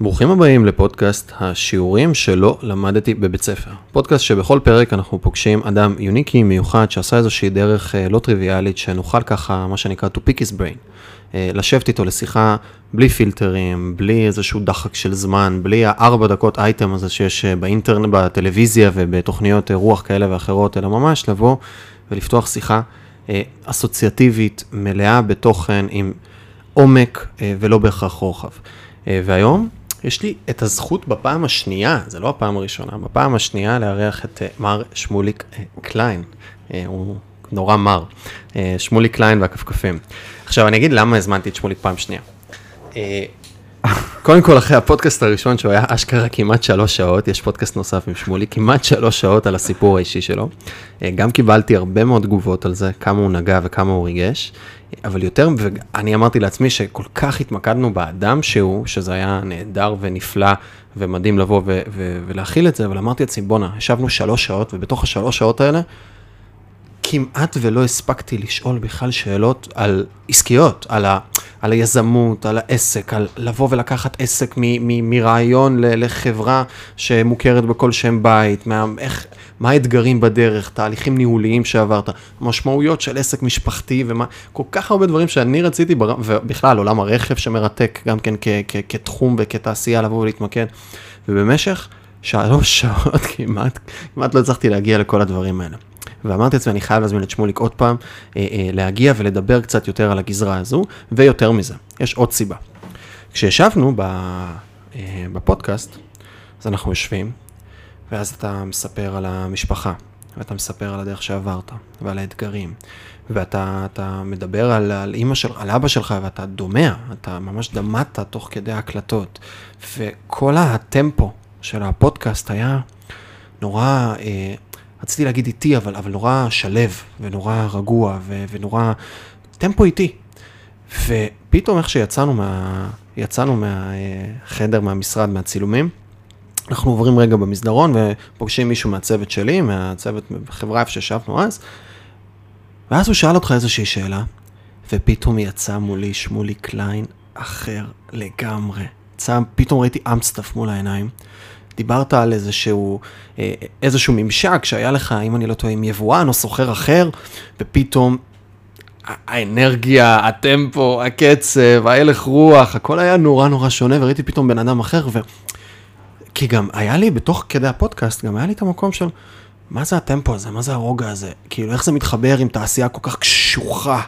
ברוכים הבאים לפודקאסט השיעורים שלא למדתי בבית ספר. פודקאסט שבכל פרק אנחנו פוגשים אדם יוניקי מיוחד שעשה איזושהי דרך אה, לא טריוויאלית שנוכל ככה, מה שנקרא to pick his brain. אה, לשבת איתו לשיחה בלי פילטרים, בלי איזשהו דחק של זמן, בלי הארבע דקות אייטם הזה שיש אה, באינטרנט, בטלוויזיה ובתוכניות רוח כאלה ואחרות, אלא ממש לבוא ולפתוח שיחה אסוציאטיבית, מלאה בתוכן, עם עומק ולא בהכרח רוחב. והיום יש לי את הזכות בפעם השנייה, זה לא הפעם הראשונה, בפעם השנייה לארח את אה, מר שמוליק אה, קליין. אה, הוא נורא מר. שמוליק קליין והכפכפים. עכשיו אני אגיד למה הזמנתי את שמוליק פעם שנייה. קודם כל אחרי הפודקאסט הראשון שהוא היה אשכרה כמעט שלוש שעות, יש פודקאסט נוסף עם שמולי, כמעט שלוש שעות על הסיפור האישי שלו. אה, גם קיבלתי הרבה מאוד תגובות על זה, כמה הוא נגע וכמה הוא ריגש, אבל יותר, ואני אמרתי לעצמי שכל כך התמקדנו באדם שהוא, שזה היה נהדר ונפלא ומדהים לבוא ולהכיל את זה, אבל אמרתי לעצמי, בואנה, ישבנו שלוש שעות, ובתוך השלוש שעות האלה, כמעט ולא הספקתי לשאול בכלל שאלות על עסקיות, על, ה, על היזמות, על העסק, על לבוא ולקחת עסק מ, מ, מרעיון ל, לחברה שמוכרת בכל שם בית, מה, איך, מה האתגרים בדרך, תהליכים ניהוליים שעברת, משמעויות של עסק משפחתי ומה, כל כך הרבה דברים שאני רציתי, בר, ובכלל עולם הרכב שמרתק גם כן כ, כ, כתחום וכתעשייה לבוא ולהתמקד, ובמשך שלוש שעות כמעט, כמעט לא הצלחתי להגיע לכל הדברים האלה. ואמרתי לעצמי, אני חייב להזמין את שמוליק עוד פעם, אה, אה, להגיע ולדבר קצת יותר על הגזרה הזו, ויותר מזה, יש עוד סיבה. כשישבנו אה, בפודקאסט, אז אנחנו יושבים, ואז אתה מספר על המשפחה, ואתה מספר על הדרך שעברת, ועל האתגרים, ואתה אתה מדבר על, על אימא של, על אבא שלך, ואתה דומע, אתה ממש דמעת תוך כדי ההקלטות, וכל הטמפו של הפודקאסט היה נורא... רציתי להגיד איטי, אבל, אבל נורא שלב, ונורא רגוע, ו, ונורא טמפו איטי. ופתאום איך שיצאנו מה, יצאנו מהחדר, מהמשרד, מהצילומים, אנחנו עוברים רגע במסדרון ופוגשים מישהו מהצוות שלי, מהצוות בחברה איפה שישבנו אז, ואז הוא שאל אותך איזושהי שאלה, ופתאום יצא מולי שמולי קליין אחר לגמרי. יצא, פתאום ראיתי אמסטף מול העיניים. דיברת על איזשהו, אה, איזשהו ממשק שהיה לך, אם אני לא טועה, עם יבואן או סוחר אחר, ופתאום האנרגיה, הטמפו, הקצב, ההלך רוח, הכל היה נורא נורא שונה, וראיתי פתאום בן אדם אחר, ו... כי גם היה לי, בתוך כדי הפודקאסט, גם היה לי את המקום של, מה זה הטמפו הזה, מה זה הרוגע הזה, כאילו, איך זה מתחבר עם תעשייה כל כך קשוחה.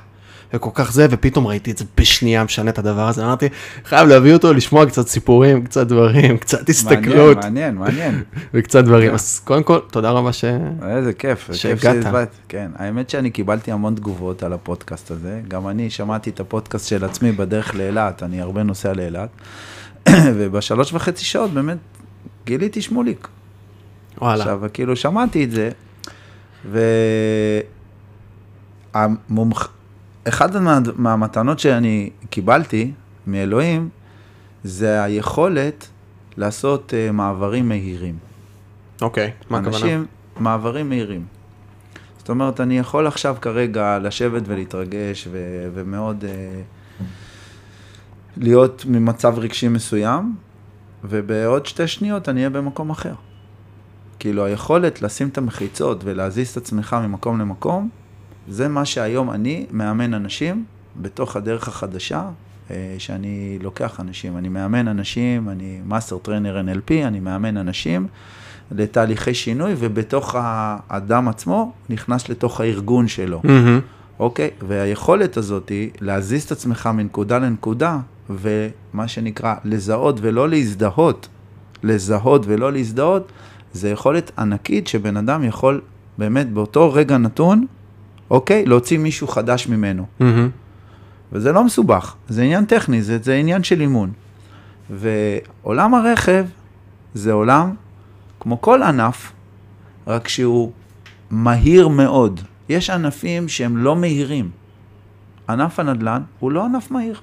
וכל כך זה, ופתאום ראיתי את זה בשנייה משנה את הדבר הזה, אמרתי, חייב להביא אותו לשמוע קצת סיפורים, קצת דברים, קצת הסתכלות. מעניין, מעניין, מעניין. וקצת דברים. אז קודם כל, תודה רבה ש... איזה כיף, שהגעת. כן, האמת שאני קיבלתי המון תגובות על הפודקאסט הזה, גם אני שמעתי את הפודקאסט של עצמי בדרך לאילת, אני הרבה נוסע לאילת, ובשלוש וחצי שעות באמת גיליתי שמוליק. וואלה. עכשיו, כאילו שמעתי את זה, והמומח... אחד מה, מהמתנות שאני קיבלתי מאלוהים, זה היכולת לעשות uh, מעברים מהירים. אוקיי, מה הכוונה? אנשים, מעברים מהירים. זאת אומרת, אני יכול עכשיו כרגע לשבת ולהתרגש ו- ומאוד uh, להיות ממצב רגשי מסוים, ובעוד שתי שניות אני אהיה במקום אחר. כאילו, היכולת לשים את המחיצות ולהזיז את עצמך ממקום למקום, זה מה שהיום אני מאמן אנשים בתוך הדרך החדשה, אה, שאני לוקח אנשים. אני מאמן אנשים, אני master trainer NLP, אני מאמן אנשים לתהליכי שינוי, ובתוך האדם עצמו נכנס לתוך הארגון שלו. מהמם. אוקיי? והיכולת הזאת היא להזיז את עצמך מנקודה לנקודה, ומה שנקרא לזהות ולא להזדהות, לזהות ולא להזדהות, זה יכולת ענקית שבן אדם יכול באמת באותו רגע נתון, אוקיי? להוציא מישהו חדש ממנו. מהמם. וזה לא מסובך, זה עניין טכני, זה, זה עניין של אימון. ועולם הרכב זה עולם כמו כל ענף, רק שהוא מהיר מאוד. יש ענפים שהם לא מהירים. ענף הנדל"ן הוא לא ענף מהיר.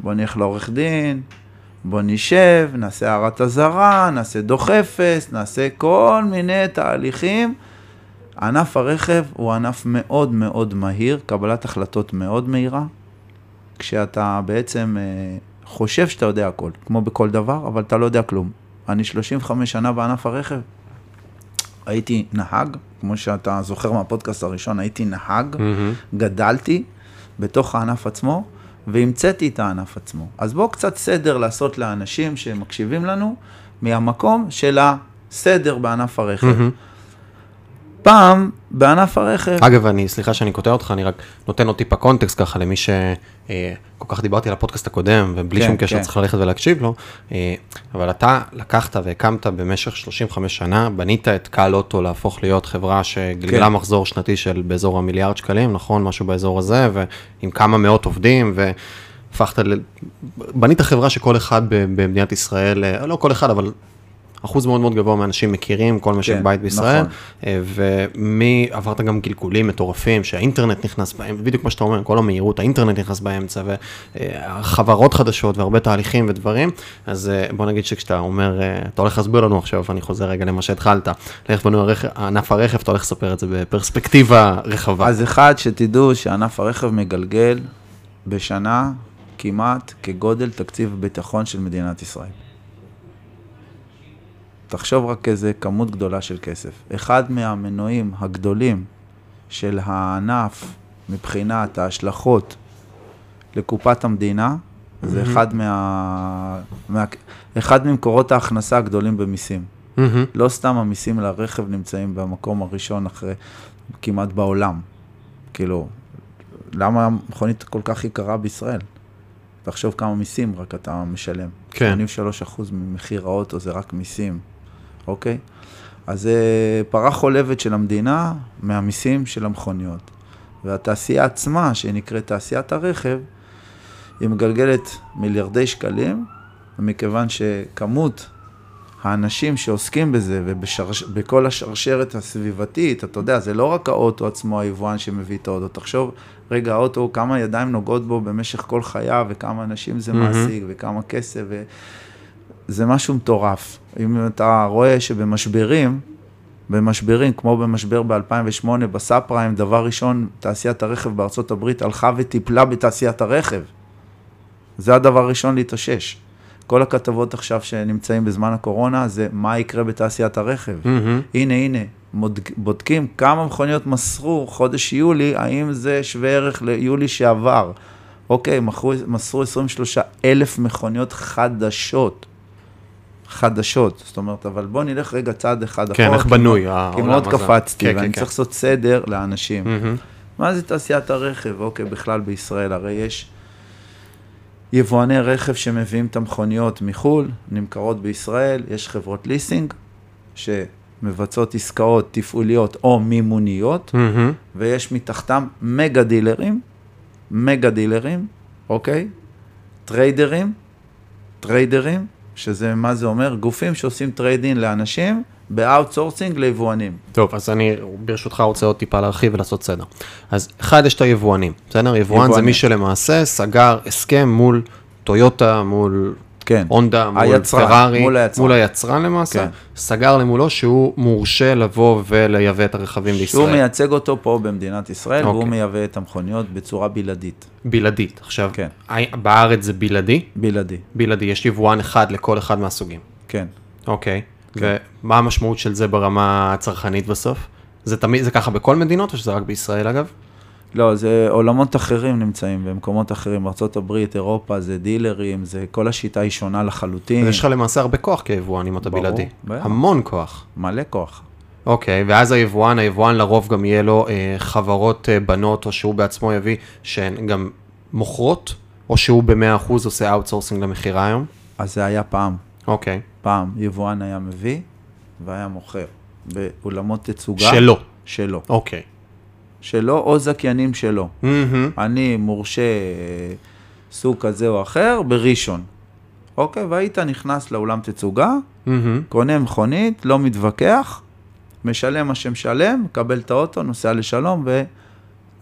בוא נלך לעורך דין, בוא נשב, נעשה הערת אזהרה, נעשה דוח אפס, נעשה כל מיני תהליכים. ענף הרכב הוא ענף מאוד מאוד מהיר, קבלת החלטות מאוד מהירה. כשאתה בעצם אה, חושב שאתה יודע הכל, כמו בכל דבר, אבל אתה לא יודע כלום. אני 35 שנה בענף הרכב, הייתי נהג, כמו שאתה זוכר מהפודקאסט הראשון, הייתי נהג, מהמם. גדלתי בתוך הענף עצמו, והמצאתי את הענף עצמו. אז בואו קצת סדר לעשות לאנשים שמקשיבים לנו, מהמקום של הסדר בענף הרכב. מהמם. פעם, בענף הרכב, אגב, אני, סליחה שאני קוטע אותך, אני רק נותן עוד טיפה קונטקסט ככה למי שכל כך דיברתי על הפודקאסט הקודם, ובלי כן, שום קשר כן. צריך ללכת ולהקשיב לו, אה, אבל אתה לקחת והקמת במשך 35 שנה, בנית את קל אוטו להפוך להיות חברה שגלגלה כן. מחזור שנתי של באזור המיליארד שקלים, נכון? משהו באזור הזה, ועם כמה מאות עובדים, והפכת ל... בנית חברה שכל אחד במדינת ישראל, אה, לא כל אחד, אבל... אחוז מאוד מאוד גבוה מהאנשים מכירים, כל משק כן, בית בישראל, נכון. אה, ומי עברת גם גלגולים מטורפים, שהאינטרנט נכנס בהם, בדיוק מה שאתה אומר, כל המהירות, האינטרנט נכנס באמצע, וחברות חדשות והרבה תהליכים ודברים, אז אה, בוא נגיד שכשאתה אומר, אה, אתה הולך להסביר לנו עכשיו, אני חוזר רגע למה שהתחלת, לאיך בנוי הרכב- ענף הרכב, אתה הולך לספר את זה בפרספקטיבה רחבה. אז אחד, שתדעו שענף הרכב מגלגל בשנה כמעט כגודל תקציב ביטחון של מדינת ישראל. תחשוב רק איזה כמות גדולה של כסף. אחד מהמנועים הגדולים של הענף מבחינת ההשלכות לקופת המדינה, זה אחד, מה, מה, אחד ממקורות ההכנסה הגדולים במיסים. לא סתם המיסים לרכב נמצאים במקום הראשון אחרי, כמעט בעולם. כאילו, למה המכונית כל כך יקרה בישראל? תחשוב כמה מיסים רק אתה משלם. כן. 83% ממחיר האוטו זה רק מיסים, אוקיי? אז זה פרה חולבת של המדינה מהמיסים של המכוניות. והתעשייה עצמה, שנקראת תעשיית הרכב, היא מגלגלת מיליארדי שקלים, מכיוון שכמות האנשים שעוסקים בזה ובכל השרשרת הסביבתית, אתה יודע, זה לא רק האוטו עצמו, היבואן שמביא את האוטו. תחשוב, רגע, האוטו, כמה ידיים נוגעות בו במשך כל חייו, וכמה אנשים זה מהמם. מעסיק, וכמה כסף, ו... זה משהו מטורף. אם אתה רואה שבמשברים, במשברים, כמו במשבר ב-2008 בסאב פריים, דבר ראשון, תעשיית הרכב בארצות הברית הלכה וטיפלה בתעשיית הרכב. זה הדבר הראשון להתאושש. כל הכתבות עכשיו שנמצאים בזמן הקורונה זה מה יקרה בתעשיית הרכב. מהמם. הנה, הנה, בודקים כמה מכוניות מסרו חודש יולי, האם זה שווה ערך ליולי שעבר. אוקיי, מכרו, מסרו 23 אלף מכוניות חדשות. חדשות, זאת אומרת, אבל בוא נלך רגע צעד אחד אחורה. כן, איך כי בנוי מאוד- כי העולם מאוד הזה. קפצתי, כן, ואני כן, צריך כן. לעשות סדר לאנשים. מהמם. מה זה תעשיית הרכב? אוקיי, בכלל בישראל, הרי יש יבואני רכב שמביאים את המכוניות מחו"ל, נמכרות בישראל, יש חברות ליסינג שמבצעות עסקאות תפעוליות או מימוניות, מהמם. ויש מתחתם מגה דילרים, מגה דילרים, אוקיי? טריידרים, טריידרים, שזה מה זה אומר? גופים שעושים trade-in לאנשים ב outsourcing ליבואנים. טוב, אז אני ברשותך רוצה עוד טיפה להרחיב ולעשות סדר. אז אחד, יש את היבואנים, בסדר? יבואן זה יבואנים. מי שלמעשה סגר הסכם מול טויוטה, מול כן. הונדה, מול היצרן, פרארי, מול היצרן. מול היצרן למעשה, כן. סגר למולו שהוא מורשה לבוא ולייבא את הרכבים שהוא לישראל. מייצג אותו פה במדינת ישראל, והוא אוקיי. מייבא את המכוניות בצורה בלעדית. בלעדית. עכשיו, כן. בארץ זה בלעדי? בלעדי, בלעדי, יש יבואן אחד לכל אחד מהסוגים. כן. אוקיי. כן. ומה המשמעות של זה ברמה הצרכנית בסוף? זה תמיד, זה ככה בכל מדינות או שזה רק בישראל אגב? לא, זה עולמות אחרים נמצאים במקומות אחרים, ארה"ב, אירופה, זה דילרים, זה כל השיטה היא שונה לחלוטין. יש לך למעשה הרבה כוח כיבואן אם אתה ברור, בלעדי. בטח. המון כוח. מלא כוח. אוקיי, ואז היבואן, היבואן לרוב גם יהיה לו אה, חברות אה, בנות, או שהוא בעצמו יביא, שהן גם מוכרות, או שהוא ב-100% עושה outsourcing למכירה היום? אז זה היה פעם. אוקיי. פעם יבואן היה מביא והיה מוכר באולמות תצוגה. שלו. שלו. אוקיי. שלו או זכיינים שלו. מהמם. אני מורשה אה, סוג כזה או אחר בראשון. אוקיי, והיית נכנס לאולם תצוגה, מהמם. קונה מכונית, לא מתווכח, משלם מה שמשלם, מקבל את האוטו, נוסע לשלום,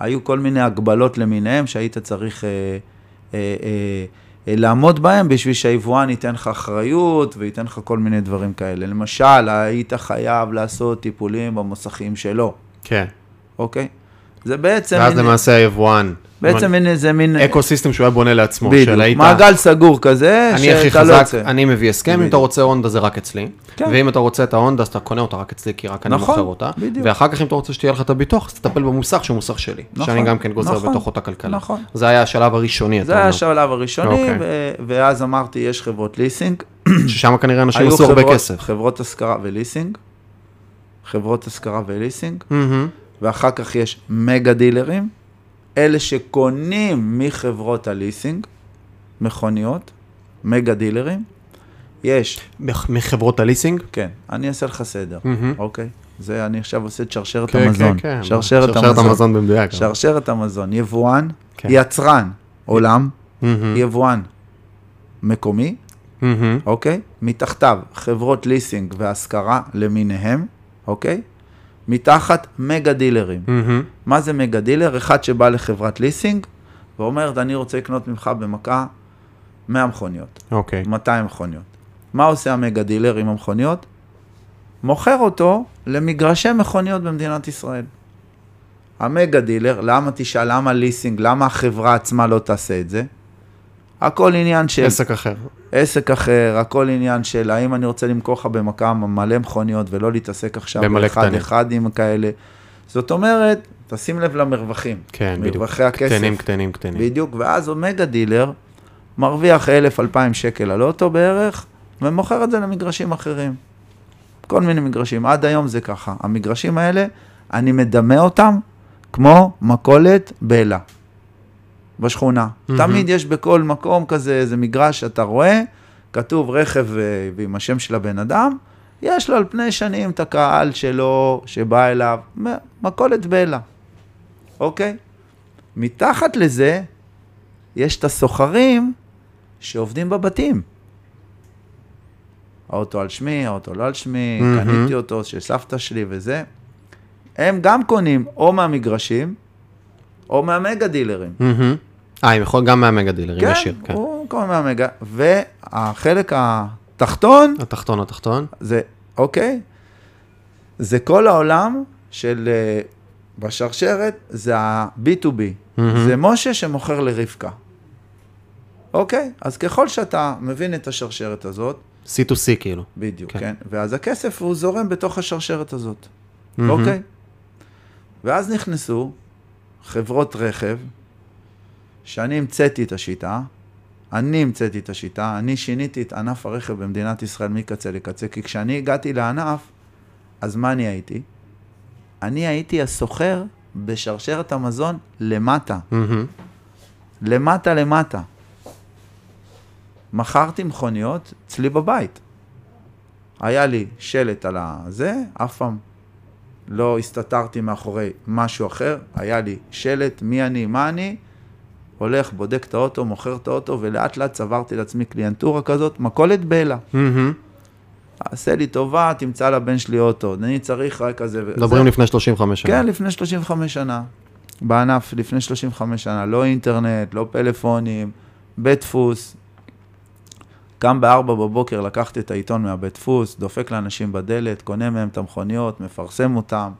והיו כל מיני הגבלות למיניהם שהיית צריך אה, אה, אה, לעמוד בהם בשביל שהיבואן ייתן לך אחריות וייתן לך כל מיני דברים כאלה. למשל, היית חייב לעשות טיפולים במוסכים שלו, כן. אוקיי? זה בעצם, ואז מין- למעשה היבואן, בעצם מין איזה מין, ecosystem שהוא היה בונה לעצמו, בדיוק, מעגל סגור כזה, אני שאתה לא חזק, יוצא. אני מביא הסכם, אם. אתה רוצה הונדה זה רק אצלי, כן. ואם אתה רוצה את ההונדה אז אתה קונה אותה רק אצלי, כי רק אני נכון, מוכר אותה, בדיוק. ואחר כך אם אתה רוצה שתהיה לך את הביטוח, אז תטפל במוסך שהוא מוסך שלי, נכון, שאני גם כן גוזר נכון, בתוך אותה כלכלה. נכון. זה היה השלב הראשוני, זה היה השלב הראשוני, אוקיי. ו- ואז אמרתי, יש חברות ליסינג, ששם כנראה אנשים עשו הרבה כסף. חברות השכרה וליסינג, חברות השכרה וליסינג, מהמם. ואחר כך יש מגה דילרים, אלה שקונים מחברות הליסינג, מכוניות, מגה דילרים, יש, מח- מחברות הליסינג? כן, אני אעשה לך סדר, מהמם. אוקיי? זה, אני עכשיו עושה את שרשרת כן, המזון. כן, כן. שרשרת שרשרת המזון. המזון במדויק. שרשרת המזון, יבואן, כן. יצרן, עולם, מהמם. יבואן מקומי, מהמם. אוקיי? מתחתיו חברות ליסינג והשכרה למיניהם, אוקיי? מתחת מגה דילרים. מהמם. מה זה מגה דילר? אחד שבא לחברת ליסינג ואומרת, אני רוצה לקנות ממך במכה 100 מכוניות, אוקיי. 200 מכוניות. מה עושה המגה דילר עם המכוניות? מוכר אותו למגרשי מכוניות במדינת ישראל. המגה דילר, למה תשאל, למה ליסינג, למה החברה עצמה לא תעשה את זה? הכל עניין של עסק אחר. עסק אחר, הכל עניין של האם אני רוצה למכור לך במכה מלא מכוניות ולא להתעסק עכשיו באחד. אחד עם כאלה. זאת אומרת, תשים לב למרווחים. כן, בדיוק. מרווחי הכסף. קטנים, קטנים, קטנים. בדיוק, ואז אומגה דילר מרוויח 1,000-2,000 שקל על אוטו בערך, ומוכר את זה למגרשים אחרים. כל מיני מגרשים. עד היום זה ככה. המגרשים האלה, אני מדמה אותם כמו מכולת באלה. בשכונה. מהמם. תמיד יש בכל מקום כזה איזה מגרש שאתה רואה, כתוב רכב אה, ועם השם של הבן אדם, יש לו על פני שנים את הקהל שלו שבא אליו, מכולת באלה, אוקיי? מתחת לזה, יש את הסוחרים שעובדים בבתים. האוטו על שמי, האוטו לא על שמי, מהמם. קניתי אותו של סבתא שלי וזה. הם גם קונים או מהמגרשים, או מהמגה דילרים. מהמם. אה, הם יכולים גם מהמגה דילרים, ישיר, כן. הוא קונה מהמגה. והחלק התחתון, התחתון, התחתון. זה, אוקיי? זה כל העולם של, אה, בשרשרת, זה ה-B2B. מהמם. זה משה שמוכר לרבקה. אוקיי? אז ככל שאתה מבין את השרשרת הזאת, C2C כאילו. בדיוק, כן. כן. כן? ואז הכסף הוא זורם בתוך השרשרת הזאת, מהמם. אוקיי? ואז נכנסו חברות רכב, שאני המצאתי את השיטה, אני המצאתי את השיטה, אני שיניתי את ענף הרכב במדינת ישראל מקצה לקצה, כי כשאני הגעתי לענף, אז מה אני הייתי? אני הייתי הסוחר בשרשרת המזון למטה, מהמם. למטה למטה. מכרתי מכוניות אצלי בבית. היה לי שלט על הזה, אף פעם לא הסתתרתי מאחורי משהו אחר, היה לי שלט, מי אני, מה אני, הולך, בודק את האוטו, מוכר את האוטו, ולאט לאט צברתי לעצמי קליינטורה כזאת, מכולת. מהמם. עשה לי טובה, תמצא לבן שלי אוטו, אני צריך רק כזה. מדברים לפני 35 שנה. כן, לפני 35 שנה. בענף לפני 35 שנה, לא אינטרנט, לא פלאפונים, בית דפוס. קם ב-4 בבוקר, לקחתי את העיתון מהבית דפוס, דופק לאנשים בדלת, קונה מהם את המכוניות, מפרסם אותם.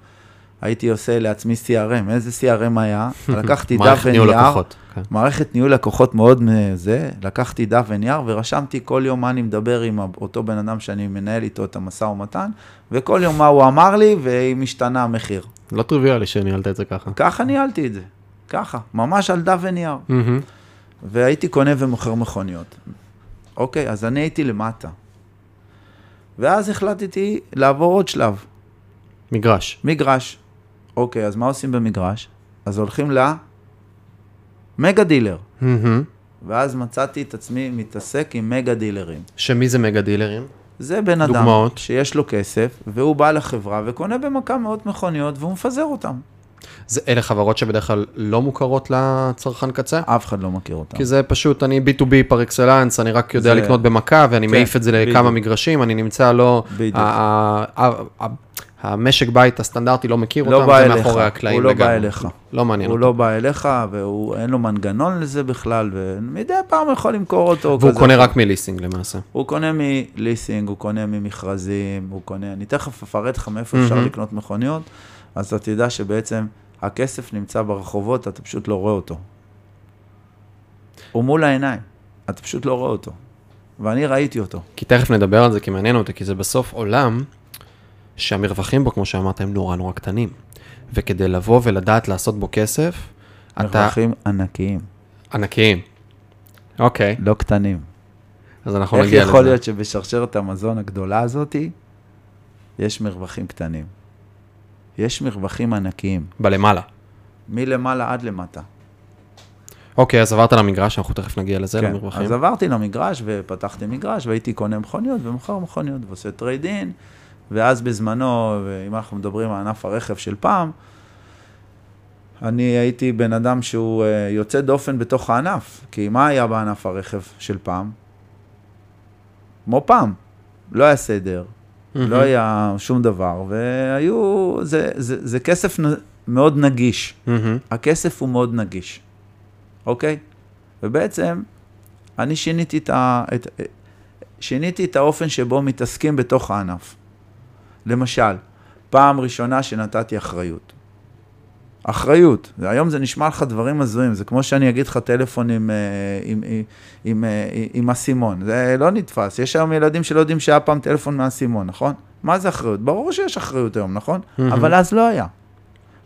הייתי עושה לעצמי CRM, איזה CRM היה? לקחתי דף מערכת ניהול ונייר, לקוחות. כן. מערכת ניהול לקוחות מאוד זה, לקחתי דף ונייר ורשמתי כל יום מה אני מדבר עם אותו בן אדם שאני מנהל איתו את המשא ומתן, וכל יום מה הוא אמר לי, ואם השתנה המחיר. לא טריוויאלי שניהלת את זה ככה. ככה ניהלתי את זה, ככה, ממש על דף ונייר. והייתי קונה ומוכר מכוניות. אוקיי, אז אני הייתי למטה. ואז החלטתי לעבור עוד שלב, מגרש. מגרש. אוקיי, אז מה עושים במגרש? אז הולכים למגה דילר. ואז מצאתי את עצמי מתעסק עם מגה דילרים. שמי זה מגה דילרים? זה בן אדם דוגמאות. שיש לו כסף, והוא בא לחברה וקונה במכה מאות מכוניות, והוא מפזר אותם. זה אלה חברות שבדרך כלל לא מוכרות לצרכן קצה? אף אחד לא מכיר אותם. כי זה פשוט, אני B2B פר אקסלנס, אני רק יודע זה- לקנות במכה, ואני כן, מעיף את זה לכמה בדיוק. מגרשים, אני נמצא לא... בדיוק. המשק בית הסטנדרטי לא מכיר לא אותם, בא זה אליך, מאחורי הקלעים הוא לא בא לגמרי. אליך. לא מעניין הוא אותו. לא בא אליך, ואין לו מנגנון לזה בכלל, ומדי פעם הוא יכול למכור אותו. והוא כזה. קונה רק מליסינג למעשה. הוא קונה מליסינג, הוא קונה ממכרזים, הוא קונה... אני תכף אפרט לך מאיפה אפשר מהמם. לקנות מכוניות, אז אתה תדע שבעצם הכסף נמצא ברחובות, אתה פשוט לא רואה אותו. הוא מול העיניים, אתה פשוט לא רואה אותו. ואני ראיתי אותו. כי תכף נדבר על זה, כי מעניין אותי, כי זה בסוף עולם שהמרווחים בו, כמו שאמרת, הם נורא נורא קטנים. וכדי לבוא ולדעת לעשות בו כסף, אתה... מרווחים ענקיים, ענקיים. אוקיי, לא קטנים. אז אנחנו איך נגיע לזה. יכול להיות שבשרשרת המזון הגדולה הזאתי, יש מרווחים קטנים? יש מרווחים ענקיים, בלמעלה. מלמעלה עד למטה. אוקיי, אז עברת למגרש, אנחנו תכף נגיע לזה, כן, למרווחים. אז עברתי למגרש ופתחתי מגרש והייתי קונה מכוניות ומוכר מכוניות ועושה trade-in, ואז בזמנו, אם אנחנו מדברים על ענף הרכב של פעם, אני הייתי בן אדם שהוא אה, יוצא דופן בתוך הענף, כי מה היה בענף הרכב של פעם? כמו פעם, לא היה סדר, מהמם. לא היה שום דבר, והיו, זה, זה, זה כסף נ- מאוד נגיש. מהמם. הכסף הוא מאוד נגיש, אוקיי? ובעצם אני שיניתי את, ה, את, שיניתי את האופן שבו מתעסקים בתוך הענף. למשל, פעם ראשונה שנתתי אחריות. אחריות, היום זה נשמע לך דברים הזויים, זה כמו שאני אגיד לך טלפון עם, אה, עם, עם, עם, אה, עם אסימון, זה לא נתפס, יש היום ילדים שלא יודעים שהיה פעם טלפון מהאסימון, נכון? מה זה אחריות? ברור שיש אחריות היום, נכון? מהמם. אבל אז לא היה.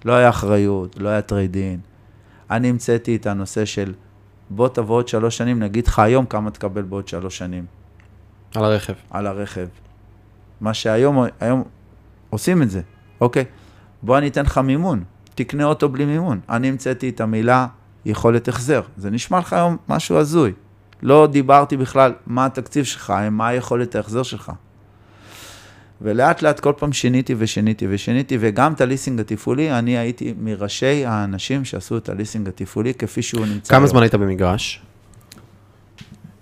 לא היה אחריות, לא היה trade-in. אני המצאתי את הנושא של בוא תבוא עוד שלוש שנים, נגיד לך היום כמה תקבל בעוד שלוש שנים על הרכב. על הרכב. מה שהיום היום עושים את זה, אוקיי? בוא אני אתן לך מימון, תקנה אוטו בלי מימון. אני המצאתי את המילה יכולת החזר. זה נשמע לך היום משהו הזוי. לא דיברתי בכלל מה התקציב שלך, מה היכולת ההחזר שלך. ולאט לאט כל פעם שיניתי ושיניתי ושיניתי, וגם את הליסינג התפעולי, אני הייתי מראשי האנשים שעשו את הליסינג התפעולי כפי שהוא נמצא כמה היום. זמן היית במגרש?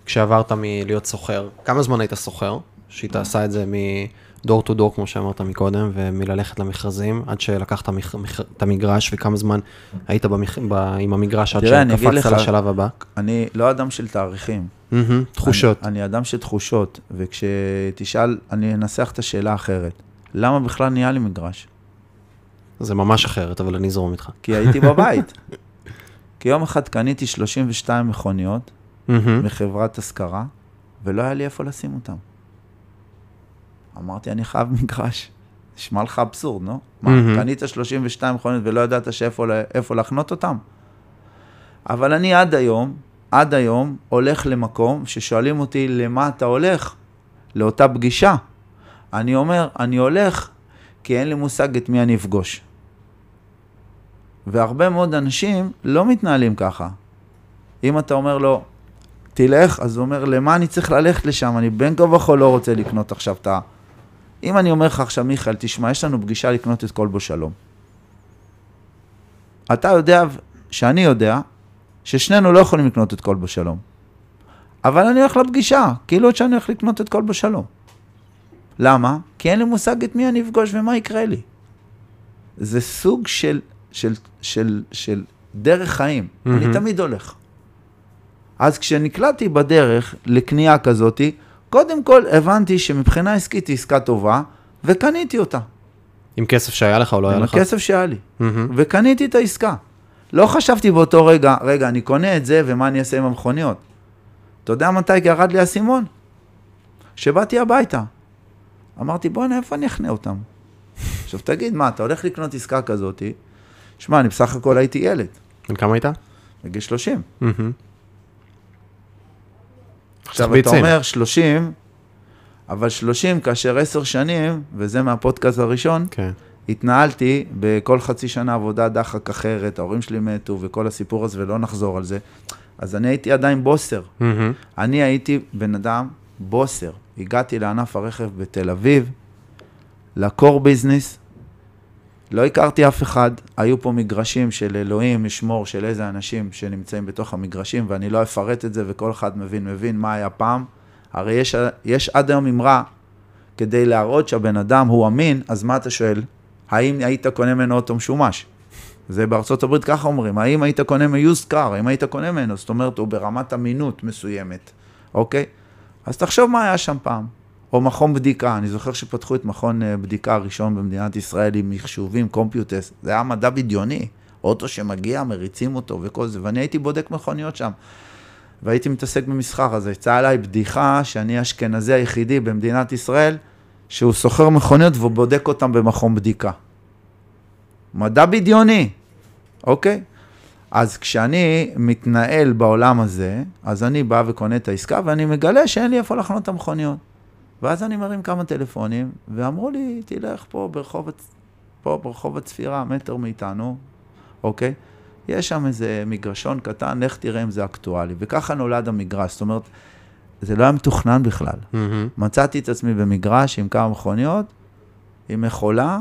כשעברת מלהיות סוחר, כמה זמן היית סוחר? שהיית עשה את זה מדור טו דור, כמו שאמרת מקודם, ומללכת למכרזים, עד שלקחת את המגרש, וכמה זמן היית במח... ב... עם המגרש עד שקפצת לשלב הבא? אני לא אדם של תאריכים. תחושות. אני, אני אדם של תחושות, וכשתשאל, אני אנסח את השאלה אחרת. למה בכלל נהיה לי מגרש? זה ממש אחרת, אבל אני אזרום איתך. כי הייתי בבית. כי יום אחד קניתי 32 מכוניות מהמם. מחברת השכרה, ולא היה לי איפה לשים אותם. אמרתי, אני חייב מגרש. נשמע לך אבסורד, לא? מה. קנית 32 מכוניות ולא ידעת שאיפה לה- איפה להחנות אותם? אבל אני עד היום, עד היום, הולך למקום ששואלים אותי, למה אתה הולך? לאותה פגישה. אני אומר, אני הולך כי אין לי מושג את מי אני אפגוש. והרבה מאוד אנשים לא מתנהלים ככה. אם אתה אומר לו, תלך, אז הוא אומר, למה אני צריך ללכת לשם? אני בין כה וכה לא רוצה לקנות עכשיו את ה... אם אני אומר לך עכשיו, מיכאל, תשמע, יש לנו פגישה לקנות את כלבו שלום. אתה יודע, שאני יודע, ששנינו לא יכולים לקנות את כלבו שלום. אבל אני הולך לפגישה, כאילו עוד שאני הולך לקנות את כלבו שלום. למה? כי אין לי מושג את מי אני אפגוש ומה יקרה לי. זה סוג של, של, של, של דרך חיים. Mm-hmm. אני. תמיד הולך. אז כשנקלעתי בדרך לקנייה כזאתי, קודם כל הבנתי שמבחינה עסקית היא עסקה טובה, וקניתי אותה. עם כסף שהיה לך או לא היה עם לך? הכסף שהיה לי. מהמם. וקניתי את העסקה. לא חשבתי באותו רגע, רגע, אני קונה את זה, ומה אני אעשה עם המכוניות? אתה יודע מתי ירד לי האסימון? כשבאתי הביתה. אמרתי, בוא'נה, איפה אני אכנה אותם? עכשיו תגיד, מה, אתה הולך לקנות עסקה כזאת? שמע, אני בסך הכל הייתי ילד, בן כמה היית? בגיל 30. מהמם. עכשיו אתה. אומר 30, אבל 30 כאשר 10 שנים, וזה מהפודקאסט הראשון, כן. התנהלתי בכל חצי שנה עבודה דחק אחרת, ההורים שלי מתו וכל הסיפור הזה, ולא נחזור על זה. אז אני הייתי עדיין בוסר. מהמם. אני הייתי בן אדם בוסר. הגעתי לענף הרכב בתל אביב, לקור ביזנס, לא הכרתי אף אחד, היו פה מגרשים של אלוהים ישמור של איזה אנשים שנמצאים בתוך המגרשים, ואני לא אפרט את זה, וכל אחד מבין, מבין מה היה פעם. הרי יש, יש עד היום אמרה, כדי להראות שהבן אדם הוא אמין, אז מה אתה שואל? האם היית קונה ממנו אוטו משומש? זה בארצות הברית ככה אומרים, האם היית קונה מיוסט קאר, האם היית קונה ממנו, זאת אומרת, הוא ברמת אמינות מסוימת, אוקיי? אז תחשוב מה היה שם פעם. או מכון בדיקה, אני זוכר שפתחו את מכון אה, בדיקה הראשון במדינת ישראל עם מחשובים, קומפיוטס, זה היה מדע בדיוני. אוטו שמגיע, מריצים אותו וכל זה, ואני הייתי בודק מכוניות שם. והייתי מתעסק במסחר, אז יצאה עליי בדיחה שאני האשכנזי היחידי במדינת ישראל, שהוא סוחר מכוניות והוא בודק אותם במכון בדיקה. מדע בדיוני, אוקיי? אז כשאני מתנהל בעולם הזה, אז אני בא וקונה את העסקה ואני מגלה שאין לי איפה לחנות את המכוניות. ואז אני מרים כמה טלפונים, ואמרו לי, תלך פה ברחוב, פה ברחוב הצפירה, מטר מאיתנו, אוקיי? יש שם איזה מגרשון קטן, לך תראה אם זה אקטואלי. וככה נולד המגרש, זאת אומרת, זה לא היה מתוכנן בכלל. Mm-hmm. מצאתי את עצמי במגרש עם כמה מכוניות, עם מכולה,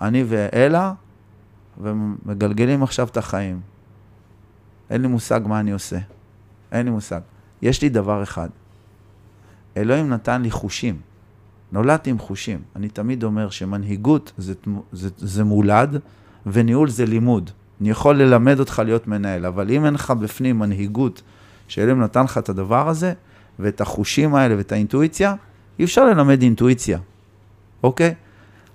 אני ואלה, ומגלגלים עכשיו את החיים. אין לי מושג מה אני עושה. אין לי מושג. יש לי דבר אחד. אלוהים נתן לי חושים. נולדתי עם חושים. אני תמיד אומר שמנהיגות זה, זה, זה מולד, וניהול זה לימוד. אני יכול ללמד אותך להיות מנהל, אבל אם אין לך בפנים מנהיגות, שאלוהים נתן לך את הדבר הזה, ואת החושים האלה ואת האינטואיציה, אי אפשר ללמד אינטואיציה, אוקיי?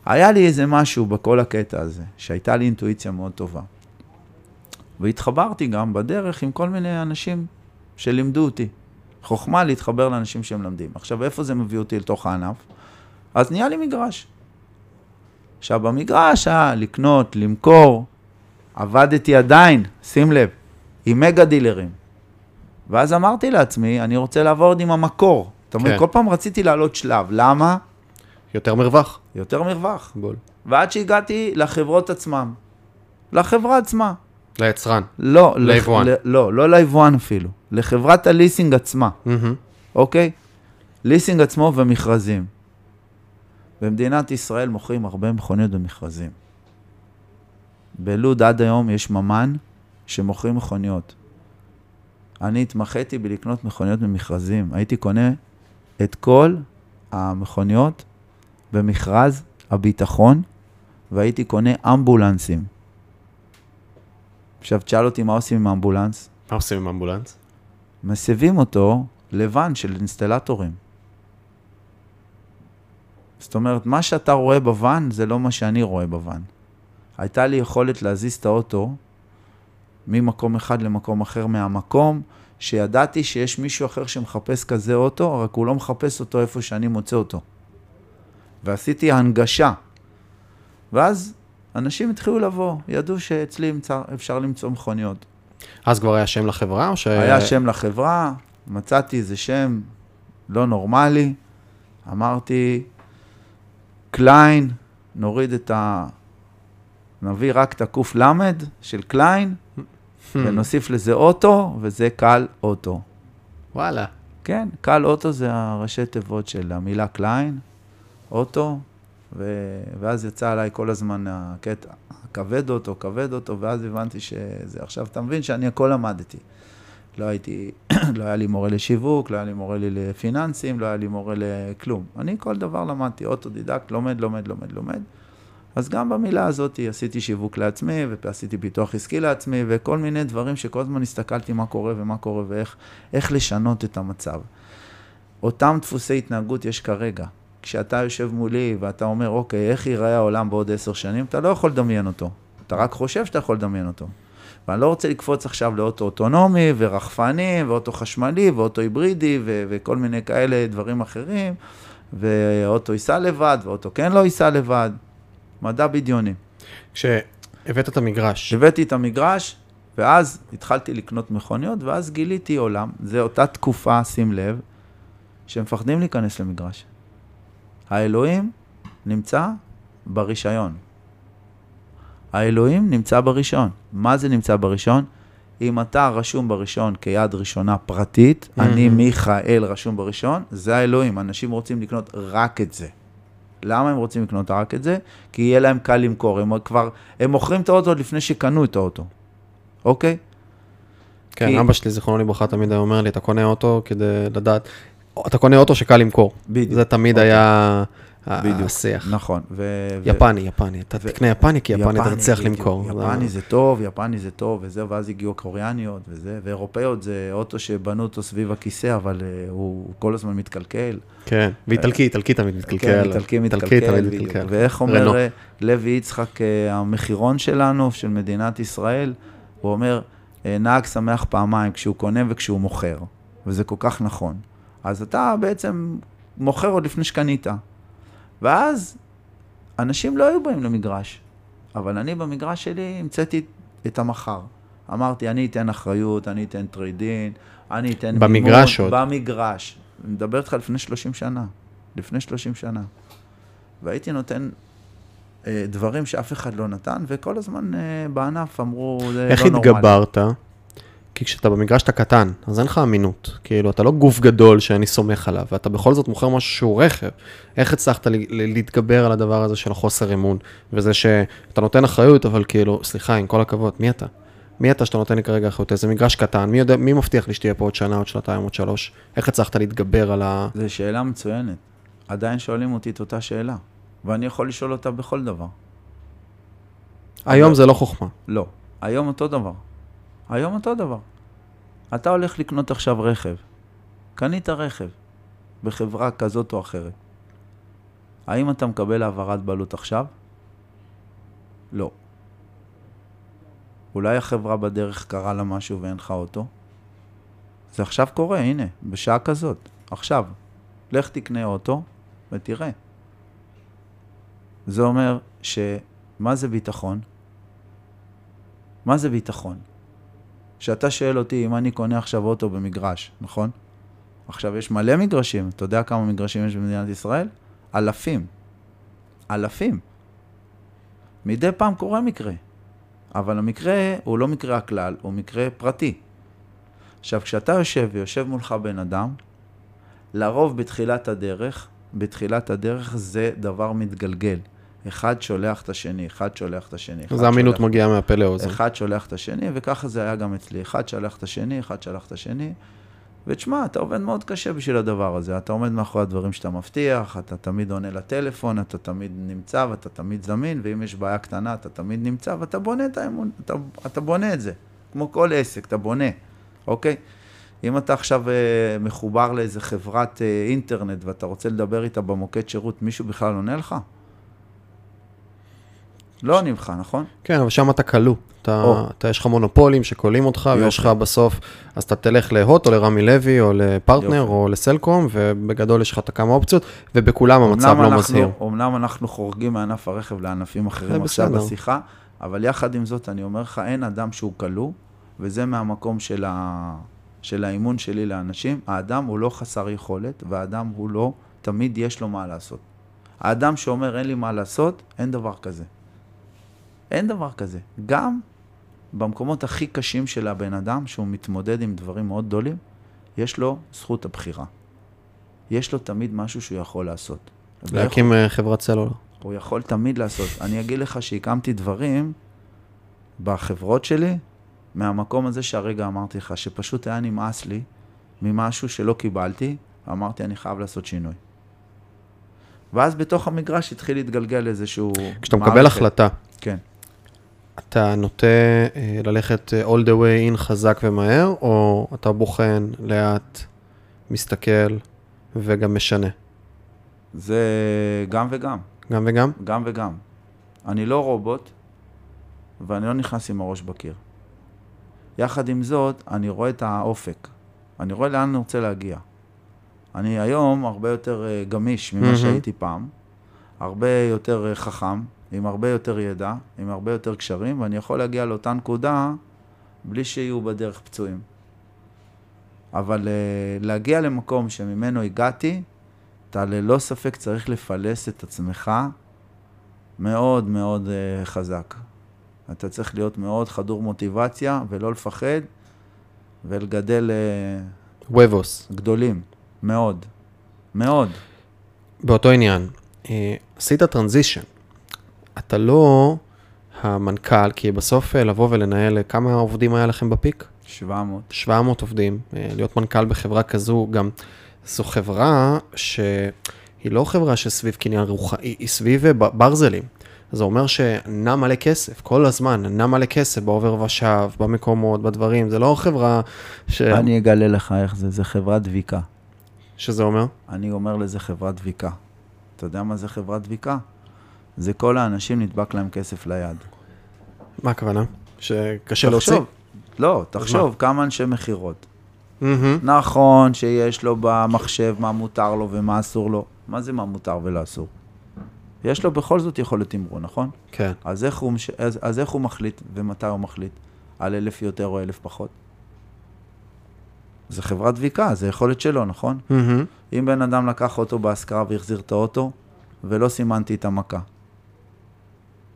היה לי איזה משהו בכל הקטע הזה, שהייתה לי אינטואיציה מאוד טובה. והתחברתי גם בדרך עם כל מיני אנשים שלימדו אותי. חוכמה להתחבר לאנשים שמלמדים. עכשיו, איפה זה מביא אותי לתוך הענף? אז נהיה לי מגרש. עכשיו, במגרש היה לקנות, למכור, עבדתי עדיין, שים לב, עם מגה דילרים. ואז אמרתי לעצמי, אני רוצה לעבוד עם המקור. אתה מבין, כן. כל פעם רציתי לעלות שלב. למה? יותר מרווח. יותר מרווח. בול. ועד שהגעתי לחברות עצמם. לחברה עצמה. ליצרן. לא, ליבואן. לא, לא ליבואן אפילו. לחברת הליסינג עצמה, מהמם. אוקיי? ליסינג עצמו ומכרזים. במדינת ישראל מוכרים הרבה מכוניות במכרזים. בלוד עד היום יש ממן שמוכרים מכוניות. אני התמחיתי בלקנות מכוניות במכרזים. הייתי קונה את כל המכוניות במכרז הביטחון, והייתי קונה אמבולנסים. עכשיו תשאל אותי מה עושים עם האמבולנס. מה עושים עם אמבולנס? מסבים אותו לבן של אינסטלטורים. זאת אומרת, מה שאתה רואה בוואן זה לא מה שאני רואה בוואן. הייתה לי יכולת להזיז את האוטו ממקום אחד למקום אחר מהמקום, שידעתי שיש מישהו אחר שמחפש כזה אוטו, רק הוא לא מחפש אותו איפה שאני מוצא אותו. ועשיתי הנגשה. ואז אנשים התחילו לבוא, ידעו שאצלי אפשר למצוא מכוניות. אז כבר היה שם לחברה או ש... היה שם לחברה, מצאתי איזה שם לא נורמלי, אמרתי, קליין, נוריד את ה... נביא רק את למד של קליין, Hmm. ונוסיף לזה אוטו, וזה קל אוטו. וואלה. כן, קל אוטו זה הראשי תיבות של המילה קליין, אוטו, ו... ואז יצא עליי כל הזמן הקטע, כבד אוטו, כבד אוטו, ואז הבנתי שזה... עכשיו, אתה מבין שאני הכל למדתי. לא הייתי, לא היה לי מורה לשיווק, לא היה לי מורה לי לפיננסים, לא היה לי מורה לכלום. אני כל דבר למדתי, אוטודידקט, לומד, לומד, לומד, לומד. אז גם במילה הזאת עשיתי שיווק לעצמי, ועשיתי פיתוח עסקי לעצמי, וכל מיני דברים שכל הזמן הסתכלתי מה קורה ומה קורה ואיך איך לשנות את המצב. אותם דפוסי התנהגות יש כרגע. כשאתה יושב מולי ואתה אומר, אוקיי, איך ייראה העולם בעוד עשר שנים, אתה לא יכול לדמיין אותו. אתה רק חושב שאתה יכול לדמיין אותו. ואני לא רוצה לקפוץ עכשיו לאוטו אוטונומי ורחפני ואוטו חשמלי ואוטו היברידי ו- וכל מיני כאלה דברים אחרים, ואוטו ייסע לבד ואוטו כן לא ייסע לבד. מדע בדיוני. כשהבאת את המגרש, הבאתי את המגרש, ואז התחלתי לקנות מכוניות, ואז גיליתי עולם, זה אותה תקופה, שים לב, שמפחדים להיכנס למגרש. האלוהים נמצא ברישיון. האלוהים נמצא ברישיון. מה זה נמצא ברישיון? אם אתה רשום ברישיון כיד ראשונה פרטית, Mhm. אני מיכאל רשום ברישיון, זה האלוהים. אנשים רוצים לקנות רק את זה. למה הם רוצים לקנות רק את זה? כי יהיה להם קל למכור. הם כבר, הם מוכרים את האוטו לפני שקנו את האוטו, אוקיי? כן, כי- אבא שלי, זיכרונו לברכה, תמיד היה אומר לי, אתה קונה אוטו כדי לדעת, אתה קונה אוטו שקל למכור. בדיוק. זה תמיד אוקיי. היה בדיוק. השיח. נכון. ו- יפני, יפני, אתה ו- תקנה יפני, כי יפני אתה תצליח. למכור. יפני זה טוב, יפני זה טוב, וזה, ואז הגיעו הקוריאניות וזה, ואירופאיות זה אוטו שבנו אותו סביב הכיסא, אבל uh, הוא כל הזמן מתקלקל. כן, ואיטלקי, איטלקי תמיד מתקלקל. כן, איטלקי מתקלקל, בדיוק. ואיך אומר רנו. אה, לוי יצחק, אה, המחירון שלנו, של מדינת ישראל, הוא אומר, אה, נהג שמח פעמיים, כשהוא קונה וכשהוא מוכר. וזה כל כך נכון. אז אתה בעצם מוכר עוד לפני שקנית. ואז אנשים לא היו באים למגרש, אבל אני במגרש שלי המצאתי את המחר. אמרתי, אני אתן אחריות, אני אתן trade-in, אני אתן במגרש עוד. במגרש. אני מדבר איתך לפני 30 שנה. לפני 30 שנה. והייתי נותן אה, דברים שאף אחד לא נתן, וכל הזמן אה, בענף אמרו, זה איך לא נורמלי. התגברת? כי כשאתה במגרש אתה קטן, אז אין לך אמינות. כאילו, אתה לא גוף גדול שאני סומך עליו, ואתה בכל זאת מוכר משהו שהוא רכב. איך הצלחת להתגבר על הדבר הזה של החוסר אמון, וזה שאתה נותן אחריות, אבל כאילו, סליחה, עם כל הכבוד, מי אתה? מי אתה שאתה נותן לי כרגע אחריות? איזה מגרש קטן, מי, יודע, מי מבטיח לי שתהיה פה עוד שנה, עוד שנתיים, עוד שלוש? איך הצלחת להתגבר על ה... זו שאלה מצוינת. עדיין שואלים אותי את אותה שאלה, ואני יכול לשאול אותה בכל דבר. היום זה לא חוכמה. לא. היום אותו דבר. היום אותו דבר. אתה הולך לקנות עכשיו רכב. קנית רכב בחברה כזאת או אחרת. האם אתה מקבל העברת בעלות עכשיו? לא. אולי החברה בדרך קרה לה משהו ואין לך אוטו? זה עכשיו קורה, הנה, בשעה כזאת, עכשיו. לך תקנה אוטו ותראה. זה אומר ש... מה זה ביטחון? מה זה ביטחון? כשאתה שואל אותי אם אני קונה עכשיו אוטו במגרש, נכון? עכשיו יש מלא מגרשים, אתה יודע כמה מגרשים יש במדינת ישראל? אלפים. אלפים. מדי פעם קורה מקרה, אבל המקרה הוא לא מקרה הכלל, הוא מקרה פרטי. עכשיו, כשאתה יושב ויושב מולך בן אדם, לרוב בתחילת הדרך, בתחילת הדרך זה דבר מתגלגל. אחד שולח את השני, אחד שולח את השני. אז האמינות מגיעה מהפה לאוזן. אחד שולח את השני, וככה זה היה גם אצלי. אחד שלח את השני, אחד שלח את השני. ותשמע, אתה עובד מאוד קשה בשביל הדבר הזה. אתה עומד מאחורי הדברים שאתה מבטיח, אתה תמיד עונה לטלפון, אתה תמיד נמצא ואתה תמיד זמין, ואם יש בעיה קטנה, אתה תמיד נמצא, ואתה בונה את האמון, אתה, אתה בונה את זה. כמו כל עסק, אתה בונה, אוקיי? אם אתה עכשיו אה, מחובר לאיזה חברת אה, אינטרנט ואתה רוצה לדבר איתה במוקד שירות, מישהו בכלל עונה לך? לא עונים לך, נכון? כן, אבל שם אתה כלוא. אתה, או. אתה, יש לך מונופולים שכולאים אותך, יופי. ויש לך בסוף, אז אתה תלך להוט או לרמי לוי או לפרטנר יופי. או לסלקום, ובגדול יש לך את הכמה אופציות, ובכולם המצב לא מזהיר. אמנם אנחנו חורגים מענף הרכב לענפים אחרים עכשיו בסדר. בשיחה, אבל יחד עם זאת, אני אומר לך, אין אדם שהוא כלוא, וזה מהמקום של, ה... של האימון שלי לאנשים. האדם הוא לא חסר יכולת, והאדם הוא לא, תמיד יש לו מה לעשות. האדם שאומר אין לי מה לעשות, אין דבר כזה. אין דבר כזה. גם במקומות הכי קשים של הבן אדם, שהוא מתמודד עם דברים מאוד גדולים, יש לו זכות הבחירה. יש לו תמיד משהו שהוא יכול לעשות. להקים אה, חברת סלולר. הוא יכול תמיד לעשות. אני אגיד לך שהקמתי דברים בחברות שלי, מהמקום הזה שהרגע אמרתי לך, שפשוט היה נמאס לי ממשהו שלא קיבלתי, ואמרתי, אני חייב לעשות שינוי. ואז בתוך המגרש התחיל להתגלגל איזשהו... כשאתה מקבל. החלטה, כן. אתה נוטה אה, ללכת אה, all the way in חזק ומהר, או אתה בוחן לאט, מסתכל וגם משנה? זה גם וגם, גם וגם? גם וגם. אני לא רובוט, ואני לא נכנס עם הראש בקיר. יחד עם זאת, אני רואה את האופק. אני רואה לאן אני רוצה להגיע. אני היום הרבה יותר אה, גמיש ממה מהמם. שהייתי פעם, הרבה יותר חכם, עם הרבה יותר ידע, עם הרבה יותר קשרים, ואני יכול להגיע לאותה נקודה בלי שיהיו בדרך פצועים. אבל אה, להגיע למקום שממנו הגעתי, אתה ללא ספק צריך לפלס את עצמך מאוד מאוד אה, חזק. אתה צריך להיות מאוד חדור מוטיבציה ולא לפחד ולגדל אה, וובוס. גדולים, מאוד, מאוד. באותו עניין, אה, עשית טרנזישן. אתה לא המנכ"ל, כי בסוף אה, לבוא ולנהל, אה, כמה עובדים היה לכם בפיק? 700. 700 עובדים. אה, להיות מנכ"ל בחברה כזו, גם זו חברה שהיא היא לא חברה שסביב קניין רוחני, היא, סביב ברזלים. זה אומר שנע מלא כסף, כל הזמן, נע מלא כסף בעובר ושב, במקומות, בדברים, זה לא חברה ש... אני אגלה לך איך זה, זה חברת דביקה. שזה אומר? אני אומר לזה חברת דביקה. אתה יודע מה זה חברת דביקה? זה כל האנשים נדבק להם כסף ליד. מה הכוונה? שקשה להוציא? לא, תחשוב כמה אנשי מכירות. מהמם. נכון שיש לו במחשב מה מותר לו ומה אסור לו. מה זה מה מותר ולא אסור? יש לו בכל זאת יכולת תמרון, נכון? כן. אז איך, הוא, אז, אז איך הוא מחליט ומתי הוא מחליט? על אלף יותר או אלף פחות? זה חברת דביקה, זה יכולת שלו, נכון? מהמם. אם בן אדם לקח אוטו בהשכרה והחזיר את האוטו, ולא סימנתי את המכה.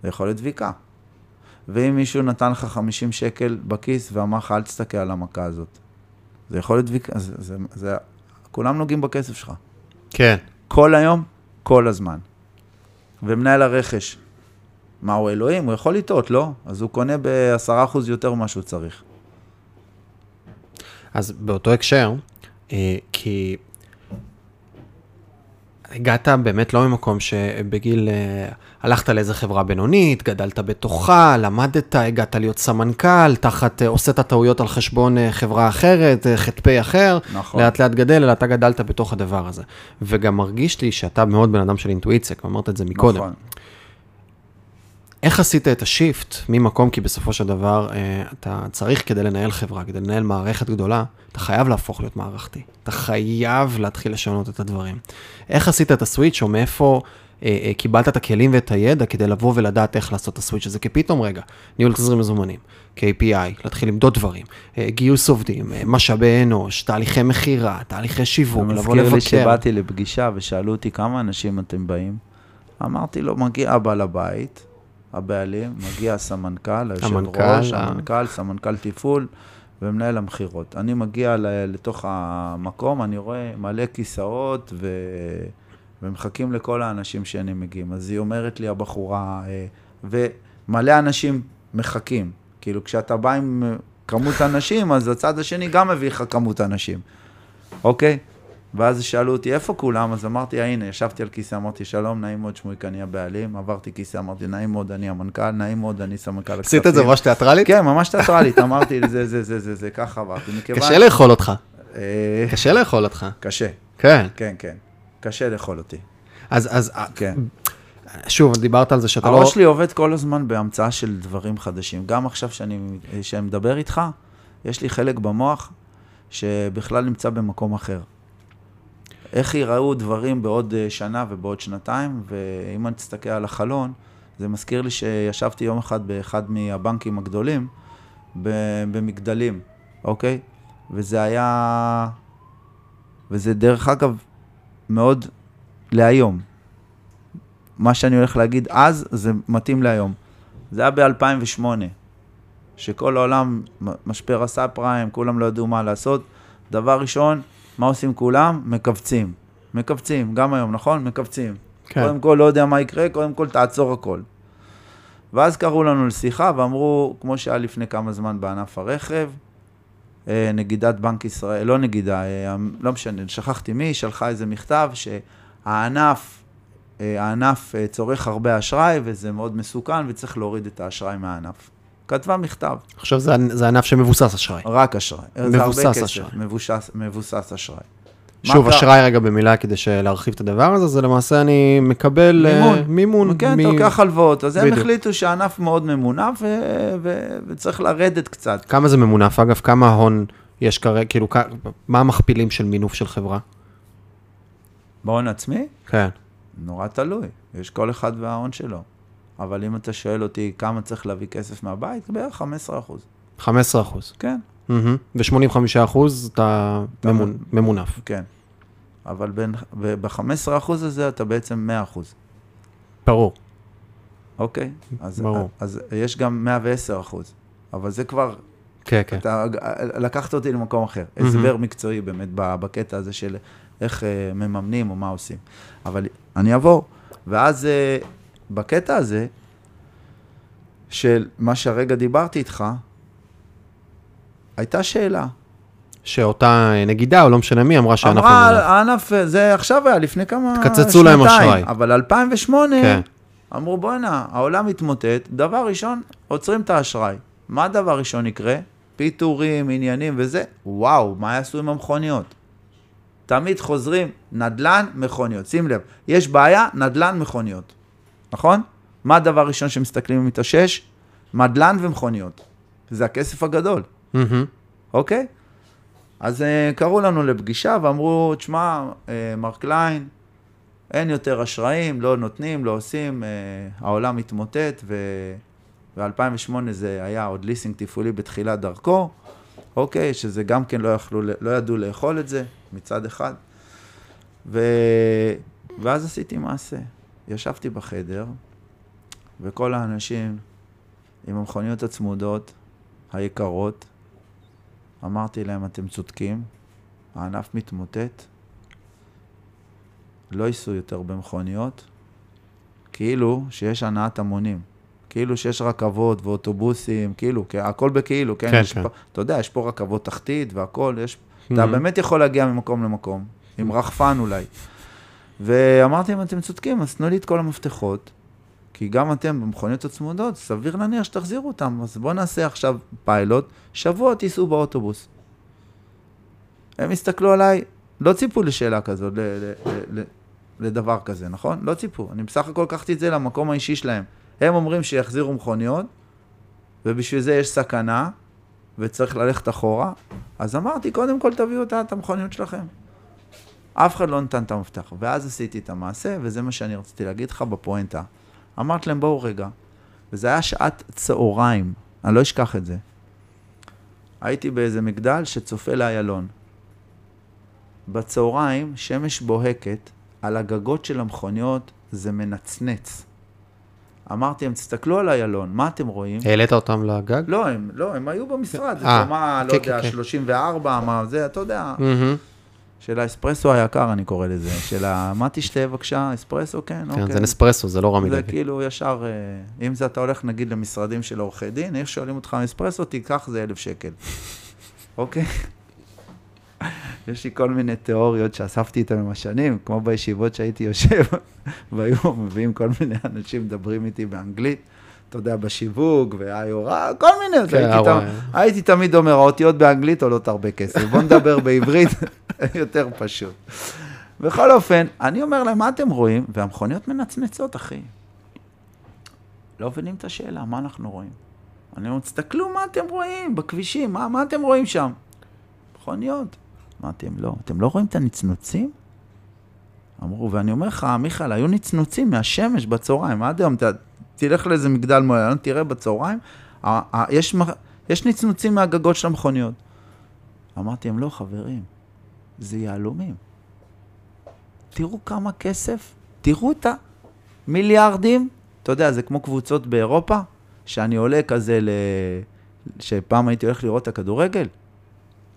זה יכולת דביקה. ואם מישהו נתן לך 50 שקל בכיס ואמר לך, אל תסתכל על המכה הזאת. זה יכולת דביקה, זה, זה, זה, כולם נוגעים בכסף שלך. כן. כל היום, כל הזמן. ומנהל הרכש, מה הוא אלוהים? הוא יכול לטעות, לא? אז הוא קונה ב-10% יותר ממה שהוא צריך. אז באותו הקשר, אה, כי הגעת באמת לא ממקום שבגיל, אה, הלכת לאיזה חברה בינונית, גדלת בתוכה, למדת, הגעת להיות סמנכ"ל, תחת, אה, עושה את הטעויות על חשבון אה, חברה אחרת, אה, ח"פ אחר, נכון. לאט לאט גדל, אלא אתה גדלת בתוך הדבר הזה. וגם מרגיש לי שאתה מאוד בן אדם של אינטואיציה, כבר אמרת את זה מקודם. נכון. איך עשית את השיפט ממקום, כי בסופו של דבר אתה צריך כדי לנהל חברה, כדי לנהל מערכת גדולה, אתה חייב להפוך להיות מערכתי. אתה חייב להתחיל לשנות את הדברים. איך עשית את הסוויץ', או מאיפה קיבלת את הכלים ואת הידע כדי לבוא ולדעת איך לעשות את הסוויץ' הזה? כי פתאום, רגע, ניהול תזרים מזומנים, KPI, להתחיל למדוד דברים, אה, גיוס עובדים, אה, משאבי אנוש, תהליכי מכירה, תהליכי שיווק, לבוא מזכיר לבקר. לי שבאתי לפגישה ושאלו אותי כמה אנשים אתם באים. אמרתי לו, מגיע הבעל הבית, הבעלים, מגיע הסמנכ"ל, היושב המנכ"ל, ראש, המנכ"ל, סמנכ"ל תפעול ומנהל המכירות. אני מגיע לתוך המקום, אני רואה מלא כיסאות ו... ומחכים לכל האנשים שאני מגיעים. אז היא אומרת לי, הבחורה, אה, ומלא אנשים מחכים. כאילו, כשאתה בא עם אה, כמות אנשים, אז הצד השני גם מביא לך כמות אנשים, אוקיי? ואז שאלו אותי, איפה כולם? אז אמרתי, הנה, ישבתי על כיסא, אמרתי, שלום, נעים מאוד, שמואק, אני הבעלים. עברתי כיסא, אמרתי, נעים מאוד, אני המנכ"ל, נעים מאוד, אני סמנכ"ל הכספים. עשית את זה ממש תיאטרלית? כן, ממש תיאטרלית, אמרתי, זה, זה, זה, זה, זה, ככה עברתי. קשה לאכול אותך. אה, קשה לאכול אותך. קשה, כן. כן, כן. קשה לאכול אותי. אז, אז כן. שוב, דיברת על זה שאתה לא... הראש שלי עובד כל הזמן בהמצאה של דברים חדשים. גם עכשיו שאני, שאני מדבר איתך, יש לי חלק במוח שבכלל נמצא במקום אחר. איך ייראו דברים בעוד אה, שנה ובעוד שנתיים, ואם אני תסתכל על החלון, זה מזכיר לי שישבתי יום אחד באחד מהבנקים הגדולים, במגדלים, אוקיי? וזה היה... וזה דרך אגב מאוד להיום. מה שאני הולך להגיד אז, זה מתאים להיום. זה היה ב-2008, שכל העולם, משבר הסאב פריים, כולם לא ידעו מה לעשות. דבר ראשון, מה עושים כולם? מכווצים. מכווצים, גם היום, נכון? מכווצים. כן. קודם כל, לא יודע מה יקרה, קודם כל תעצור הכל. ואז קראו לנו לשיחה ואמרו, כמו שהיה לפני כמה זמן בענף הרכב, נגידת בנק ישראל, לא נגידה, אה, לא משנה, שכחתי מי, שלחה איזה מכתב שהענף, אה, הענף אה, צורך הרבה אשראי וזה מאוד מסוכן וצריך להוריד את האשראי מהענף. כתבה מכתב, עכשיו זה, זה ענף שמבוסס אשראי. רק אשראי. מבוסס אשראי. מבוסס, מבוסס אשראי. שוב? אשראי רגע במילה כדי להרחיב את הדבר הזה, זה למעשה אני מקבל אה, מימון. מימון. כן, אתה לוקח הלוואות. אז הם. החליטו שהענף מאוד ממונף וצריך לרדת קצת. כמה זה ממונף? אגב, כמה הון יש כרגע, כאילו, מה המכפילים של מינוף של חברה? בהון עצמי, כן. נורא תלוי. יש כל אחד וההון שלו. אבל אם אתה שואל אותי כמה צריך להביא כסף מהבית, בערך 15 אחוז. 15 אחוז. כן, ו-85 אחוז אתה אתה ממונ- ממונף. כן. אבל ב-15 אחוז הזה אתה בעצם 100 אחוז, ברור. אוקיי? אז, ברור. אז יש גם 110 אחוז. אבל זה כבר, כן, כן. אתה לקחת אותי למקום אחר. הסבר מקצועי באמת בקטע הזה של איך אה, מממנים או מה עושים. אבל אני אעבור. ואז אה, בקטע הזה, של מה שהרגע דיברתי איתך, הייתה שאלה. שאותה אה, נגידה, או לא משנה מי, אמרה שהענף אמרה. הענף, זה עכשיו היה, לפני כמה... תקצצו להם. אשראי. אבל 2008, כן. אמרו, בואנה, העולם מתמוטט, דבר ראשון, עוצרים את האשראי. מה דבר ראשון יקרה? פיטורים, עניינים וזה. וואו, מה יעשו עם המכוניות? תמיד חוזרים, נדל"ן, מכוניות. שים לב, יש בעיה, נדל"ן, מכוניות. נכון? מה הדבר הראשון שמסתכלים ומתאושש? נדל"ן ומכוניות. זה הכסף הגדול. אוקיי? אז uh, קראו לנו לפגישה ואמרו, תשמע, uh, מר קליין, אין יותר אשראים, לא נותנים, לא עושים, uh, העולם מתמוטט, וב-2008 זה היה עוד ליסינג תפעולי בתחילת דרכו, אוקיי? שזה גם כן לא, יכלו, לא ידעו לאכול את זה, מצד אחד. ו... ואז עשיתי מעשה. ישבתי בחדר, וכל האנשים עם המכוניות הצמודות, היקרות, אמרתי להם, אתם צודקים, הענף מתמוטט, לא ייסעו יותר במכוניות, כאילו שיש הנעת המונים, כאילו שיש רכבות ואוטובוסים, כאילו, כי הכל בכאילו, כן? כן, יש כן. פה, אתה יודע, יש פה רכבות תחתית והכל, יש... אתה באמת יכול להגיע ממקום למקום, עם רחפן אולי. ואמרתי להם, אתם צודקים, אז תנו לי את כל המפתחות, כי גם אתם במכוניות הצמודות, סביר להניח שתחזירו אותם, אז בואו נעשה עכשיו פיילוט, שבוע תיסעו באוטובוס. הם הסתכלו עליי, לא ציפו לשאלה כזאת, ל- ל- ל- לדבר כזה, נכון? לא ציפו. אני בסך הכל לקחתי את זה למקום האישי שלהם. הם אומרים שיחזירו מכוניות, ובשביל זה יש סכנה, וצריך ללכת אחורה, אז אמרתי, קודם כל תביאו את את המכוניות שלכם. אף אחד לא נתן את המפתח. ואז עשיתי את המעשה, וזה מה שאני רציתי להגיד לך בפואנטה. אמרתי להם, בואו רגע. וזה היה שעת צהריים, אני לא אשכח את זה. הייתי באיזה מגדל שצופה לאיילון. בצהריים, שמש בוהקת, על הגגות של המכוניות זה מנצנץ. אמרתי להם, תסתכלו על איילון, מה אתם רואים? העלית אותם לגג? לא, הם, לא, הם היו במשרד, זה אה, קומה, לא כן, יודע, כן, כן. 34, מה זה, אתה יודע, מהמם. של האספרסו היקר, אני קורא לזה, של ה... מה תשתה בבקשה, אספרסו, כן, כן, אוקיי. זה נספרסו, זה לא רמי זה לוי. כאילו ישר, אה, אם זה אתה הולך נגיד למשרדים של עורכי דין, איך שואלים אותך אספרסו, תיקח זה אלף שקל. אוקיי? יש לי כל מיני תיאוריות שאספתי איתם עם השנים, כמו בישיבות שהייתי יושב, והיו מביאים כל מיני אנשים מדברים איתי באנגלית, אתה יודע, בשיווק, והיורה, כל מיני, כן, הייתי. תמ- הייתי תמיד אומר, האותיות באנגלית עולות הרבה כסף, בוא נדבר בעברית, יותר פשוט. בכל אופן, אני אומר להם, מה אתם רואים? והמכוניות מנצנצות, אחי. לא מבינים את השאלה, מה אנחנו רואים? אני אומר, תסתכלו מה אתם רואים בכבישים, מה, מה אתם רואים שם? מכוניות. מה אתם לא? אתם לא רואים את הנצנוצים? אמרו, ואני אומר לך, מיכאל, היו נצנוצים מהשמש בצהריים, עד היום, ת, תלך לאיזה מגדל מועלון, תראה בצהריים, יש, יש נצנוצים מהגגות של המכוניות. אמרתי, הם לא, חברים, זה יהלומים. תראו כמה כסף, תראו את המיליארדים. אתה יודע, זה כמו קבוצות באירופה, שאני עולה כזה ל... שפעם הייתי הולך לראות את הכדורגל,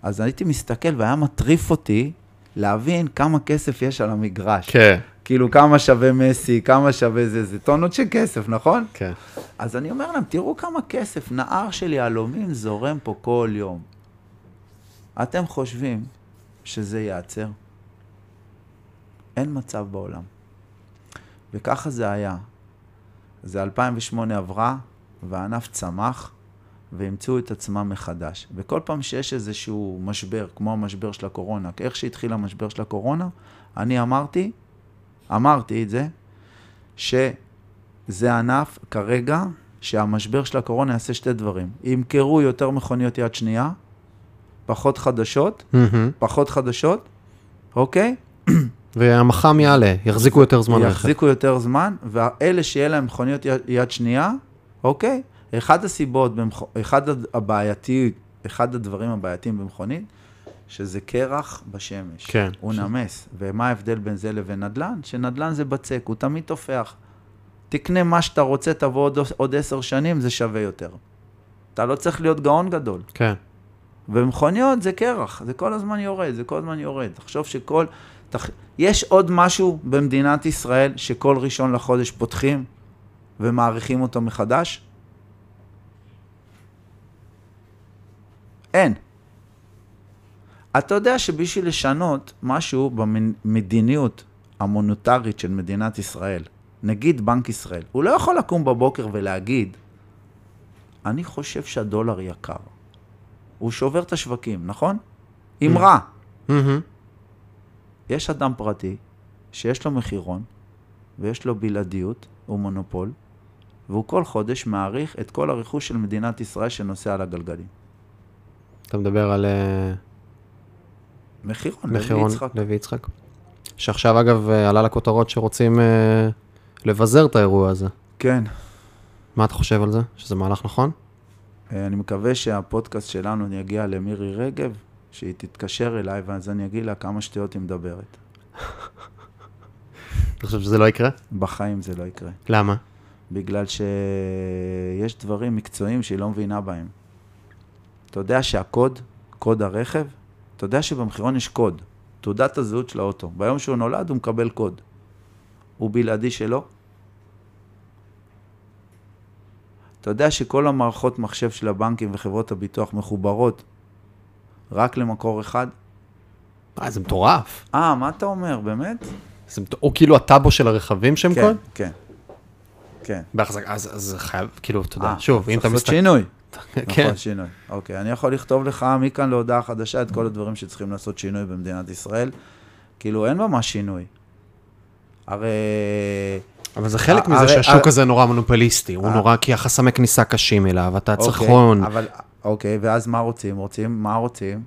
אז הייתי מסתכל והיה מטריף אותי להבין כמה כסף יש על המגרש. כן, כאילו, כמה שווה מסי, כמה שווה זה, זה טונות של כסף, נכון? כן. אז אני אומר להם, תראו כמה כסף, נהר של יהלומים זורם פה כל יום. אתם חושבים שזה ייעצר? אין מצב בעולם. וככה זה היה. זה 2008 עברה, והענף צמח, והמצאו את עצמם מחדש. וכל פעם שיש איזשהו משבר, כמו המשבר של הקורונה, איך שהתחיל המשבר של הקורונה, אני אמרתי, אמרתי את זה, שזה ענף כרגע שהמשבר של הקורונה יעשה שתי דברים. ימכרו יותר מכוניות יד שנייה, פחות חדשות, מהמם. פחות חדשות, אוקיי? והמח"מ יעלה, יחזיקו יותר זמן רכב. יחזיקו יותר זמן, ואלה שיהיה להם מכוניות יד, יד שנייה, אוקיי? אחד הסיבות, במכ... אחד הבעייתי, אחד הדברים הבעייתיים במכונית, שזה קרח בשמש. כן. הוא נמס. ומה ההבדל בין זה לבין נדל"ן? שנדל"ן זה בצק, הוא תמיד תופח. תקנה מה שאתה רוצה, תבוא עוד, עוד עשר שנים, זה שווה יותר. אתה לא צריך להיות גאון גדול. כן. ומכוניות זה קרח, זה כל הזמן יורד, זה כל הזמן יורד. תחשוב שכל... תח... יש עוד משהו במדינת ישראל שכל ראשון לחודש פותחים ומעריכים אותו מחדש? אין. אתה יודע שבשביל לשנות משהו במדיניות המוניטרית של מדינת ישראל, נגיד בנק ישראל, הוא לא יכול לקום בבוקר ולהגיד, אני חושב שהדולר יקר. הוא שובר את השווקים, נכון? אמרה. מהמם. יש אדם פרטי שיש לו מחירון ויש לו בלעדיות, הוא מונופול, והוא כל חודש מעריך את כל הרכוש של מדינת ישראל שנוסע על הגלגלים. אתה מדבר על אה, מחירון, מחירון. לוי יצחק. שעכשיו אגב אה, עלה לכותרות שרוצים אה, לבזר את האירוע הזה. כן. מה אתה חושב על זה? שזה מהלך נכון? אה, אני מקווה שהפודקאסט שלנו יגיע למירי רגב, שהיא תתקשר אליי, ואז אני אגיד לה כמה שטויות היא מדברת. אתה חושב שזה לא יקרה? בחיים זה לא יקרה. למה? בגלל שיש דברים מקצועיים שהיא לא מבינה בהם. אתה יודע שהקוד, קוד הרכב, אתה יודע שבמחירון יש קוד, תעודת הזהות של האוטו. ביום שהוא נולד הוא מקבל קוד. הוא בלעדי שלו. אתה יודע שכל המערכות מחשב של הבנקים וחברות הביטוח מחוברות רק למקור אחד? אה, זה מטורף. אה, מה אתה אומר, באמת? זה מטורף. או כאילו הטאבו של הרכבים שהם כן, קוד? כן. כן. בהחזקה, אז אז חייב, כאילו, אתה יודע, אה, שוב, אם אתה צריך לעשות מסתכל... שינוי. כן. נכון, שינוי. אוקיי, אני יכול לכתוב לך מכאן להודעה חדשה את כל הדברים שצריכים לעשות שינוי במדינת ישראל. כאילו, אין ממש שינוי. הרי... אבל זה חלק מזה שהשוק הזה נורא מונופוליסטי, הוא אה. נורא, כי החסמי כניסה קשים אליו, אתה צריך אוקיי, הון. אבל, אוקיי, ואז מה רוצים? רוצים, מה רוצים?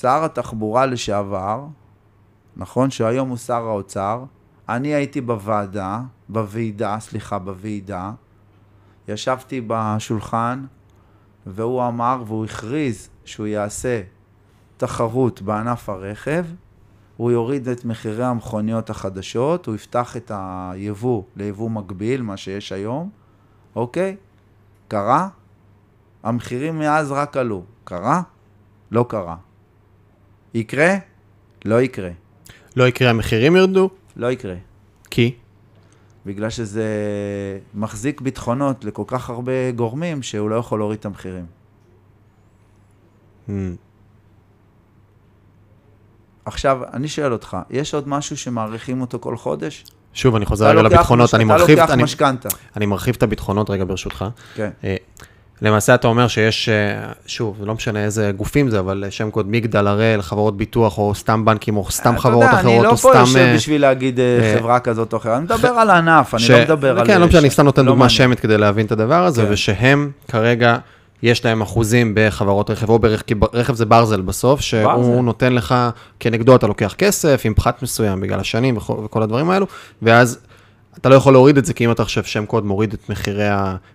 שר התחבורה לשעבר, נכון? שהיום הוא שר האוצר, אני הייתי בוועדה, בוועידה, סליחה, בוועידה, ישבתי בשולחן, והוא אמר והוא הכריז שהוא יעשה תחרות בענף הרכב, הוא יוריד את מחירי המכוניות החדשות, הוא יפתח את היבוא ליבוא מקביל, מה שיש היום, אוקיי? קרה? המחירים מאז רק עלו. קרה? לא קרה. יקרה? לא יקרה. לא יקרה, המחירים ירדו, לא יקרה. כי? בגלל שזה מחזיק ביטחונות לכל כך הרבה גורמים שהוא לא יכול להוריד את המחירים. Hmm. עכשיו, אני שואל אותך, יש עוד משהו שמעריכים אותו כל חודש? שוב, אני חוזר אתה רגע לוקח לביטחונות, אני אתה מרחיב, לוקח אני- משכנתה. אני מרחיב את הביטחונות רגע ברשותך. כן. אה, למעשה אתה אומר שיש, אה, שוב, לא משנה איזה גופים זה, אבל שם קוד מגדל הראל, חברות ביטוח, או סתם בנקים, או סתם חברות אתה יודע, אחרות, אני לא או פה סתם... יושב אה, בשביל להגיד אה, חברה כזאת או אחרת, אני מדבר על הענף, אני לא מדבר על... כן, לא משנה, אני סתם נותן לא דוגמה. שמית כדי להבין את הדבר הזה, כן. ושהם כרגע, יש להם אחוזים בחברות רכב, או ברכב, כי רכב זה ברזל בסוף, שהוא ברזל. נותן לך, כנגדו אתה לוקח כסף, עם פחת מסוים בגלל השנים וכל, וכל הדברים האלו, ואז אתה לא יכול להוריד את זה, כי אם אתה חושב שם קוד מוריד את מחירי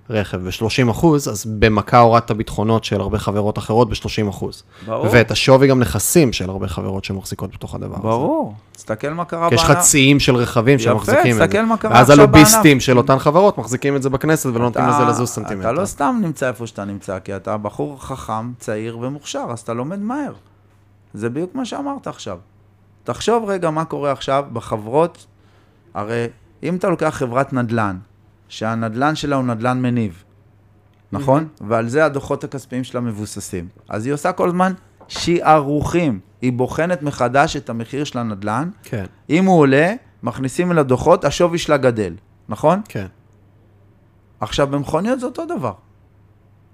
הרכב ב-30 אחוז, אז במכה הורדת ביטחונות של הרבה חברות אחרות ב-30 אחוז. ברור. ואת השווי גם נכסים של הרבה חברות שמחזיקות בתוך הדבר הזה. ברור. תסתכל מה קרה כי יש לך ציים של רכבים יפה, שמחזיקים את זה. תסתכל מה קרה ואז עכשיו הלוביסטים בענף. של אותן חברות מחזיקים את זה בכנסת ולא נותנים לזה לזוז סנטימטר. אתה לא סתם נמצא איפה שאתה נמצא, כי אתה בחור חכם, צעיר ומוכשר, אז אתה לומד מהר. זה בדיוק מה שאמרת עכשיו. תחשוב רגע מה קורה עכשיו בחברות, הרי אם אתה לוקח חברת נדל"ן, שהנדל"ן שלה הוא נדל"ן מניב, נכון? ועל זה הדוחות הכספיים שלה מבוססים. אז היא עושה כל הזמן שערוכים. היא בוחנת מחדש את המחיר של הנדל"ן. כן, אם הוא עולה, מכניסים אל הדוחות, השווי שלה גדל, נכון? כן. עכשיו, במכוניות זה אותו דבר.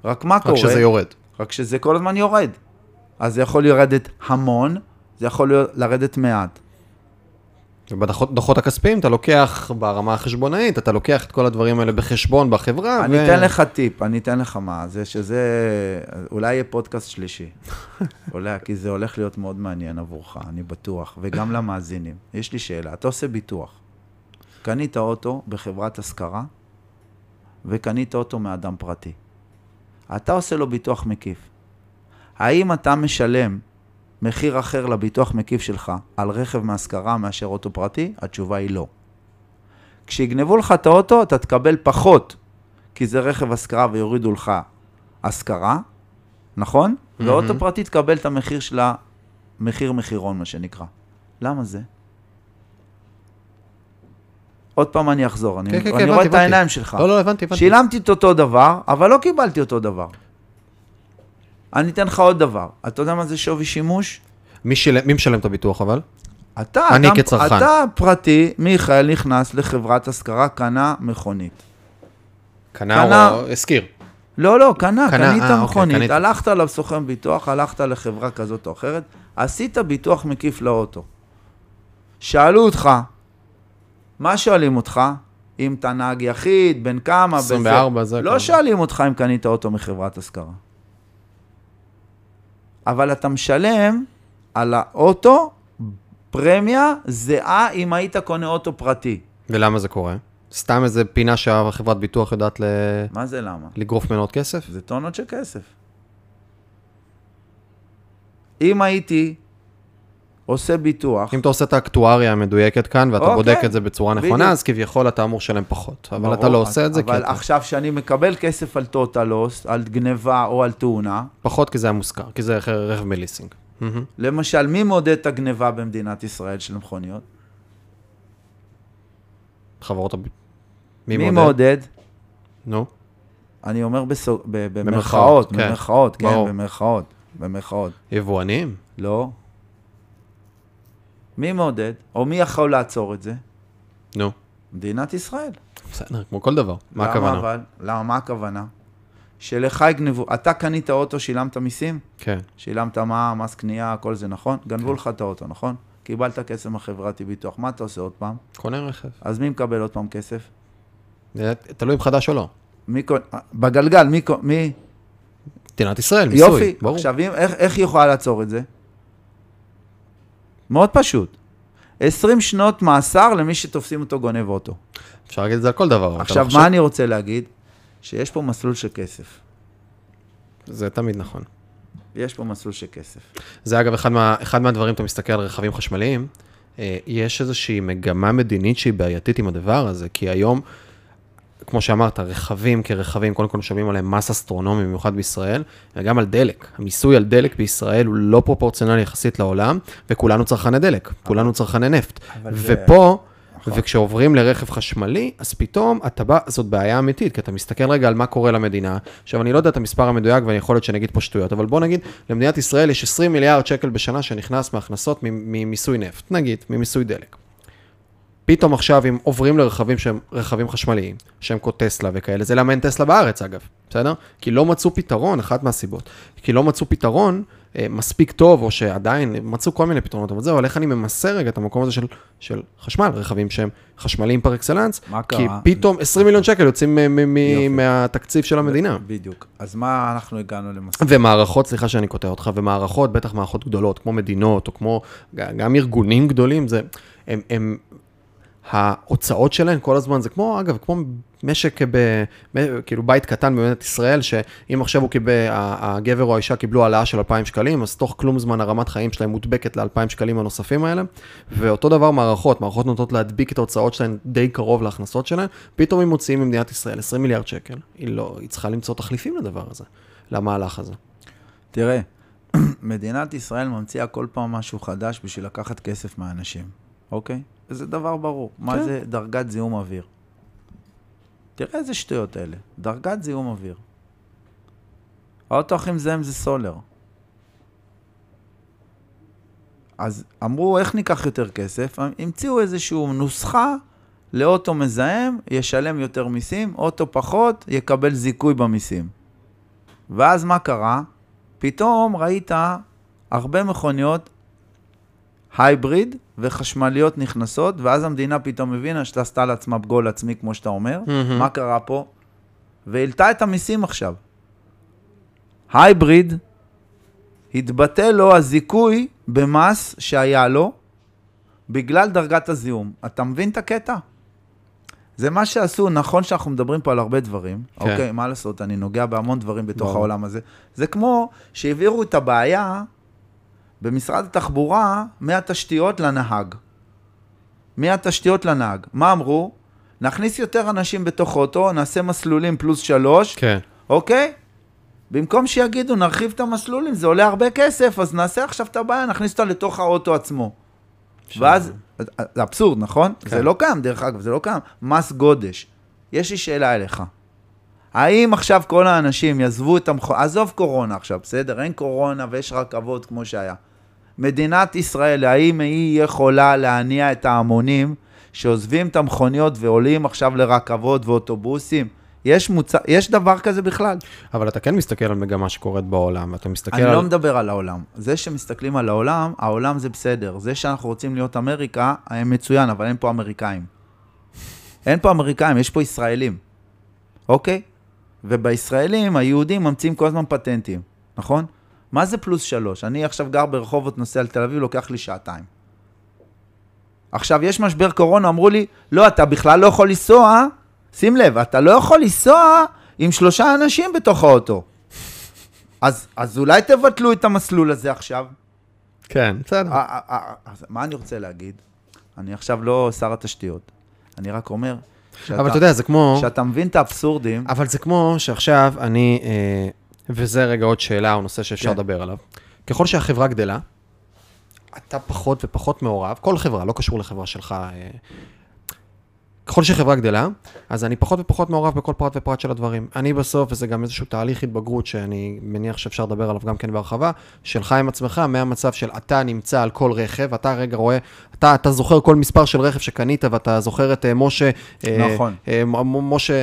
רק מה רק קורה? שזה יורד. רק שזה כל הזמן יורד. אז זה יכול לרדת המון, זה יכול לרדת מעט. ובדוחות דוחות הכספיים אתה לוקח ברמה החשבונאית, אתה לוקח את כל הדברים האלה בחשבון בחברה. אני אתן לך טיפ, אני אתן לך מה, זה שזה, אולי יהיה פודקאסט שלישי. אולי, כי זה הולך להיות מאוד מעניין עבורך, אני בטוח, וגם למאזינים. יש לי שאלה, אתה עושה ביטוח. קנית אוטו בחברת השכרה, וקנית אוטו מאדם פרטי. אתה עושה לו ביטוח מקיף. האם אתה משלם מחיר אחר לביטוח מקיף שלך על רכב מהשכרה מאשר אוטו פרטי? התשובה היא לא. כשיגנבו לך את האוטו, אתה תקבל פחות, כי זה רכב השכרה ויורידו לך השכרה, נכון? Mm-hmm. ואוטו פרטי תקבל את המחיר של המחיר מחירון, מה שנקרא. למה זה? עוד פעם אני אחזור, אני, כן, כן, כן, אני רואה הבנתי, את הבנתי. העיניים שלך. לא, לא, הבנתי, הבנתי. שילמתי את אותו דבר, אבל לא קיבלתי אותו דבר. אני אתן לך עוד דבר. אתה יודע מה זה שווי שימוש? מי, של... מי משלם את הביטוח אבל? אתה, אני אדם, כצרכן. אתה פרטי, מיכאל נכנס לחברת השכרה, קנה מכונית. קנה קנה. או השכיר. לא, לא, קנה, קנה, קנית אה, אוקיי, מכונית, קנית. הלכת לסוכן ביטוח, הלכת לחברה כזאת או אחרת, עשית ביטוח מקיף לאוטו. שאלו אותך, מה שואלים אותך? אם אתה נהג יחיד, בן כמה, בזה. 24 זה לא כבר. שואלים אותך אם קנית אוטו מחברת השכרה. אבל אתה משלם על האוטו פרמיה זהה אם היית קונה אוטו פרטי. ולמה זה קורה? סתם איזה פינה שהחברת ביטוח יודעת ל... מה זה למה? לגרוף ממנו עוד כסף? זה טונות של כסף. אם הייתי עושה ביטוח, אם אתה עושה את האקטואריה המדויקת כאן, ואתה אוקיי, בודק את זה בצורה נכונה, בדיוק. אז כביכול אתה אמור לשלם פחות. אבל ברור, אתה לא עושה את זה, כי אבל אתה... עכשיו שאני מקבל כסף על טוטלוס, על גניבה או על תאונה, פחות כי זה היה מושכר, כי זה רכב מליסינג. למשל, מי מודד את הגניבה במדינת ישראל של מכוניות? חברות הב... מי, מודד? מעודד? נו, אני אומר בסוג, ב- במרכאות, במרכאות, כן. במרכאות, כן, במרכאות. יבואנים? לא. מי מעודד? או מי יכול לעצור את זה? נו, מדינת ישראל. בסדר, כמו כל דבר. מה למה הכוונה? אבל? למה, מה הכוונה? שלך יגנבו, אתה קנית אוטו, שילמת מיסים? כן. שילמת מע"מ, מס קנייה, כל זה, נכון? גנבו לך את האוטו, נכון? קיבלת כסף מהחברת ביטוח, מה אתה עושה עוד פעם? קונה רכב. אז מי מקבל עוד פעם כסף? זה תלוי אם חדש או לא. מי קונה? בגלגל, מי? מדינת ישראל, מיסוי. יופי. ברור. עכשיו, אם, איך, איך היא יכולה לעצור את זה? מאוד פשוט. 20 שנות מאסר למי שתופסים אותו גונב אוטו. אפשר להגיד את זה על כל דבר. עכשיו, לא חושב- מה אני רוצה להגיד? שיש פה מסלול של כסף. זה תמיד נכון. יש פה מסלול של כסף. זה אגב אחד, מה, אחד מהדברים, אתה מסתכל על רכבים חשמליים, אה, יש איזושהי מגמה מדינית שהיא בעייתית עם הדבר הזה, כי היום, כמו שאמרת, רכבים כרכבים, קודם כל משלמים עליהם מס אסטרונומי, במיוחד בישראל, וגם על דלק. המיסוי על דלק בישראל הוא לא פרופורציונלי יחסית לעולם, וכולנו צרכני דלק, כולנו צרכני נפט. ופה, נכון. וכשעוברים לרכב חשמלי, אז פתאום אתה בא, זאת בעיה אמיתית, כי אתה מסתכל רגע על מה קורה למדינה. עכשיו, אני לא יודע את המספר המדויק, ויכול להיות שנגיד פה שטויות, אבל בוא נגיד, למדינת ישראל יש 20 מיליארד שקל בשנה שנכנס מהכנסות ממיסוי נפט, נגיד, ממיסוי דלק. פתאום עכשיו, אם עוברים לרכבים שהם רכבים חשמליים, שהם כמו טסלה וכאלה, זה למה אין טסלה בארץ אגב, בסדר? כי לא מצאו פתרון, אחת מהסיבות, כי לא מצאו פתרון אה, מספיק טוב, או שעדיין מצאו כל מיני פתרונות, אבל זהו, על איך אני ממסר רגע את המקום הזה של, של חשמל, רכבים שהם חשמליים פר אקסלנס, כי קרה? פתאום 20 מיליון שקל יוצאים מ- מ- מ- יופי. מהתקציב של המדינה. בדיוק. אז מה אנחנו הגענו למסלול? ומערכות, סליחה שאני קוטע אותך, ומערכות, בטח מערכות גדולות, כמו מדינות, או כמו גם ארגונים גדולים, זה, הם, הם, ההוצאות שלהם כל הזמן, זה כמו, אגב, כמו משק, ב, כאילו בית קטן במדינת ישראל, שאם עכשיו הוא קיבל, הגבר או האישה קיבלו העלאה של 2,000 שקלים, אז תוך כלום זמן הרמת חיים שלהם מודבקת ל-2,000 שקלים הנוספים האלה, ואותו דבר מערכות, מערכות נוטות להדביק את ההוצאות שלהם די קרוב להכנסות שלהם, פתאום הם מוציאים ממדינת ישראל 20 מיליארד שקל, היא לא, היא צריכה למצוא תחליפים לדבר הזה, למהלך הזה. תראה, מדינת ישראל ממציאה כל פעם משהו חדש בשביל לקחת כסף מהאנשים, אוקיי? וזה דבר ברור. מה כן. זה דרגת זיהום אוויר? תראה איזה שטויות אלה. דרגת זיהום אוויר. האוטו הכי מזהם זה סולר. אז אמרו, איך ניקח יותר כסף? המציאו איזושהי נוסחה לאוטו מזהם, ישלם יותר מיסים, אוטו פחות, יקבל זיכוי במיסים. ואז מה קרה? פתאום ראית הרבה מכוניות הייבריד וחשמליות נכנסות, ואז המדינה פתאום הבינה שאתה עשתה לעצמה גול עצמי, כמו שאתה אומר. מהמם. מה קרה פה? והעלתה את המיסים עכשיו. הייבריד, התבטל לו הזיכוי במס שהיה לו בגלל דרגת הזיהום. אתה מבין את הקטע? זה מה שעשו, נכון שאנחנו מדברים פה על הרבה דברים, כן. כן. אוקיי, מה לעשות, אני נוגע בהמון דברים בתוך ברור. העולם הזה. זה כמו שהעבירו את הבעיה במשרד התחבורה מהתשתיות לנהג. מהתשתיות לנהג. מה אמרו? נכניס יותר אנשים בתוך אוטו, נעשה מסלולים פלוס שלוש, כן. אוקיי? במקום שיגידו, נרחיב את המסלולים, זה עולה הרבה כסף, אז נעשה עכשיו את הבעיה, נכניס אותה לתוך האוטו עצמו. ואז, זה אבסורד, נכון? כן. זה לא קיים, דרך אגב, זה לא קיים. מס גודש. יש לי שאלה אליך. האם עכשיו כל האנשים יעזבו את המכוניות, עזוב קורונה עכשיו, בסדר? אין קורונה ויש רכבות כמו שהיה. מדינת ישראל, האם היא יכולה להניע את ההמונים שעוזבים את המכוניות ועולים עכשיו לרכבות ואוטובוסים? יש, מוצ... יש דבר כזה בכלל. אבל אתה כן מסתכל על מגמה שקורית בעולם, אתה מסתכל אני על... לא מדבר על העולם. זה שמסתכלים על העולם, העולם זה בסדר. זה שאנחנו רוצים להיות אמריקה, מצוין, אבל אין פה אמריקאים. אין פה אמריקאים, יש פה ישראלים, אוקיי? ובישראלים, היהודים ממציאים כל הזמן פטנטים, נכון? מה זה פלוס שלוש? אני עכשיו גר ברחובות, נוסע לתל אביב, לוקח לי שעתיים. עכשיו, יש משבר קורונה, אמרו לי, לא, אתה בכלל לא יכול לנסוע, שים לב, אתה לא יכול לנסוע עם שלושה אנשים בתוך האוטו. אז, אז אולי תבטלו את המסלול הזה עכשיו. כן, בסדר. מה אני רוצה להגיד? אני עכשיו לא שר התשתיות. אני רק אומר... שאתה, אבל אתה יודע, זה כמו... שאתה מבין את האבסורדים, אבל זה כמו שעכשיו אני, אה, וזה רגע עוד שאלה או נושא שאפשר כן. לדבר עליו. ככל שהחברה גדלה, אתה פחות ופחות מעורב, כל חברה, לא קשור לחברה שלך. אה, ככל שחברה גדלה, אז אני פחות ופחות מעורב בכל פרט ופרט של הדברים. אני בסוף, וזה גם איזשהו תהליך התבגרות שאני מניח שאפשר לדבר עליו גם כן בהרחבה, שלך עם עצמך, מהמצב של אתה נמצא על כל רכב, אתה רגע רואה, אתה, אתה זוכר כל מספר של רכב שקנית, ואתה זוכר את אה, משה, אה, נכון. אה, משה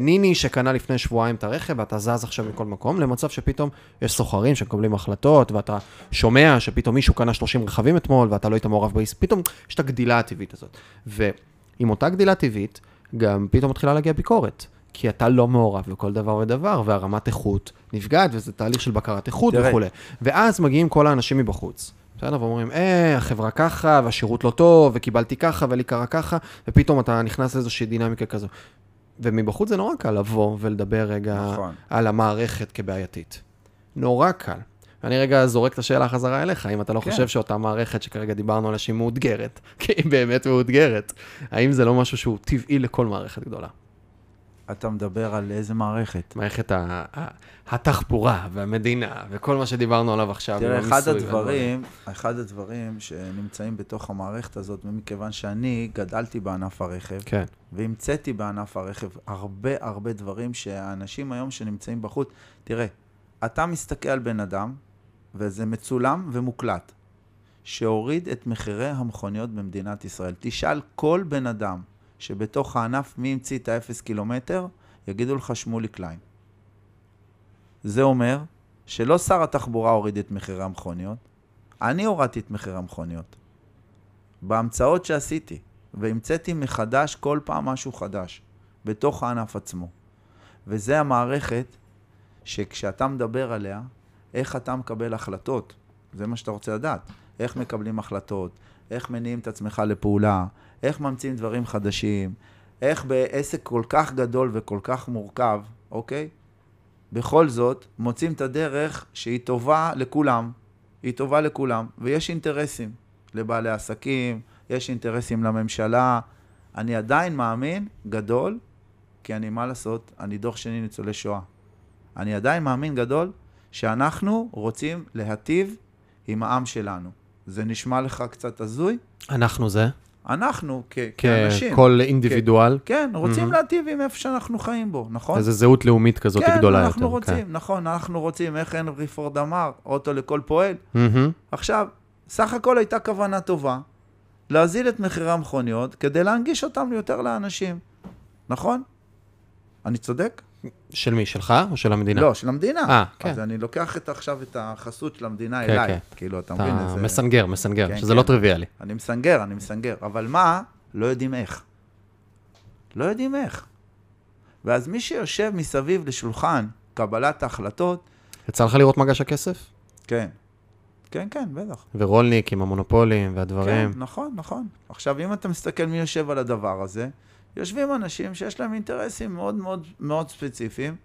ניני שקנה לפני שבועיים את הרכב, ואתה זז עכשיו מכל מקום, למצב שפתאום יש סוחרים שמקבלים החלטות, ואתה שומע שפתאום מישהו קנה 30 רכבים אתמול, ואתה לא היית מעורב בעסק, פתאום יש את הגדילה הטבעית הזאת. ועם אותה גדילה טבעית, גם פתאום מתחילה להגיע ביקורת. כי אתה לא מעורב בכל דבר ודבר, והרמת איכות נפגעת, וזה תהליך של בקרת איכות. וכולי. ואז מגיעים כל האנשים מבחוץ. בסדר? ואומרים, אה, החברה ככה, והשירות לא טוב, וקיבלתי ככה, ולי קרה ככה, ופתאום אתה נכנס לאיזושהי דינמיקה כזו. ומבחוץ זה נורא קל לבוא ולדבר רגע נכון. על המערכת כבעייתית. נורא קל. ואני רגע זורק את השאלה חזרה אליך, האם אתה לא כן. חושב שאותה מערכת שכרגע דיברנו עליה שהיא מאותגרת, כי היא באמת מאותגרת, האם זה לא משהו שהוא טבעי לכל מערכת גדולה? אתה מדבר על איזה מערכת? מערכת ה- ה- התחבורה והמדינה וכל מה שדיברנו עליו עכשיו. תראה, אחד הדברים, אחד הדברים שנמצאים בתוך המערכת הזאת, ומכיוון שאני גדלתי בענף הרכב, כן, והמצאתי בענף הרכב הרבה הרבה דברים שהאנשים היום שנמצאים בחוץ, תראה, אתה מסתכל על בן אדם, וזה מצולם ומוקלט, שהוריד את מחירי המכוניות במדינת ישראל. תשאל כל בן אדם שבתוך הענף מי המציא את האפס קילומטר, יגידו לך שמולי קליין. זה אומר שלא שר התחבורה הוריד את מחירי המכוניות, אני הורדתי את מחירי המכוניות. בהמצאות שעשיתי, והמצאתי מחדש כל פעם משהו חדש, בתוך הענף עצמו. וזה המערכת שכשאתה מדבר עליה, איך אתה מקבל החלטות, זה מה שאתה רוצה לדעת. איך מקבלים החלטות, איך מניעים את עצמך לפעולה, איך ממציאים דברים חדשים, איך בעסק כל כך גדול וכל כך מורכב, אוקיי? בכל זאת, מוצאים את הדרך שהיא טובה לכולם. היא טובה לכולם, ויש אינטרסים לבעלי עסקים, יש אינטרסים לממשלה. אני עדיין מאמין גדול, כי אני, מה לעשות, אני דוח שני ניצולי שואה. אני עדיין מאמין גדול שאנחנו רוצים להטיב עם העם שלנו. זה נשמע לך קצת הזוי? אנחנו זה, אנחנו, כ- כאנשים, ככל אינדיבידואל, כן, רוצים מהמם. להטיב עם איפה שאנחנו חיים בו, נכון? איזו זהות לאומית כזאת כן, גדולה יותר. אנחנו רוצים, נכון, אנחנו רוצים, איך הנרי פורד אמר, אוטו לכל פועל. מהמם. עכשיו, סך הכל הייתה כוונה טובה, להוזיל את מחירי המכוניות כדי להנגיש אותם יותר לאנשים, נכון? אני צודק? של מי, שלך או של המדינה? לא, של המדינה. אה, כן. אז אני לוקח את, עכשיו את החסות של המדינה כן, אליי. כן. כאילו, אתה מבין אתה איזה... מסנגר, מסנגר, כן, שזה כן. לא טריוויאלי. אני מסנגר, אני מסנגר. אבל מה? לא יודעים איך. לא יודעים איך. ואז מי שיושב מסביב לשולחן קבלת ההחלטות, יצא לך לראות מגש הכסף? כן. כן, כן, בטח. ורולניק עם המונופולים כן, והדברים. נכון, נכון. עכשיו, אם אתה מסתכל מי יושב על הדבר הזה, יושבים אנשים שיש להם אינטרסים מאוד מאוד מאוד ספציפיים,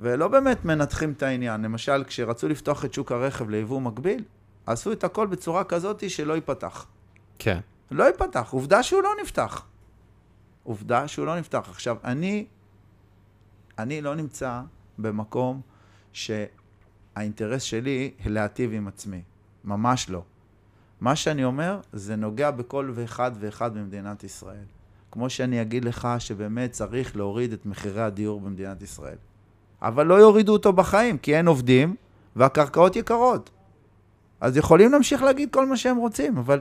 ולא באמת מנתחים את העניין. למשל, כשרצו לפתוח את שוק הרכב ליבוא מקביל, עשו את הכל בצורה כזאת שלא ייפתח. כן. לא ייפתח, עובדה שהוא לא נפתח. עובדה שהוא לא נפתח. עכשיו, אני, אני לא נמצא במקום שהאינטרס שלי להטיב עם עצמי. ממש לא. מה שאני אומר, זה נוגע בכל ואחד ואחד במדינת ישראל. כמו שאני אגיד לך שבאמת צריך להוריד את מחירי הדיור במדינת ישראל. אבל לא יורידו אותו בחיים, כי אין עובדים והקרקעות יקרות. אז יכולים להמשיך להגיד כל מה שהם רוצים, אבל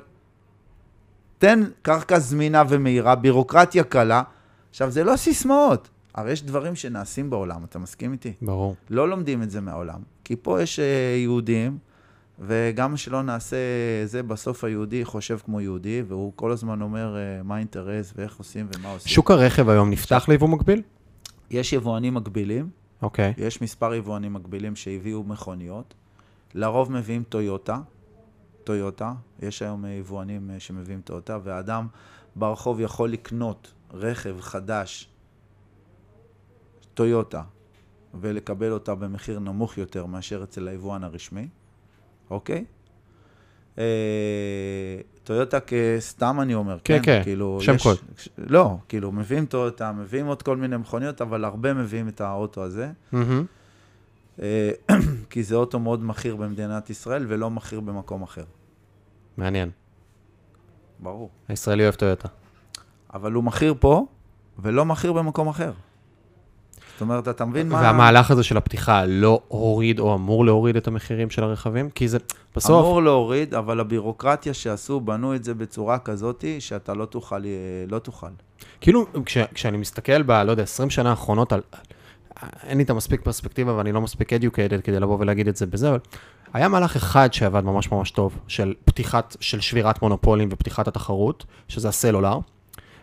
תן קרקע זמינה ומהירה, בירוקרטיה קלה. עכשיו, זה לא סיסמאות. הרי יש דברים שנעשים בעולם, אתה מסכים איתי? ברור. לא לומדים את זה מהעולם. כי פה יש אה, יהודים, וגם שלא נעשה זה, בסוף היהודי חושב כמו יהודי, והוא כל הזמן אומר אה, מה האינטרס ואיך עושים ומה עושים. שוק הרכב היום נפתח ליבוא מקביל? יש יבואנים מקבילים, אוקיי. יש מספר יבואנים מקבילים שהביאו מכוניות. לרוב מביאים טויוטה, טויוטה, יש היום אה, יבואנים אה, שמביאים טויוטה, ואדם ברחוב יכול לקנות רכב חדש, טויוטה, ולקבל אותה במחיר נמוך יותר מאשר אצל היבואן הרשמי, אוקיי? אה, טויוטה כסתם אני אומר, כן, כן, כאילו, שם יש- קוד. לא, כאילו, מביאים טויוטה, מביאים עוד כל מיני מכוניות, אבל הרבה מביאים את האוטו הזה. אה, כי זה אוטו מאוד מכיר במדינת ישראל ולא מכיר במקום אחר. מעניין. ברור. הישראלי אוהב טויוטה. אבל הוא מכיר פה ולא מכיר במקום אחר. זאת אומרת, אתה מבין מה... והמהלך הזה של הפתיחה לא הוריד או אמור להוריד את המחירים של הרכבים? כי זה בסוף... אמור להוריד, אבל הבירוקרטיה שעשו, בנו את זה בצורה כזאת שאתה לא תוכל, אה, לא תוכל. כאילו, כש, כשאני מסתכל ב, לא יודע, 20 שנה האחרונות על... אין לי את המספיק פרספקטיבה ואני לא מספיק educated כדי לבוא ולהגיד את זה בזה, אבל היה מהלך אחד שעבד ממש ממש טוב, של פתיחת, של שבירת מונופולים ופתיחת התחרות, שזה הסלולר,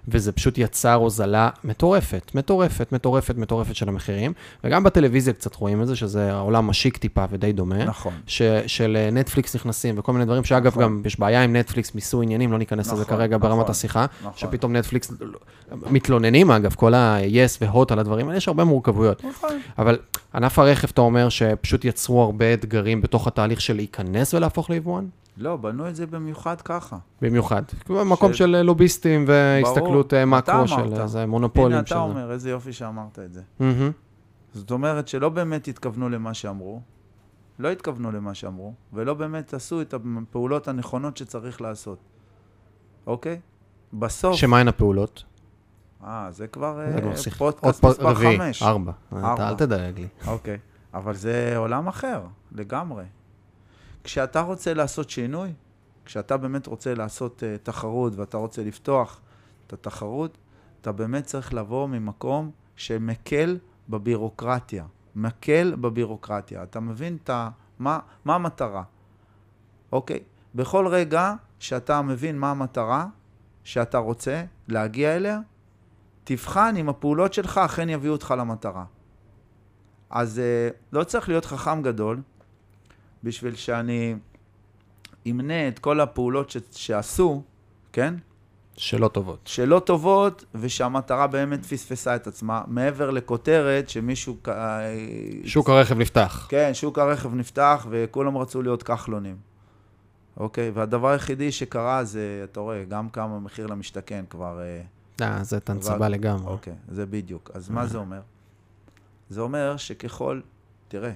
וזה פשוט יצר הוזלה מטורפת, מטורפת, מטורפת, מטורפת של המחירים, וגם בטלוויזיה קצת רואים את זה, שזה העולם משיק טיפה ודי דומה. נכון. ש, של אה, נטפליקס נכנסים וכל מיני דברים, שאגב, נכון. גם יש בעיה עם נטפליקס, מיסוי עניינים, לא ניכנס לזה נכון, כרגע ברמת נכון, השיחה, נכון. שפתאום נטפליקס מתלוננים, אגב, כל ה-yes והוט על הדברים האלה, יש הרבה מורכבויות. נכון. אבל ענף הרכב, אתה אומר שפשוט יצרו הרבה אתגרים בתוך התהליך של להיכנס ולהפוך ליבואן? לא, בנו את זה במיוחד ככה. במיוחד. במקום ש- של אה, לוביסטים והסתכלות אה, אתה מקרו של. איזה מונופולים. הנה, אתה של זה. אומר, איזה יופי שאמרת את זה. מהמם. זאת אומרת שלא באמת התכוונו למה שאמרו, לא התכוונו למה שאמרו, ולא באמת עשו את הפעולות הנכונות שצריך לעשות, אוקיי? בסוף... שמהן הפעולות? אה, זה כבר זה אה, כבר שיח- פודקאסט מספר רביעי, חמש. ארבע. אל תדייק לי. אוקיי, אבל זה עולם אחר, לגמרי. כשאתה רוצה לעשות שינוי, כשאתה באמת רוצה לעשות uh, תחרות ואתה רוצה לפתוח את התחרות, אתה באמת צריך לבוא ממקום שמקל בבירוקרטיה. מקל בבירוקרטיה. אתה מבין את ה... מה, מה המטרה? אוקיי? בכל רגע שאתה מבין מה המטרה שאתה רוצה להגיע אליה, תבחן אם הפעולות שלך אכן יביאו אותך למטרה. אז uh, לא צריך להיות חכם גדול בשביל שאני אמנה את כל הפעולות ש- שעשו, כן? שלא טובות. שלא טובות, ושהמטרה באמת פספסה את עצמה, מעבר לכותרת שמישהו... אה, שוק הרכב נפתח. כן, שוק הרכב נפתח וכולם רצו להיות כחלונים. אוקיי? והדבר היחידי שקרה זה, אתה רואה, גם כמה מחיר למשתכן כבר... אה, אה, זה תנצבה לגמרי. אוקיי, זה בדיוק. אז מה זה אומר? זה אומר שככל... תראה,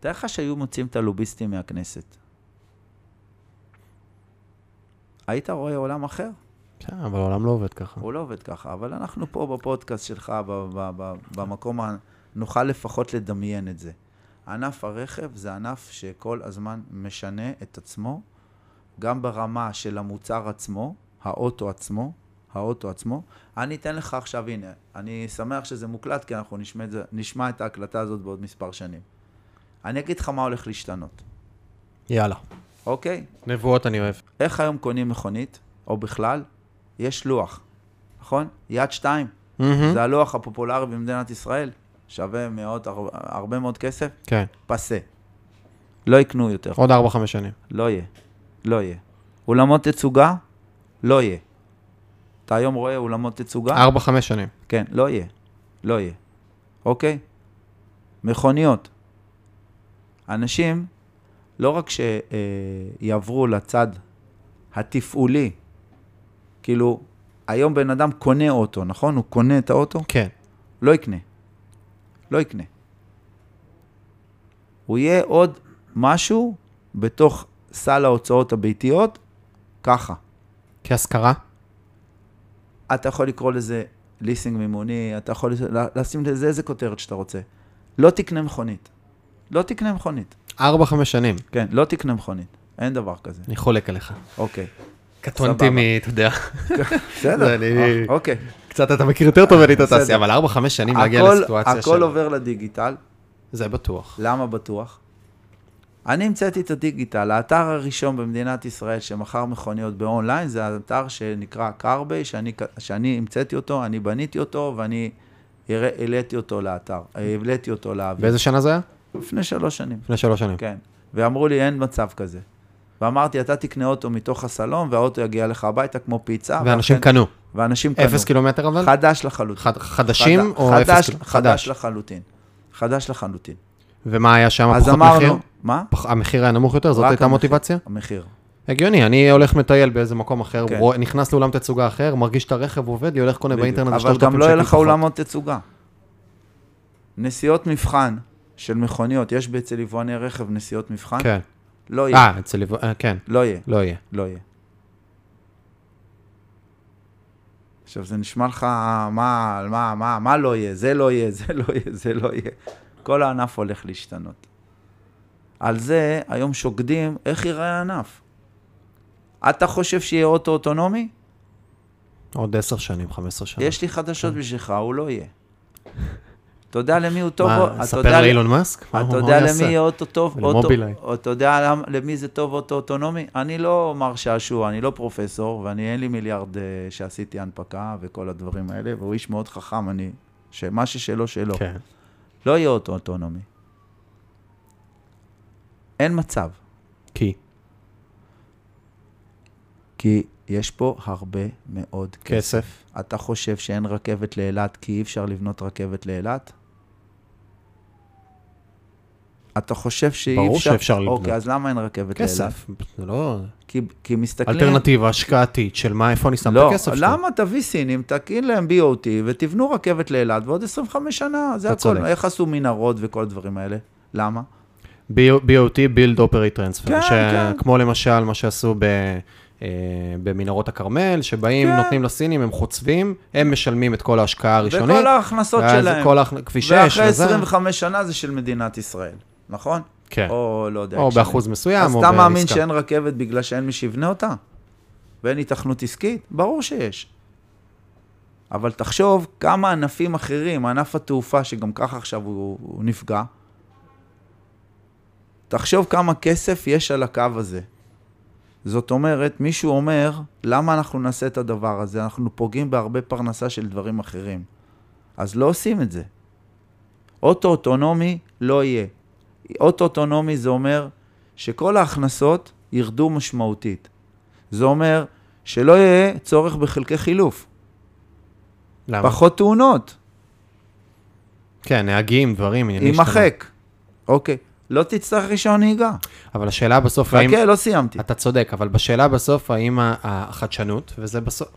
תאר לך שהיו מוצאים את הלוביסטים מהכנסת. היית רואה עולם אחר? בסדר, אבל העולם לא עובד ככה. הוא לא עובד ככה, אבל אנחנו פה בפודקאסט שלך, ב- ב- ב- במקום, ה- נוכל לפחות לדמיין את זה. ענף הרכב זה ענף שכל הזמן משנה את עצמו, גם ברמה של המוצר עצמו, האוטו עצמו, האוטו עצמו. אני אתן לך עכשיו, הנה, אני שמח שזה מוקלט, כי אנחנו נשמע את, זה, נשמע את ההקלטה הזאת בעוד מספר שנים. אני אגיד לך מה הולך להשתנות, יאללה. אוקיי? נבואות אני אוהב. איך היום קונים מכונית, או בכלל? יש לוח, נכון? יד שתיים. מהמם. זה הלוח הפופולרי במדינת ישראל, שווה מאות, הר- הרבה מאוד כסף, כן. פסה. לא יקנו יותר, עוד 4-5 שנים. לא יהיה, לא יהיה. אולמות תצוגה, לא יהיה. אתה היום רואה אולמות תצוגה? 4-5 שנים. כן, לא יהיה, לא יהיה, אוקיי? מכוניות. אנשים, לא רק שיעברו לצד התפעולי, כאילו, היום בן אדם קונה אוטו, נכון? הוא קונה את האוטו? כן. לא יקנה. לא יקנה. הוא יהיה עוד משהו בתוך סל ההוצאות הביתיות, ככה. כהשכרה? אתה יכול לקרוא לזה ליסינג מימוני, אתה יכול לשים לזה איזה כותרת שאתה רוצה. לא תקנה מכונית. לא תקנה מכונית. ארבע, חמש שנים. כן, לא תקנה מכונית. אין דבר כזה. אני חולק עליך. אוקיי. קטונתי. מ... אתה יודע, בסדר, אני- אה, אוקיי. קצת אתה מכיר יותר טוב ממני את. התעשייה, אבל ארבע, חמש שנים להגיע הכל- לסיטואציה הכל של... עובר לדיגיטל. זה בטוח. למה בטוח? אני המצאתי את הדיגיטל, האתר הראשון במדינת ישראל שמכר מכוניות באונליין, זה האתר שנקרא קרביי, שאני, שאני המצאתי אותו, אני בניתי אותו ואני העליתי אותו לאתר, העליתי אותו לאוויר. באיזה שנה זה היה? לפני שלוש שנים, לפני שלוש שנים. כן. ואמרו לי, אין מצב כזה. ואמרתי, אתה תקנה אוטו מתוך הסלון, והאוטו יגיע לך הביתה כמו פיצה. ואנשים ואכן- קנו. ואנשים קנו. אפס קילומטר אבל? חדש לחלוטין. חד- חדשים חד- או חדש, אפס קילומטר? חדש לחלוטין. חדש לחלוטין. ומה היה שם? אז פחות אמרנו, מחיר? מה? פח- המחיר היה נמוך יותר? זאת הייתה המחיר, מוטיבציה? המחיר. הגיוני, אני הולך מטייל באיזה מקום אחר, כן. רואה- נכנס לאולם תצוגה אחר, מרגיש את הרכב עובד לי, הולך קונה. באינטרנט אבל גם לא יהיה לך. אולמות תצוגה. נסיעות מבחן של מכוניות, יש אצל יבואני רכב נסיעות מבחן? כן. לא יהיה. אה, אצל... יבוא- אה, כן, לא יהיה. לא יהיה. לא יהיה. עכשיו, זה נשמע לך, מה, מה, מה, מה לא יהיה? זה לא יהיה, זה לא יהיה, זה לא יהיה. כל הענף הולך להשתנות. על זה היום שוקדים איך ייראה הענף. אתה חושב שיהיה אוטו אוטונומי? עוד עשר שנים, חמש עשרה שנה. יש לי חדשות בשבילך, הוא לא יהיה. אתה יודע למי הוא טוב? מה, ספר לאילון מאסק? אתה יודע למי אוטו טוב? אתה יודע למ- למי זה טוב אוטו אוטונומי? אני לא מר שעשוע, אני לא פרופסור, ואני אין לי מיליארד אה, שעשיתי הנפקה וכל הדברים האלה, והוא איש מאוד חכם, אני... שמה ששלו, שלו. כן. לא יהיה אוטו אוטונומי. אין מצב, כי? כי יש פה הרבה מאוד כסף. כסף. אתה חושב שאין רכבת לאילת כי אי אפשר לבנות רכבת לאילת? אתה חושב שאי ברור אפשר... שאפשר לבנות. אוקיי, אז למה אין רכבת לאילת? כסף. זה לא... כי, כי מסתכלים... אלטרנטיבה השקעתית של מה, איפה אני שם לא, את הכסף שלי. למה תביא סינים, תקים להם BOT ותבנו רכבת לאילת ועוד 25 שנה, זה הכל. צודק. איך עשו מנהרות וכל הדברים האלה? למה? BOT, Build Operate Transfer, כן, ש- כן. כמו למשל מה שעשו ב... אה, במנהרות הכרמל, שבאים, כן. נותנים לסינים, הם חוצבים, הם משלמים את כל ההשקעה הראשונית, וכל ההכנסות שלהם. כל ההכ- כביש 6 ואחרי וזה, 25 שנה זה של מדינת ישראל, נכון? כן, או לא יודע. או. באחוז מסוים, אז או אתה מאמין בעסקה. שאין רכבת בגלל שאין מי שיבנה אותה? ואין היתכנות עסקית? ברור שיש. אבל תחשוב כמה ענפים אחרים, ענף התעופה, שגם ככה עכשיו הוא, הוא נפגע, תחשוב כמה כסף יש על הקו הזה. זאת אומרת, מישהו אומר, למה אנחנו נעשה את הדבר הזה? אנחנו פוגעים בהרבה פרנסה של דברים אחרים. אז לא עושים את זה. אוטו אוטונומי לא יהיה. אוטו אוטונומי זה אומר שכל ההכנסות ירדו משמעותית. זה אומר שלא יהיה צורך בחלקי חילוף, למה? פחות תאונות, כן, נהגים, דברים, עניינים יימחק. אוקיי, לא תצטרך רישיון נהיגה. אבל השאלה בסוף, האם... חכה, לא סיימתי. אתה צודק, אבל בשאלה בסוף, האם החדשנות, וזה בסוף...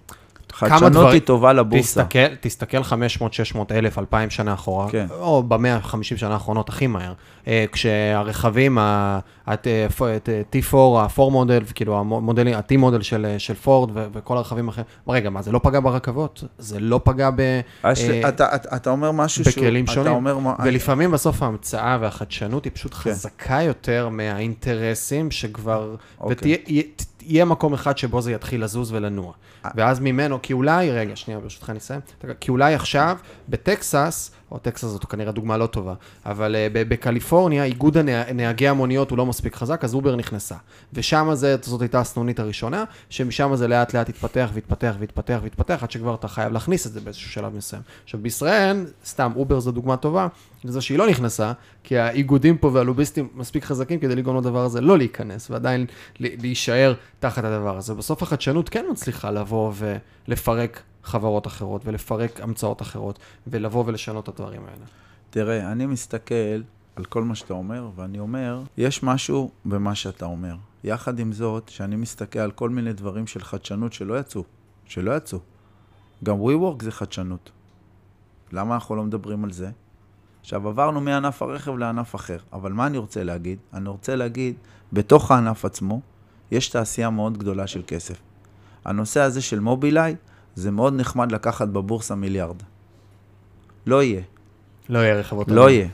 חדשנות דברים- היא טובה לבורסה. תסתכל, תסתכל 500, 600 אלף, 2,000 שנה אחורה, כן. או ב-150 שנה האחרונות הכי מהר, אה, כשהרכבים, ה- הת- פ- את, אה, T4, ה-4 מודל, כאילו המודלים, ה-T מודל של, אה, של פורד ו- וכל הרכבים האחרים, רגע, מה, זה לא פגע ברכבות? זה לא פגע ב... ש- אה, אתה- אתה אתה אומר משהו שהוא... בכלים שונים. אומר ולפעמים בסוף ההמצאה והחדשנות היא פשוט כן. חזקה יותר מהאינטרסים שכבר, אוקיי. ויהיה מקום אחד שבו זה יתחיל לזוז ולנוע. אה. ואז ממנו, כי אולי, רגע, שנייה, ברשותך אני אסיים, כי אולי עכשיו בטקסס, או טקסס זאת כנראה דוגמה לא טובה, אבל uh, בקליפורניה, איגוד נהגי המוניות הוא לא מספיק חזק, אז אובר נכנסה. ושם זאת הייתה הסנונית הראשונה, שמשם זה לאט לאט התפתח והתפתח והתפתח והתפתח, עד שכבר אתה חייב להכניס את זה באיזשהו שלב מסוים. עכשיו בישראל, סתם, אובר זו דוגמה טובה, לזה שהיא לא נכנסה, כי האיגודים פה והלוביסטים מספיק חזקים כדי לגרום לדבר הזה לא להיכנס, ועדיין להישאר תחת הדבר הזה. בסוף החדשנות כן מצליחה לבוא ולפרק חברות אחרות, ולפרק המצאות אחרות, ולבוא ולשנות את הדברים האלה. תראה, אני מסתכל על כל מה שאתה אומר, ואני אומר, יש משהו במה שאתה אומר. יחד עם זאת, שאני מסתכל על כל מיני דברים של חדשנות שלא יצאו, שלא יצאו. גם WeWork זה חדשנות. למה אנחנו לא מדברים על זה? עכשיו, עברנו מענף הרכב לענף אחר, אבל מה אני רוצה להגיד? אני רוצה להגיד, בתוך הענף עצמו, יש תעשייה מאוד גדולה של כסף. הנושא הזה של מובילאיי, זה מאוד נחמד לקחת בבורסה מיליארד. לא יהיה, לא יהיה רכב אוטונומי. לא יהיה.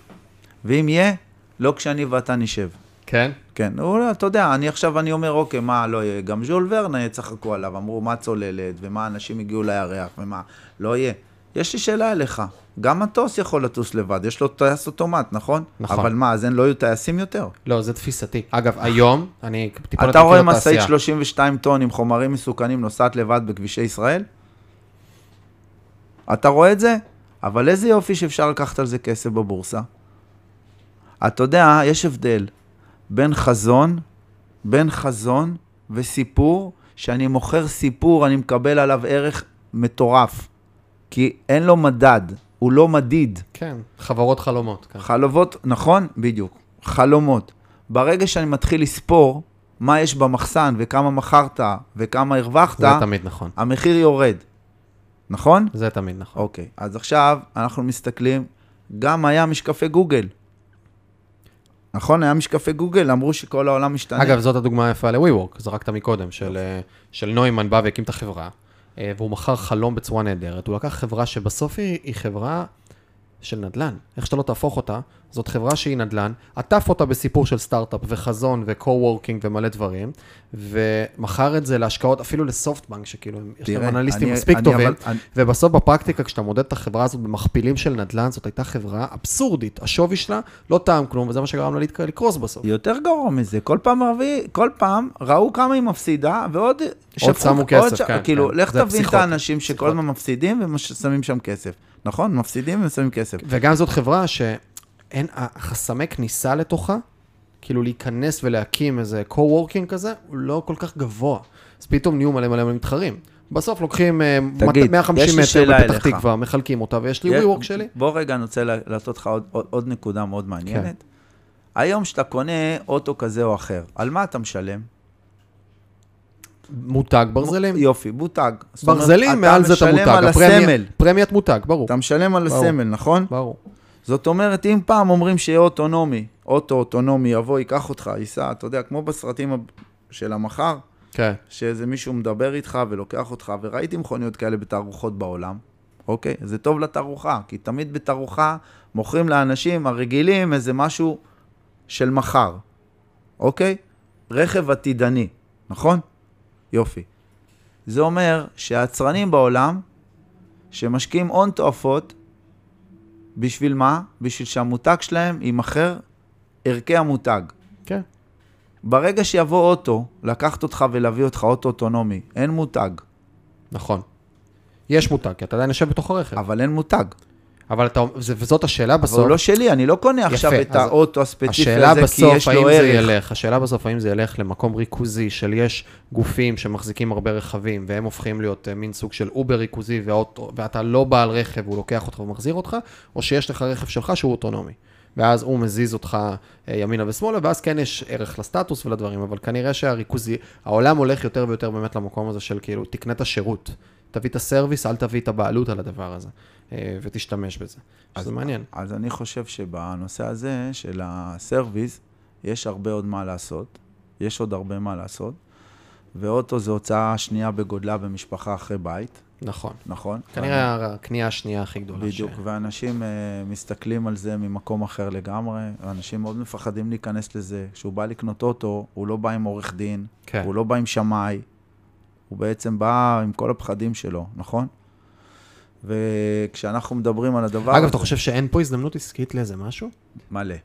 ואם יהיה, לא כשאני ואתה נשב. כן? כן, הוא, אתה יודע, אני עכשיו, אני אומר, אוקיי, מה לא יהיה? גם ז'ול ורנה צחקו עליו, אמרו, מה צוללת, ומה אנשים הגיעו לירח, ומה, לא יהיה. יש לי שאלה אליך, גם מטוס יכול לטוס לבד, יש לו טייס אוטומט, נכון? נכון. אבל מה, אז אין, לא יהיו טייסים יותר? לא, זה תפיסתי. אגב, היום, אני טיפה אתה רואה משאית 32 טון עם חומרים מסוכנים נוסעת לבד בכבישי ישראל? אתה רואה את זה? אבל איזה יופי שאפשר לקחת על זה כסף בבורסה. אתה יודע, יש הבדל בין חזון, בין חזון וסיפור, שאני מוכר סיפור, אני מקבל עליו ערך מטורף. כי אין לו מדד, הוא לא מדיד. כן, חברות חלומות. כן. חלומות, נכון? בדיוק. חלומות. ברגע שאני מתחיל לספור מה יש במחסן וכמה מכרת וכמה הרווחת, זה תמיד נכון. המחיר יורד. נכון? זה תמיד נכון. אוקיי, אז עכשיו אנחנו מסתכלים, גם היה משקפי גוגל. נכון, היה משקפי גוגל, אמרו שכל העולם משתנה. אגב, זאת הדוגמה היפה ל-WeWork, זרקת מקודם, של, אה, של נוימן בא והקים את החברה, אה, והוא מכר חלום בצורה נהדרת. הוא לקח חברה שבסוף היא, היא חברה של נדל"ן. איך שאתה לא תהפוך אותה, זאת חברה שהיא נדל"ן, עטף אותה בסיפור של סטארט-אפ וחזון ו-co-working ומלא דברים, ומכר את זה להשקעות, אפילו לסופטבנק, שכאילו, יש להם תראה, אנליסטים אני- מספיק אני טובים, אבל- אני- ובסוף בפרקטיקה, כשאתה מודד את החברה הזאת במכפילים של נדל"ן, זאת הייתה חברה אבסורדית. השווי שלה לא טעם כלום, וזה מה שגרם לה לקרוס בסוף. יותר גרוע מזה, כל פעם רבי, כל פעם ראו כמה היא מפסידה, ועוד שפכו- שמו עוד כסף, ש- כן, כאילו, כן. לך תבין את האנשים שכל. הזמן מפסידים ושמים שם כסף. נכון? מפסידים ושמים כסף. וגם זאת חברה שאין, החסמי כניסה לתוכה, כאילו להיכנס ולהקים איזה co-working כזה, הוא לא כל כך גבוה. אז פתאום נהיו מלא מלא מתחרים. בסוף לוקחים אה, תגיד, יש 150 לי מטר בפתח. תקווה, מחלקים אותה, ויש לי WeWork שלי. בוא רגע, אני רוצה לעשות לך עוד, עוד, עוד נקודה מאוד מעניינת. כן. היום כשאתה קונה אוטו כזה או אחר, על מה אתה משלם? מותג ברזלים. יופי, מותג. זאת אומרת, ברזלים, מעל זה את המותג. אתה משלם על הפרמיה- הסמל. פרמיית מותג, ברור. אתה משלם על ברור. הסמל, נכון? ברור. זאת אומרת, אם פעם אומרים שיהיה אוטונומי, אוטו אוטונומי יבוא, ייקח אותך, ייסע, אתה יודע, כמו בסרטים של המחר, כן. שאיזה מישהו מדבר איתך ולוקח אותך, וראיתי מכוניות כאלה בתערוכות בעולם, אוקיי? זה טוב לתערוכה, כי תמיד בתערוכה מוכרים לאנשים הרגילים איזה משהו של מחר, אוקיי? רכב עתידני, נכון? יופי. זה אומר שהיצרנים בעולם, שמשקיעים הון תועפות, בשביל מה? בשביל שהמותג שלהם יימכר ערכי המותג. כן. ברגע שיבוא אוטו, לקחת אותך ולהביא אותך אוטו אוטונומי, אין מותג, נכון. יש מותג, כי אתה עדיין יושב בתוך הרכב. אבל אין מותג. אבל אתה, זה- וזאת השאלה אבל בסוף. הוא לא שלי, אני לא קונה עכשיו יפה, את אז האוטו הספציפי השאלה הזה, כי בסוף, יש האם לו זה ערך. ילך, השאלה בסוף, האם זה ילך למקום ריכוזי של יש גופים שמחזיקים הרבה רכבים, והם הופכים להיות אה, מין סוג של אובר ריכוזי, והאוטו, ואתה לא בעל רכב, הוא לוקח אותך ומחזיר אותך, או שיש לך רכב שלך שהוא אוטונומי. ואז הוא מזיז אותך אה, ימינה ושמאלה, ואז כן יש ערך לסטטוס ולדברים, אבל כנראה שהריכוזי, העולם הולך יותר ויותר באמת למקום הזה של כאילו, תקנה את השירות. תביא את ה service, אל תביא את הבעלות על הדבר הזה, ותשתמש בזה. שזה מעניין. אז אני חושב שבנושא הזה של ה service, יש הרבה עוד מה לעשות. יש עוד הרבה מה לעשות. ואוטו זה הוצאה שנייה בגודלה במשפחה אחרי בית, נכון. נכון? כנראה הקנייה השנייה הכי גדולה. בדיוק, ואנשים uh, מסתכלים על זה ממקום אחר לגמרי, אנשים מאוד מפחדים להיכנס לזה. כשהוא בא לקנות אוטו, הוא לא בא עם עורך דין, כן. הוא לא בא עם שמאי, הוא בעצם בא עם כל הפחדים שלו, נכון? וכשאנחנו מדברים על הדבר אגב. אתה חושב שאין פה הזדמנות עסקית לאיזה משהו? מלא.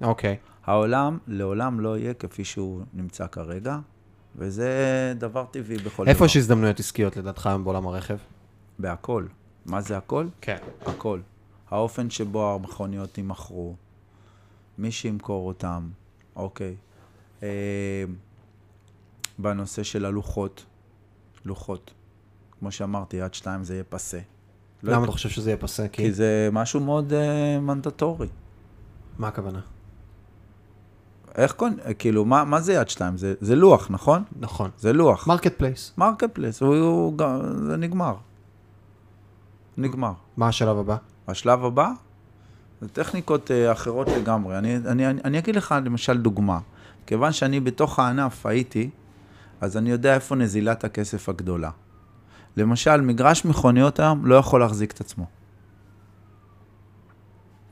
אוקיי. העולם לעולם לא יהיה כפי שהוא נמצא כרגע, וזה דבר טבעי בכל דבר. איפה יש הזדמנויות עסקיות לדעתך היום בעולם הרכב? בהכל. מה זה הכל? כן. הכל. האופן שבו המכוניות יימכרו, מי שימכור אותם, אוקיי. אה, בנושא של הלוחות, לוחות. כמו שאמרתי, יד שתיים זה יהיה פסה. לא למה יקרה- אתה חושב שזה יהיה פסה? כי... כי זה משהו מאוד אה, מנדטורי. מה הכוונה? איך קון... כאילו, מה, מה זה יד שתיים? זה, זה לוח, נכון? נכון. זה לוח. marketplace. marketplace, זה נגמר. נגמר. מה השלב הבא? השלב הבא, זה טכניקות אה, אחרות לגמרי. אני, אני, אני, אני אגיד לך למשל דוגמה. כיוון שאני בתוך הענף הייתי, אז אני יודע איפה נזילת הכסף הגדולה. למשל, מגרש מכוניות היום לא יכול להחזיק את עצמו.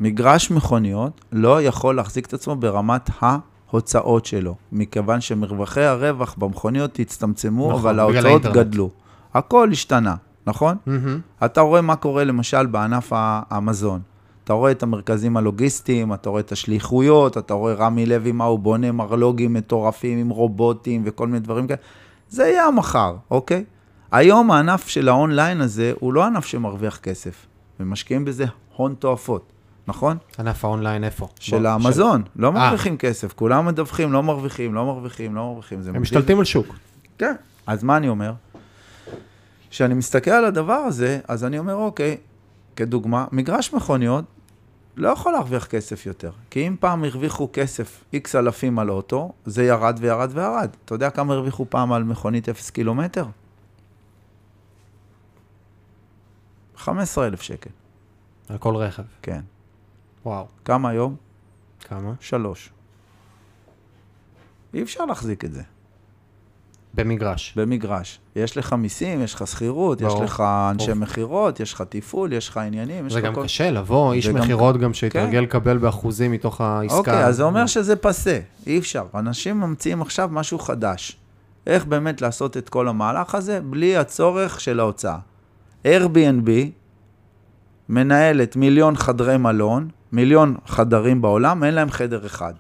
מגרש מכוניות לא יכול להחזיק את עצמו ברמת ההוצאות שלו, מכיוון שמרווחי הרווח במכוניות הצטמצמו, נכון, אבל ההוצאות. גדלו. הכל השתנה, נכון? מהמם. אתה רואה מה קורה למשל בענף המזון. אתה רואה את המרכזים הלוגיסטיים, אתה רואה את השליחויות, אתה רואה רמי לוי מה הוא בונה, מרלוגים מטורפים עם רובוטים וכל מיני דברים כאלה. זה יהיה המחר, אוקיי? היום הענף של האונליין הזה הוא לא ענף שמרוויח כסף, ומשקיעים בזה הון תועפות, נכון? ענף האונליין איפה? של בוא, המזון, לא אה. מרוויחים כסף, כולם מדווחים, לא מרוויחים, לא מרוויחים, לא מרוויחים. הם משתלטים על שוק. כן. אז מה אני אומר? כשאני מסתכל על הדבר הזה, אז אני אומר, אוקיי, כדוגמה, מגרש מכוניות לא יכול להרוויח כסף יותר. כי אם פעם הרוויחו כסף, איקס אלפים על אוטו, זה ירד וירד וירד. אתה יודע כמה הרוויחו פעם על מכונית 0 קילומטר? 15,000 שקל, על כל רכב. כן. וואו. כמה היום? כמה? שלוש. אי אפשר להחזיק את זה. במגרש. במגרש. יש לך מיסים, יש לך שכירות, יש. לך אנשי. מכירות, יש לך תפעול, יש לך עניינים, זה גם כל... קשה לבוא, איש גם- מכירות גם שהתרגל כן. לקבל באחוזים מתוך העסקה. אוקיי, אז זה אומר שזה פסה, אי אפשר. אנשים ממציאים עכשיו משהו חדש. איך באמת לעשות את כל המהלך הזה בלי הצורך של ההוצאה. Airbnb מנהלת מיליון חדרי מלון, מיליון חדרים בעולם, אין להם חדר אחד.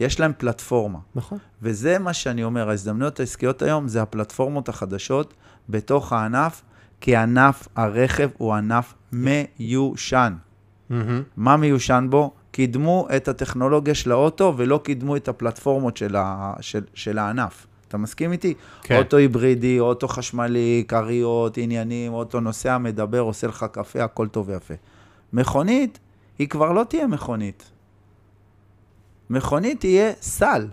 יש להם פלטפורמה. נכון. וזה מה שאני אומר, ההזדמנויות העסקיות היום זה הפלטפורמות החדשות בתוך הענף, כי ענף הרכב הוא ענף מיושן. מהמם. מה מיושן בו? קידמו את הטכנולוגיה של האוטו ולא קידמו את הפלטפורמות של, ה, של, של הענף. אתה מסכים איתי? כן. אוטו היברידי, אוטו חשמלי, כריות, עניינים, אוטו נוסע, מדבר, עושה לך קפה, הכל טוב ויפה. מכונית, היא כבר לא תהיה מכונית. מכונית תהיה סל,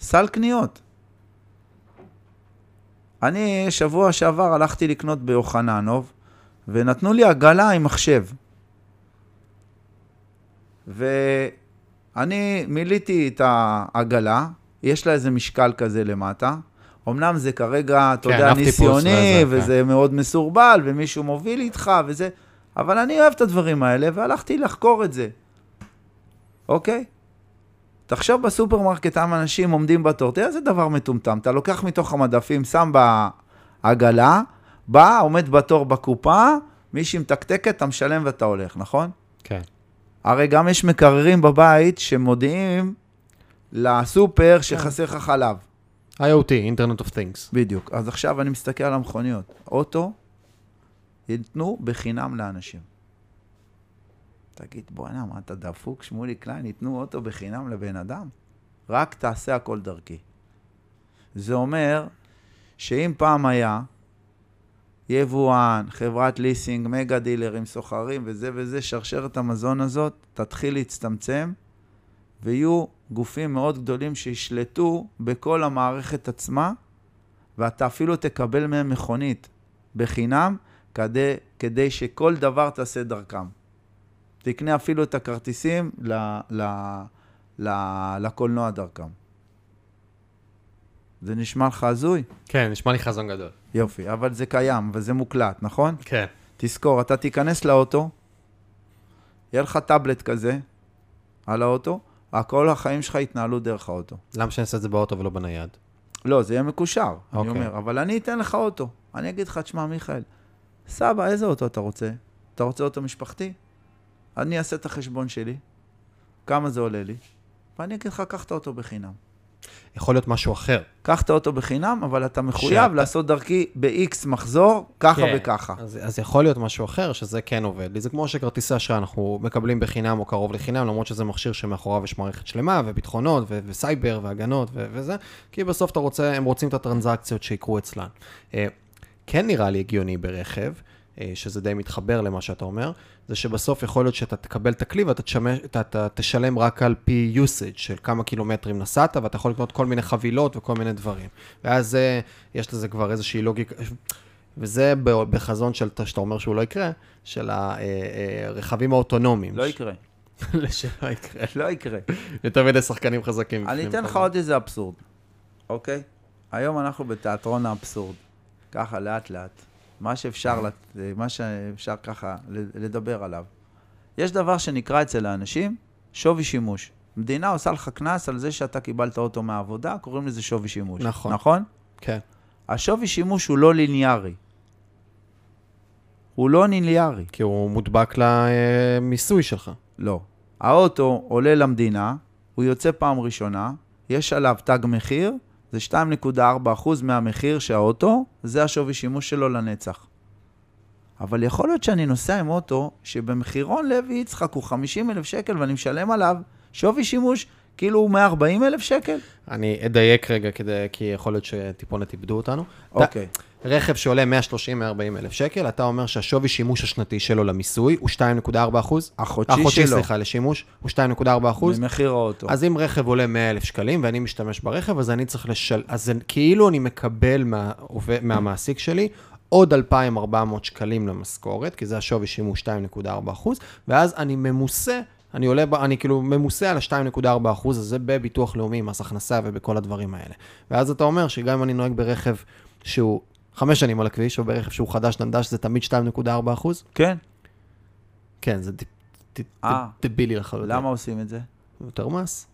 סל קניות. אני שבוע שעבר הלכתי לקנות ביוחננוב, ונתנו לי עגלה עם מחשב. ואני מילאתי את העגלה, יש לה איזה משקל כזה למטה. אמנם זה כרגע, אתה כן, יודע, ניסיוני, וזה, וזה מאוד מסורבל, ומישהו מוביל איתך, וזה, אבל אני אוהב את הדברים האלה, והלכתי לחקור את זה, אוקיי? תחשוב בסופרמרקט, כמה אנשים עומדים בתור, תראה איזה דבר מטומטם, אתה לוקח מתוך המדפים, שם בעגלה, בא, עומד בתור בקופה, מישהי מתקתקת, אתה משלם ואתה הולך, נכון? כן. הרי גם יש מקררים בבית שמודיעים לסופר שחסר לך חלב. IoT, Internet of Things. בדיוק. אז עכשיו אני מסתכל על המכוניות. אוטו, ייתנו בחינם לאנשים. תגיד, בואנה, מה אתה דפוק, שמולי קליין, ייתנו אוטו בחינם לבן אדם? רק תעשה הכל דרכי. זה אומר שאם פעם היה יבואן, חברת ליסינג, מגה דילרים, סוחרים וזה וזה, שרשרת המזון הזאת תתחיל להצטמצם, ויהיו גופים מאוד גדולים שישלטו בכל המערכת עצמה, ואתה אפילו תקבל מהם מכונית בחינם, כדי, כדי שכל דבר תעשה דרכם. תקנה אפילו את הכרטיסים ל, ל, ל, לקולנוע דרכם. זה נשמע לך הזוי? כן, נשמע לי חזון גדול. יופי, אבל זה קיים וזה מוקלט, נכון? כן. תזכור, אתה תיכנס לאוטו, יהיה לך טאבלט כזה על האוטו, כל החיים שלך יתנהלו דרך האוטו. למה שאני אעשה את זה באוטו ולא בנייד? לא, זה יהיה מקושר, אני אוקיי. אומר, אבל אני אתן לך אוטו. אני אגיד לך, תשמע, מיכאל, סבא, איזה אוטו אתה רוצה? אתה רוצה אוטו משפחתי? אני אעשה את החשבון שלי, כמה זה עולה לי, ואני אגיד לך, קח את האוטו בחינם. יכול להיות משהו אחר. קח את האוטו בחינם, אבל אתה מחויב שאתה- לעשות דרכי ב-X מחזור, ככה כן. וככה. אז, אז יכול להיות משהו אחר שזה כן עובד לי. זה כמו שכרטיסי אשראי אנחנו מקבלים בחינם או קרוב לחינם, למרות שזה מכשיר שמאחוריו יש מערכת שלמה, וביטחונות, ו- וסייבר, והגנות, ו- וזה, כי בסוף אתה רוצה, הם רוצים את הטרנזקציות שיקרו אצלן. אה, כן נראה לי הגיוני ברכב, אה, שזה די מתחבר למה שאתה אומר, זה שבסוף יכול להיות שאתה תקבל את הכלי ואתה תשמש, אתה, אתה תשלם רק על פי usage של כמה קילומטרים נסעת, ואתה יכול לקנות כל מיני חבילות וכל מיני דברים. ואז אה, יש לזה כבר איזושהי לוגיקה, וזה בחזון של, שאתה אומר שהוא לא יקרה, של הרכבים האוטונומיים. לא יקרה, שלא יקרה. לא יקרה. יותר מדי שחקנים חזקים. אני אתן לך. עוד איזה אבסורד, אוקיי? היום אנחנו בתיאטרון האבסורד. ככה, לאט לאט. מה שאפשר, לת- מה שאפשר ככה לדבר עליו. יש דבר שנקרא אצל האנשים שווי שימוש. מדינה עושה לך קנס על זה שאתה קיבלת אוטו מהעבודה, קוראים לזה שווי שימוש. נכון. נכון? כן. השווי שימוש הוא לא ליניארי. הוא לא ליניארי. כי הוא מודבק למיסוי שלך. לא. האוטו עולה למדינה, הוא יוצא פעם ראשונה, יש עליו תג מחיר, זה 2.4% מהמחיר שהאוטו, זה השווי שימוש שלו לנצח. אבל יכול להיות שאני נוסע עם אוטו שבמחירון לוי יצחק הוא 50 אלף שקל ואני משלם עליו שווי שימוש כאילו הוא 140 אלף שקל? אני אדייק רגע, כדי, כי יכול להיות שטיפונת איבדו אותנו. אוקיי. רכב שעולה 130-140 אלף שקל, אתה אומר שהשווי שימוש השנתי שלו למיסוי הוא 2.4 אחוז? החודשי החודשי, שלו. סליחה, לשימוש הוא 2.4 אחוז. ממחיר האוטו. אז אם רכב עולה 100 אלף שקלים ואני משתמש ברכב, אז אני צריך לשל... אז כאילו אני מקבל מה... מהמעסיק שלי עוד 2,400 שקלים למשכורת, כי זה השווי שימוש 2.4 אחוז, ואז אני ממוסה, אני עולה, אני כאילו ממוסה על ה-2.4 אחוז הזה בביטוח לאומי, מס הכנסה ובכל הדברים האלה. ואז אתה אומר שגם אם אני נוהג ברכב שהוא חמש שנים על הכביש, או ברכב שהוא חדש ננדש, זה תמיד 2.4 אחוז? כן. כן, זה אה. דבילי לחלוטין. למה עושים את זה? יותר מס.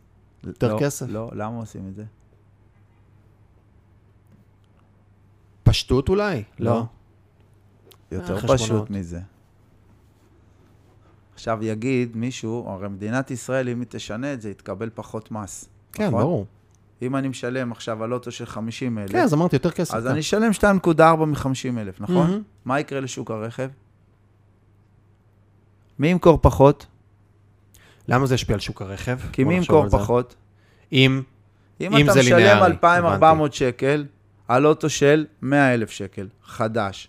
יותר לא, כסף. לא, למה עושים את זה? פשטות אולי? לא. יותר חשבונות. פשוט מזה. עכשיו יגיד מישהו, הרי מדינת ישראל, אם היא תשנה את זה, היא תקבל פחות מס. כן, נכון? ברור. אם אני משלם עכשיו על אוטו של 50 אלף, כן, אז אמרתי יותר כסף. אז כן. אני אשלם 2.4 מ-50 אלף, נכון? מהמם. מה יקרה לשוק הרכב? מי ימכור פחות? למה זה ישפיע על שוק הרכב? כי מי ימכור. פחות? אם, אם אם אתה זה משלם ליניארי, 2,400 שקל על אוטו של 100 אלף שקל, חדש,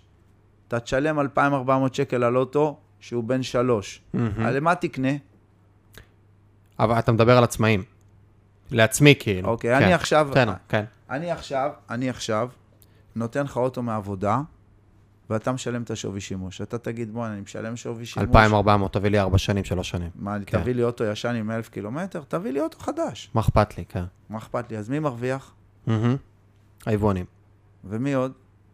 אתה תשלם 2,400 שקל על אוטו שהוא בן שלוש. מהמם. על מה תקנה? אבל אתה מדבר על עצמאים. לעצמי כאילו. אוקיי, כן. אני עכשיו, כן, כן. אני עכשיו, אני עכשיו נותן לך אוטו מעבודה, ואתה משלם את השווי שימוש. אתה תגיד, בוא, אני משלם שווי שימוש. 2,400, תביא לי 4 שנים, 3 שנים. מה, כן. תביא לי אוטו ישן עם 1,000 קילומטר? תביא לי אוטו חדש. מה אכפת לי, כן. מה אכפת לי? אז מי מרוויח? מהמם. היבואנים. ומי עוד?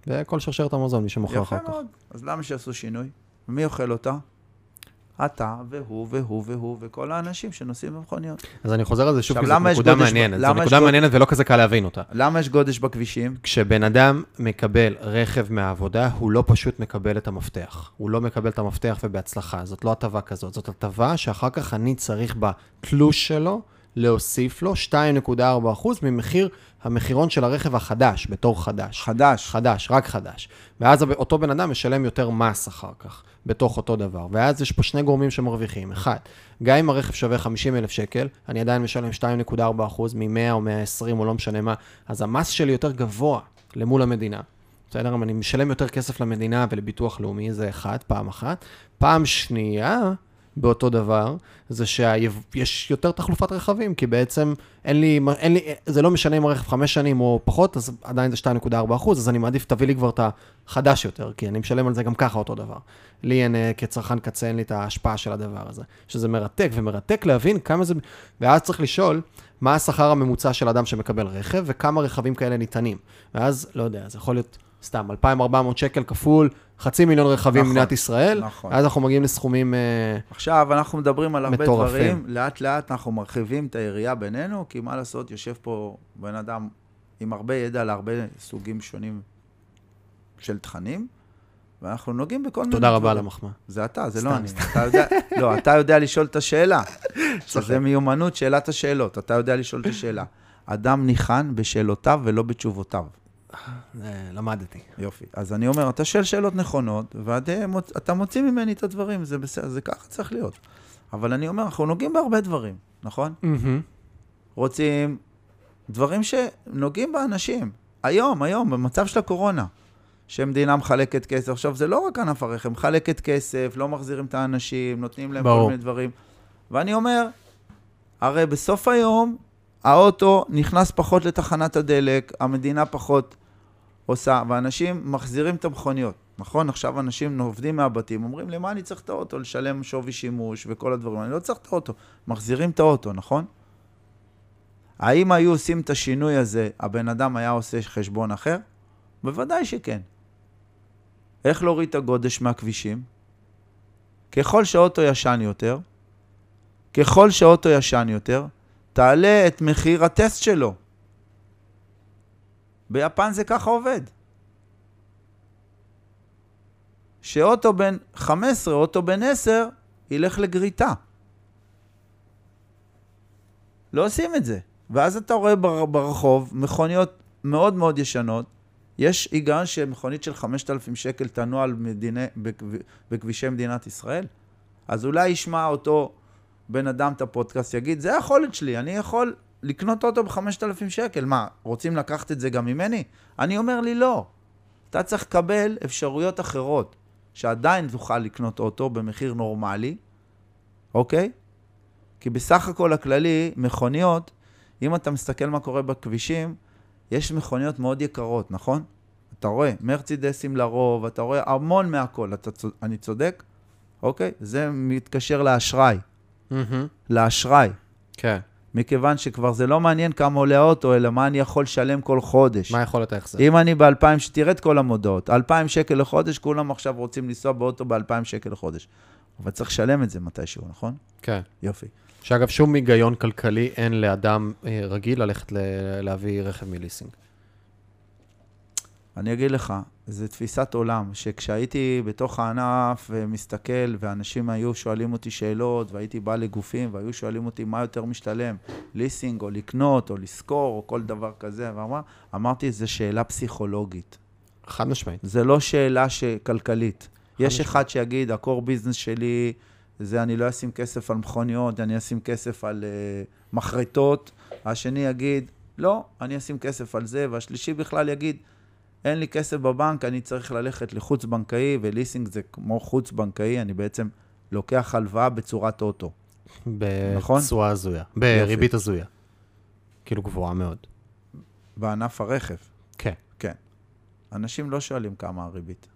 וכל שרשרת המזון, מי שמוכר לך יפה אותו. מאוד. אז למה שיעשו שינוי? ומי אוכל אותה? אתה והוא והוא והוא וכל האנשים שנוסעים במכוניות. אז אני חוזר על זה שוב, כי זו נקודה מעניינת. זו נקודה מעניינת ולא כזה קל להבין אותה. למה יש גודש בכבישים? כשבן אדם מקבל רכב מהעבודה, הוא לא פשוט מקבל את המפתח. הוא לא מקבל את המפתח ובהצלחה. זאת לא הטבה כזאת. זאת הטבה שאחר כך אני צריך בתלוש שלו להוסיף לו 2.4% ממחיר המחירון של הרכב החדש, בתור חדש. חדש. חדש, רק חדש. ואז אותו בן אדם משלם יותר מס אחר כך, בתוך אותו דבר. ואז יש פה שני גורמים שמרוויחים. אחד, גם אם הרכב שווה 50 אלף שקל, אני עדיין משלם 2.4% מ-100 או 120 או לא משנה מה, אז המס שלי יותר גבוה למול המדינה. בסדר? אם אני משלם יותר כסף למדינה ולביטוח לאומי, זה אחד, פעם אחת. פעם שנייה, באותו דבר, זה שיש יותר תחלופת רכבים, כי בעצם אין לי, אין לי, זה לא משנה אם הרכב חמש שנים או פחות, אז עדיין זה 2.4 אחוז, אז אני מעדיף, תביא לי כבר את החדש יותר, כי אני משלם על זה גם ככה אותו דבר. לי אין, אה, כצרכן קצה, אין לי את ההשפעה של הדבר הזה. שזה מרתק, ומרתק להבין כמה זה, ואז צריך לשאול, מה השכר הממוצע של אדם שמקבל רכב, וכמה רכבים כאלה ניתנים. ואז, לא יודע, זה יכול להיות סתם 2,400 שקל כפול חצי מיליון רכבים נכון, במדינת ישראל, נכון. אז אנחנו מגיעים לסכומים... אה, עכשיו, אנחנו מדברים על הרבה מטורפים. דברים, לאט לאט אנחנו מרחיבים את היריעה בינינו, כי מה לעשות, יושב פה בן אדם עם הרבה ידע על הרבה סוגים שונים של תכנים, ואנחנו נוגעים בכל מיני תודה רבה על. המחמאה. זה אתה, זה סתם, לא אני. אתה יודע, לא, אתה יודע לשאול את השאלה. שזה מיומנות שאלת השאלות, אתה יודע לשאול את השאלה. אדם ניחן בשאלותיו ולא בתשובותיו. אה, למדתי. יופי. אז אני אומר, אתה שואל שאלות נכונות, ואתה מוציא ממני את הדברים, זה בסדר, זה ככה צריך להיות. אבל אני אומר, אנחנו נוגעים בהרבה דברים, נכון? רוצים דברים שנוגעים באנשים. היום, היום, במצב של הקורונה, שמדינה מחלקת כסף. עכשיו, זה לא רק ענף הרכב, מחלקת כסף, לא מחזירים את האנשים, נותנים להם ברור. כל מיני דברים. ואני אומר, הרי בסוף היום, האוטו נכנס פחות לתחנת הדלק, המדינה פחות עושה, ואנשים מחזירים את המכוניות. נכון? עכשיו אנשים עובדים מהבתים, אומרים, למה אני צריך את האוטו? לשלם שווי שימוש וכל הדברים. אני לא צריך את האוטו. מחזירים את האוטו, נכון? האם היו עושים את השינוי הזה, הבן אדם היה עושה חשבון אחר? בוודאי שכן. איך להוריד את הגודש מהכבישים? ככל שאוטו ישן יותר, ככל שאוטו ישן יותר, תעלה את מחיר הטסט שלו. ביפן זה ככה עובד. שאוטו בן 15, אוטו בן 10, ילך לגריטה. לא עושים את זה. ואז אתה רואה בר- ברחוב מכוניות מאוד מאוד ישנות. יש היגיון שמכונית של 5,000 שקל תנוע על מדיני, בכב, בכבישי מדינת ישראל? אז אולי ישמע אותו בן אדם את הפודקאסט, יגיד, זה היכולת שלי, אני יכול לקנות אוטו ב-5,000 שקל. מה, רוצים לקחת את זה גם ממני? אני אומר לי, לא. אתה צריך לקבל אפשרויות אחרות, שעדיין תוכל לקנות אוטו במחיר נורמלי, אוקיי? כי בסך הכל הכללי, מכוניות, אם אתה מסתכל מה קורה בכבישים, יש מכוניות מאוד יקרות, נכון? אתה רואה, מרצידסים לרוב, אתה רואה המון מהכל, אתה. אני צודק? אוקיי? זה מתקשר לאשראי, מהמם. לאשראי. כן. מכיוון שכבר זה לא מעניין כמה עולה האוטו, אלא מה אני יכול לשלם כל חודש. מה יכולת ההחזר? אם אני ב-2,000, שתראה את כל המודעות, 2,000 שקל לחודש, כולם עכשיו רוצים לנסוע באוטו ב-2,000 שקל לחודש. אבל צריך לשלם את זה מתישהו, נכון? כן. יופי. שאגב, שום היגיון כלכלי אין לאדם אה, רגיל ללכת ל- להביא רכב מליסינג. אני אגיד לך, זו תפיסת עולם, שכשהייתי בתוך הענף ומסתכל, ואנשים היו שואלים אותי שאלות, והייתי בא לגופים, והיו שואלים אותי מה יותר משתלם, ליסינג או לקנות או לשכור או כל דבר כזה, ואמר, אמרתי, זו שאלה פסיכולוגית. חד משמעית. זה לא שאלה ש... כלכלית. יש משמעית. אחד שיגיד, הקור ביזנס שלי, זה אני לא אשים כסף על מכוניות, אני אשים כסף על uh, מחרטות. השני יגיד, לא, אני אשים כסף על זה, והשלישי בכלל יגיד, אין לי כסף בבנק, אני צריך ללכת לחוץ-בנקאי, וליסינג זה כמו חוץ-בנקאי, אני בעצם לוקח הלוואה בצורת אוטו. נכון? בתשואה הזויה. בריבית הזויה. כאילו גבוהה מאוד. בענף הרכב, כן. כן. אנשים לא שואלים כמה הריבית.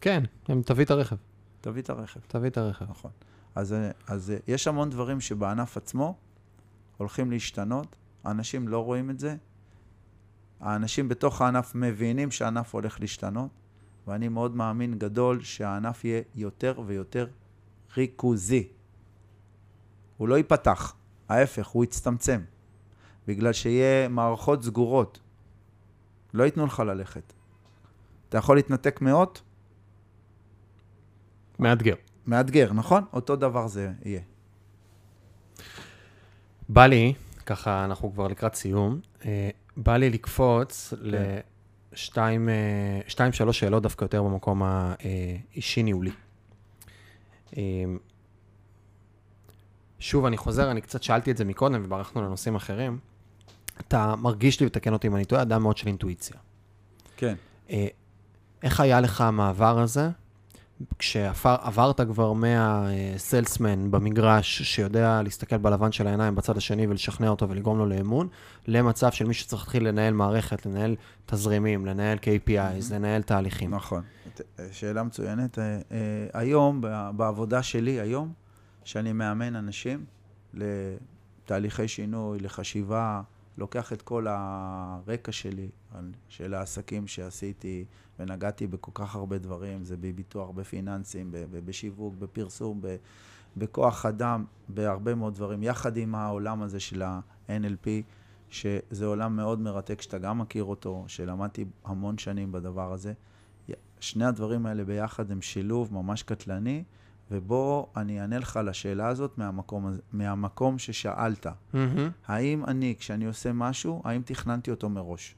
כן, הם תביא את הרכב. תביא את הרכב. תביא את הרכב. נכון. אז, אז יש המון דברים שבענף עצמו הולכים להשתנות, האנשים לא רואים את זה, האנשים בתוך הענף מבינים שהענף הולך להשתנות, ואני מאוד מאמין גדול שהענף יהיה יותר ויותר ריכוזי. הוא לא ייפתח, ההפך, הוא יצטמצם, בגלל שיהיה מערכות סגורות. לא ייתנו לך ללכת. אתה יכול להתנתק מאות, מאתגר. מאתגר, נכון? אותו דבר זה יהיה. בא לי, ככה אנחנו כבר לקראת סיום, בא לי לקפוץ לשתיים, אה, שתיים, שלוש שאלות דווקא יותר במקום האישי-ניהולי. אה, שוב, אני חוזר, אני קצת שאלתי את זה מקודם וברחנו לנושאים אחרים. אתה מרגיש לי, ותקן אותי אם אני טועה, אדם מאוד של אינטואיציה. כן. אה, איך היה לך המעבר הזה, כשעברת כבר מהסלסמן במגרש, שיודע להסתכל בלבן של העיניים בצד השני ולשכנע אותו ולגרום לו לאמון, למצב של מי שצריך להתחיל לנהל מערכת, לנהל תזרימים, לנהל KPIs, לנהל תהליכים. נכון. ת- שאלה מצוינת. אה, אה, היום, בעבודה שלי היום, שאני מאמן אנשים לתהליכי שינוי, לחשיבה, לוקח את כל הרקע שלי של העסקים שעשיתי ונגעתי בכל כך הרבה דברים, זה בביטוח, בפיננסים, בשיווק, בפרסום, בכוח אדם, בהרבה מאוד דברים, יחד עם העולם הזה של ה-NLP, שזה עולם מאוד מרתק, שאתה גם מכיר אותו, שלמדתי המון שנים בדבר הזה. שני הדברים האלה ביחד הם שילוב ממש קטלני, ובוא אני אענה לך לשאלה הזאת מהמקום, הזה- מהמקום ששאלת. מהמם. האם אני, כשאני עושה משהו, האם תכננתי אותו מראש?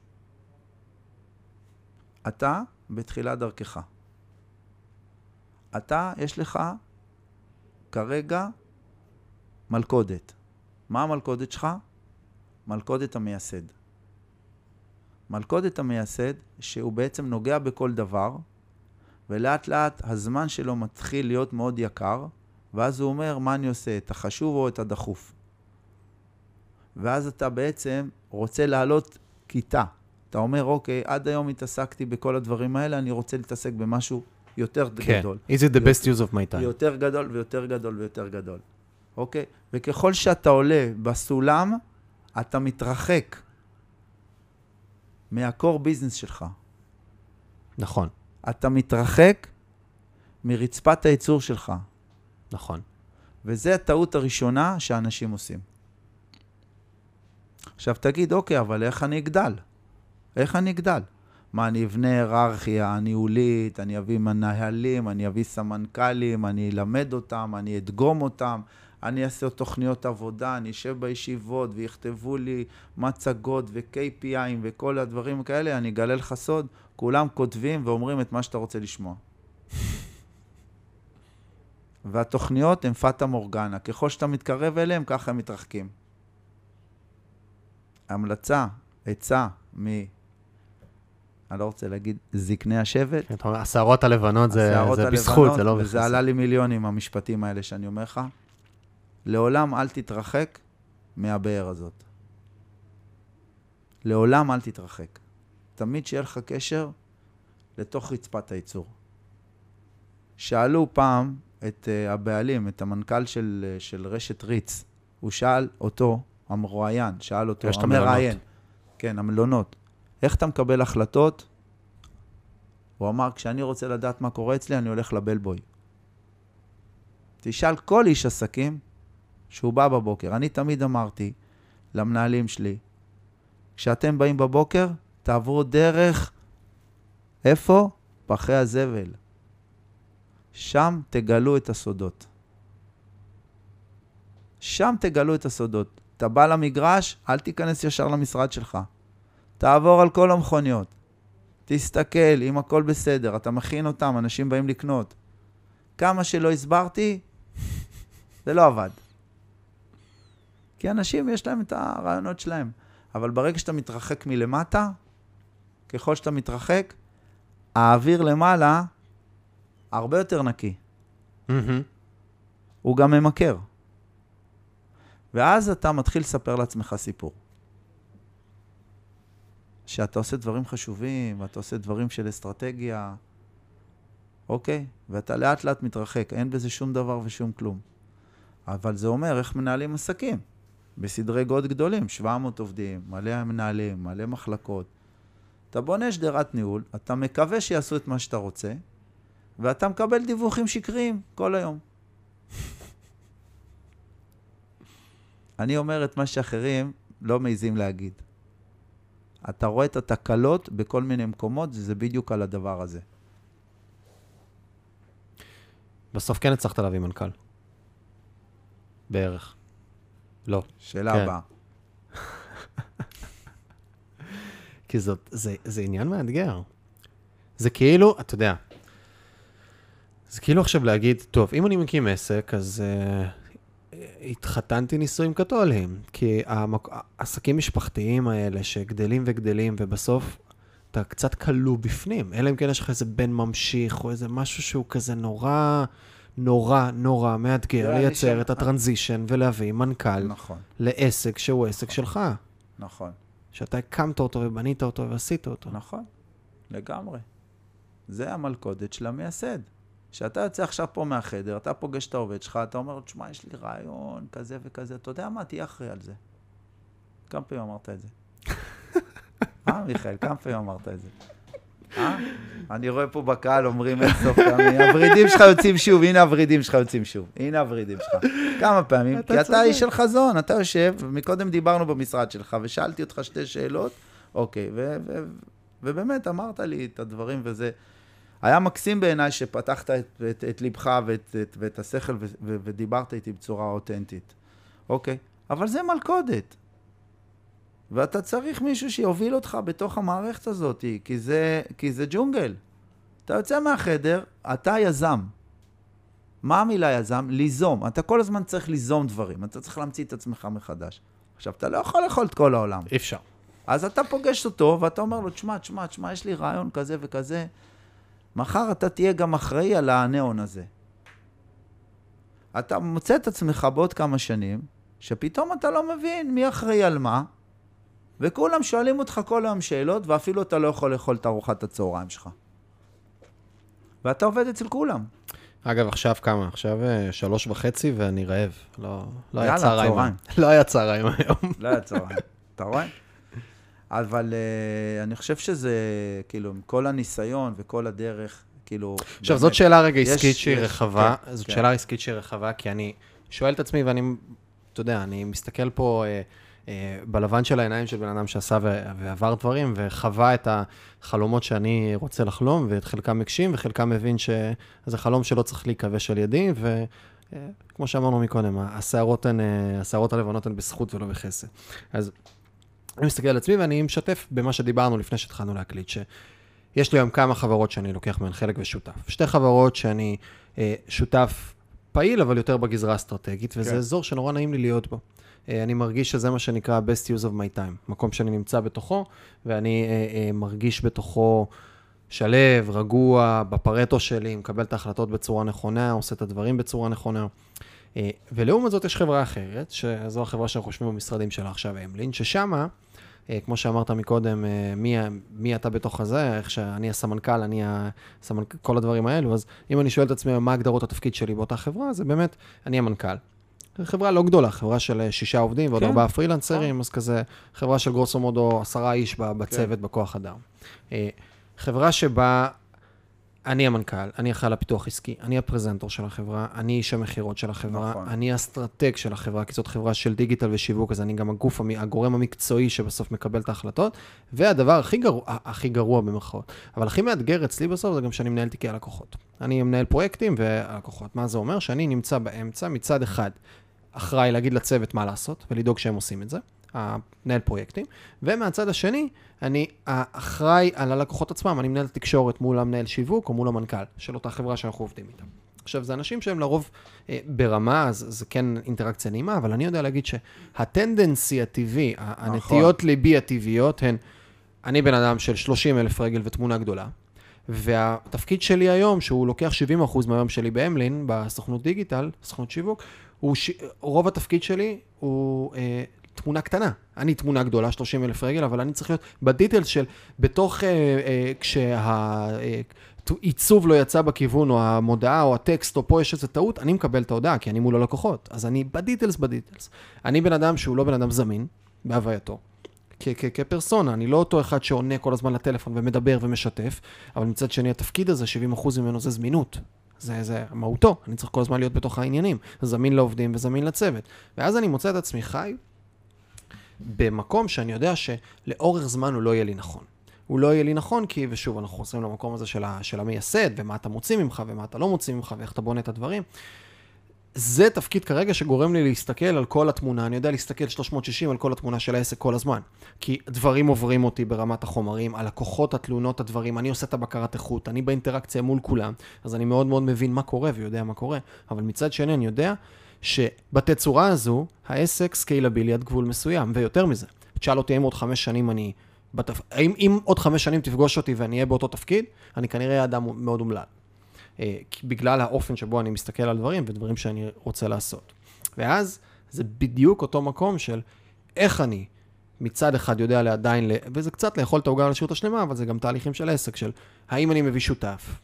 אתה בתחילת דרכך. אתה, יש לך כרגע מלכודת. מה המלכודת שלך? מלכודת המייסד. מלכודת המייסד, שהוא בעצם נוגע בכל דבר, ולאט לאט הזמן שלו מתחיל להיות מאוד יקר, ואז הוא אומר, מה אני עושה, את החשוב או את הדחוף? ואז אתה בעצם רוצה לעלות כיתה. אתה אומר, אוקיי, עד היום התעסקתי בכל הדברים האלה, אני רוצה להתעסק במשהו יותר כן. גדול. Is it the best use of my time? יותר גדול ויותר גדול ויותר גדול. אוקיי? וככל שאתה עולה בסולם, אתה מתרחק מהקור ביזנס שלך. נכון. אתה מתרחק מרצפת הייצור שלך. נכון. וזו הטעות הראשונה שאנשים עושים. עכשיו תגיד, אוקיי, אבל איך אני אגדל? איך אני אגדל? מה, אני אבנה היררכיה ניהולית, אני אביא מנהלים, אני אביא סמנכ"לים, אני אלמד אותם, אני אדגום אותם, אני אעשה תוכניות עבודה, אני אשב בישיבות ויכתבו לי מצגות ו-KPIים וכל הדברים כאלה, אני אגלה לך סוד, כולם כותבים ואומרים את מה שאתה רוצה לשמוע. והתוכניות הן פטה מורגנה. ככל שאתה מתקרב אליהן, ככה הם מתרחקים. המלצה, עצה מ... אני לא רוצה להגיד זקני השבט. כן, אתה אומר, השערות הלבנות זה, השערות זה הלבנות, בזכות, זה לא וזה בחסד. עלה לי מיליונים, המשפטים האלה שאני אומר לך. לעולם אל תתרחק מהבאר הזאת. לעולם אל תתרחק. תמיד שיהיה לך קשר לתוך רצפת הייצור. שאלו פעם את uh, הבעלים, את המנכ"ל של, uh, של רשת ריץ, הוא שאל אותו, המרואיין, שאל אותו, המראיין. כן, המלונות, איך אתה מקבל החלטות? הוא אמר, כשאני רוצה לדעת מה קורה אצלי, אני הולך לבלבוי. תשאל כל איש עסקים שהוא בא בבוקר. אני תמיד אמרתי למנהלים שלי, כשאתם באים בבוקר, תעברו דרך, איפה? פחי הזבל. שם תגלו את הסודות. שם תגלו את הסודות. אתה בא למגרש, אל תיכנס ישר למשרד שלך. תעבור על כל המכוניות. תסתכל, אם הכל בסדר, אתה מכין אותם, אנשים באים לקנות. כמה שלא הסברתי, זה לא עבד. כי אנשים, יש להם את הרעיונות שלהם. אבל ברגע שאתה מתרחק מלמטה, ככל שאתה מתרחק, האוויר למעלה הרבה יותר נקי. מהמם. הוא גם ממכר. ואז אתה מתחיל לספר לעצמך סיפור. שאתה עושה דברים חשובים, ואתה עושה דברים של אסטרטגיה, אוקיי? ואתה לאט לאט מתרחק, אין בזה שום דבר ושום כלום. אבל זה אומר איך מנהלים עסקים. בסדרי גודל גדולים, 700 עובדים, מלא מנהלים, מלא מחלקות. אתה בונה שדרת ניהול, אתה מקווה שיעשו את מה שאתה רוצה, ואתה מקבל דיווחים שקריים כל היום. אני אומר את מה שאחרים לא מעיזים להגיד. אתה רואה את התקלות בכל מיני מקומות, וזה בדיוק על הדבר הזה. בסוף כן הצלחת להביא מנכ"ל. בערך. לא. שאלה כן. הבאה. כי זאת, זה, זה עניין מאתגר. זה כאילו, אתה יודע, זה כאילו עכשיו להגיד, טוב, אם אני מקים עסק, אז uh, התחתנתי נישואים קתוליים. כי המק... העסקים משפחתיים האלה שגדלים וגדלים, ובסוף אתה קצת כלוא בפנים, אלא אם כן יש לך איזה בן ממשיך, או איזה משהו שהוא כזה נורא, נורא, נורא מאתגר לייצר שם- את הטרנזישן ולהביא מנכ"ל נכון, לעסק שהוא עסק שלך. נכון, שאתה הקמת אותו ובנית אותו ועשית אותו. נכון, לגמרי. זה המלכודת של המייסד. כשאתה יוצא עכשיו פה מהחדר, אתה פוגש את העובד שלך, אתה אומר לו, תשמע, יש לי רעיון כזה וכזה, אתה יודע מה, תהיה אחראי על זה. כמה פעמים אמרת את זה? אה, מיכאל, כמה פעמים אמרת את זה? אה? אני רואה פה בקהל אומרים אין סוף פעמים, הוורידים שלך יוצאים שוב, הנה הוורידים שלך יוצאים שוב, הנה הוורידים שלך. כמה פעמים, כי אתה. איש של חזון, אתה יושב, מקודם דיברנו במשרד שלך, ושאלתי אותך שתי שאלות, אוקיי, ובאמת אמרת לי את הדברים וזה. היה מקסים בעיניי שפתחת את, את, את ליבך ואת, את, ואת השכל ו, ו, ודיברת איתי בצורה אותנטית. אוקיי, אבל זה מלכודת. ואתה צריך מישהו שיוביל אותך בתוך המערכת הזאת, כי זה, כי זה ג'ונגל. אתה יוצא מהחדר, אתה יזם. מה המילה יזם? ליזום. אתה כל הזמן צריך ליזום דברים, אתה צריך להמציא את עצמך מחדש. עכשיו, אתה לא יכול לאכול את כל העולם. אי אפשר. אז אתה פוגש אותו, ואתה אומר לו, תשמע, תשמע, תשמע, יש לי רעיון כזה וכזה. מחר אתה תהיה גם אחראי על הניאון הזה. אתה מוצא את עצמך בעוד כמה שנים, שפתאום אתה לא מבין מי אחראי על מה, וכולם שואלים אותך כל היום שאלות, ואפילו אתה לא יכול לאכול את ארוחת הצהריים שלך. ואתה עובד אצל כולם. אגב, עכשיו כמה? עכשיו אה, שלוש וחצי ואני רעב. לא, לא היה צהריים. לא היה צהריים היום. לא היה צהריים. אתה רואה? אבל uh, אני חושב שזה, כאילו, עם כל הניסיון וכל הדרך, כאילו... עכשיו, באמת, זאת שאלה רגע יש- עסקית שהיא יש- רחבה, כן, זאת כן. שאלה עסקית שהיא רחבה, כי אני שואל את עצמי, ואני, אתה יודע, אני מסתכל פה אה, בלבן של העיניים של בן אדם שעשה ו- ועבר דברים, וחווה את החלומות שאני רוצה לחלום, ואת חלקם הגשים, וחלקם מבין שזה חלום שלא צריך להיכבש על ידי, וכמו שאמרנו מקודם, השערות הן, אה, השערות הלבנות הן בזכות ולא בחסד. אז אני מסתכל על עצמי ואני משתף במה שדיברנו לפני שהתחלנו להקליט, שיש לי היום כמה חברות שאני לוקח מהן חלק ושותף. שתי חברות שאני אה, שותף פעיל, אבל יותר בגזרה האסטרטגית, וזה כן. אזור שנורא נעים לי להיות בו. אה, אני מרגיש שזה מה שנקרא best use of my time, מקום שאני נמצא בתוכו, ואני אה, אה, מרגיש בתוכו שלו, רגוע, בפרטו שלי, מקבל את ההחלטות בצורה נכונה, עושה את הדברים בצורה נכונה. ולעומת זאת יש חברה אחרת, שזו החברה שאנחנו חושבים במשרדים שלה עכשיו, אמלין, ששמה, כמו שאמרת מקודם, מי, מי אתה בתוך הזה, איך שאני הסמנכ"ל, אני הסמנכ... כל הדברים האלו, אז אם אני שואל את עצמי מה הגדרות התפקיד שלי באותה חברה, זה באמת, אני המנכ"ל. חברה לא גדולה, חברה של אה, שישה עובדים ועוד כן. ארבעה פרילנסרים, אז כזה, חברה של גרוסו מודו עשרה איש ב- בצוות, בכוח אדם. אה, חברה שבה אני המנכ"ל, אני אחראי על הפיתוח עסקי, אני הפרזנטור של החברה, אני איש המכירות של החברה, נכון. אני האסטרטג של החברה, כי זאת חברה של דיגיטל ושיווק, אז אני גם הגוף, הגורם המקצועי שבסוף מקבל את ההחלטות, והדבר הכי גרוע, הכי גרוע במרכאות, אבל הכי מאתגר אצלי בסוף זה גם שאני מנהל תיקי הלקוחות. אני מנהל פרויקטים והלקוחות. מה זה אומר? שאני נמצא באמצע, מצד אחד, אחראי להגיד לצוות מה לעשות ולדאוג שהם עושים את זה, המנהל פרויקטים, ומהצד השני, אני אחראי על הלקוחות עצמם, אני מנהל תקשורת מול המנהל שיווק או מול המנכ"ל של אותה חברה שאנחנו עובדים איתם. עכשיו, זה אנשים שהם לרוב אה, ברמה, אז זה כן אינטראקציה נעימה, אבל אני יודע להגיד שהטנדנסי הטבעי, נכון. הנטיות ליבי הטבעיות הן, אני בן אדם של 30 אלף רגל ותמונה גדולה, והתפקיד שלי היום, שהוא לוקח 70% מהיום שלי באמלין, בסוכנות דיגיטל, סוכנות שיווק, הוא ש... רוב התפקיד שלי הוא אה, תמונה קטנה. אני תמונה גדולה, 30 אלף רגל, אבל אני צריך להיות בדיטלס של, בתוך, אה, אה, כשהעיצוב לא יצא בכיוון, או המודעה, או הטקסט, או פה יש איזו טעות, אני מקבל את ההודעה, כי אני מול הלקוחות. אז אני בדיטלס בדיטלס. אני בן אדם שהוא לא בן אדם זמין, בהווייתו. כפרסונה, אני לא אותו אחד שעונה כל הזמן לטלפון ומדבר ומשתף, אבל מצד שני התפקיד הזה, 70% ממנו זה זמינות. זה, זה מהותו, אני צריך כל הזמן להיות בתוך העניינים, זמין לעובדים וזמין לצוות. ואז אני מוצא את עצמי חי במקום שאני יודע שלאורך זמן הוא לא יהיה לי נכון. הוא לא יהיה לי נכון, כי, ושוב, אנחנו חוזרים למקום הזה של, ה, של המייסד, ומה אתה מוציא ממך, ומה אתה לא מוציא ממך, ואיך אתה בונה את הדברים. זה תפקיד כרגע שגורם לי להסתכל על כל התמונה, אני יודע להסתכל 360 על כל התמונה של העסק כל הזמן. כי דברים עוברים אותי ברמת החומרים, הלקוחות, התלונות, הדברים, אני עושה את הבקרת איכות, אני באינטראקציה מול כולם, אז אני מאוד מאוד מבין מה קורה ויודע מה קורה. אבל מצד שני, אני יודע שבתצורה הזו, העסק סקיילבילי עד גבול מסוים, ויותר מזה. תשאל אותי אם עוד חמש שנים אני... בתפ... אם, אם עוד חמש שנים תפגוש אותי ואני אהיה באותו תפקיד, אני כנראה אדם מאוד אומלל. אה, בגלל האופן שבו אני מסתכל על דברים ודברים שאני רוצה לעשות. ואז זה בדיוק אותו מקום של איך אני מצד אחד יודע עדיין, וזה קצת לאכול את העוגה על השירות השלמה, אבל זה גם תהליכים של עסק, של האם אני מביא שותף,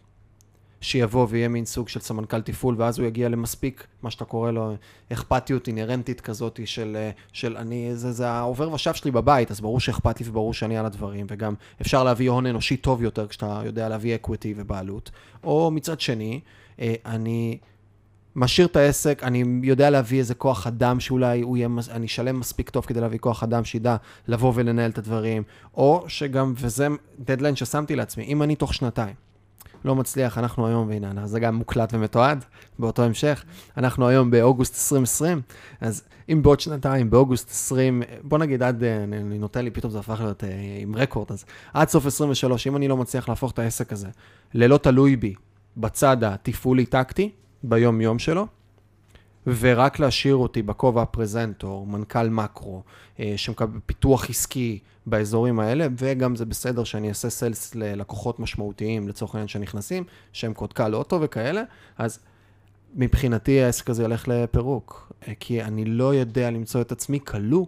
שיבוא ויהיה מין סוג של סמנכ"ל תפעול, ואז הוא יגיע למספיק, מה שאתה קורא לו, אכפתיות אינהרנטית כזאת של, אה, של אני, זה, זה העובר ושב שלי בבית, אז ברור שאכפת לי וברור שאני על הדברים, וגם אפשר להביא הון אנושי טוב יותר כשאתה יודע להביא equity ובעלות. או מצד שני, אה, אני משאיר את העסק, אני יודע להביא איזה כוח אדם שאולי הוא יהיה, אני אשלם מספיק טוב כדי להביא כוח אדם שידע לבוא ולנהל את הדברים, או שגם, וזה דדליין ששמתי לעצמי, אם אני תוך שנתיים לא מצליח, אנחנו היום, והנה, זה גם מוקלט ומתועד באותו המשך, אנחנו היום באוגוסט 2020, אז אם בעוד שנתיים, באוגוסט 20, בוא נגיד עד, אה, אני, אני נותן לי, פתאום זה הפך להיות אה, עם רקורד, אז עד סוף 23, אם אני לא מצליח להפוך את העסק הזה ללא תלוי בי, בצד התפעולי-טקטי, ביום-יום שלו, ורק להשאיר אותי בכובע הפרזנטור, מנכ"ל מקרו, אה, שמקבל פיתוח עסקי באזורים האלה, וגם זה בסדר שאני אעשה סיילס ללקוחות משמעותיים, לצורך העניין שנכנסים, שהם קודקה לאוטו וכאלה, אז מבחינתי העסק הזה ילך לפירוק, אה, כי אני לא יודע למצוא את עצמי כלוא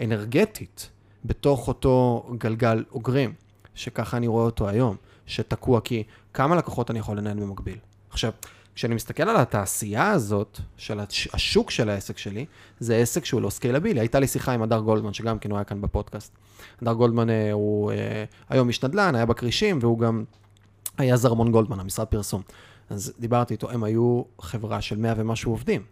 אנרגטית בתוך אותו גלגל אוגרים, שככה אני רואה אותו היום, שתקוע כי כמה לקוחות אני יכול לנהל במקביל? עכשיו, כשאני מסתכל על התעשייה הזאת, של הש- השוק של העסק שלי, זה עסק שהוא לא סקיילבילי. הייתה לי שיחה עם הדר גולדמן, שגם כן הוא היה כאן בפודקאסט. הדר גולדמן אה, הוא אה, היום איש נדל"ן, היה בכרישים, והוא גם היה זרמון גולדמן, המשרד פרסום. אז דיברתי איתו, הם היו חברה של 100 ומשהו עובדים.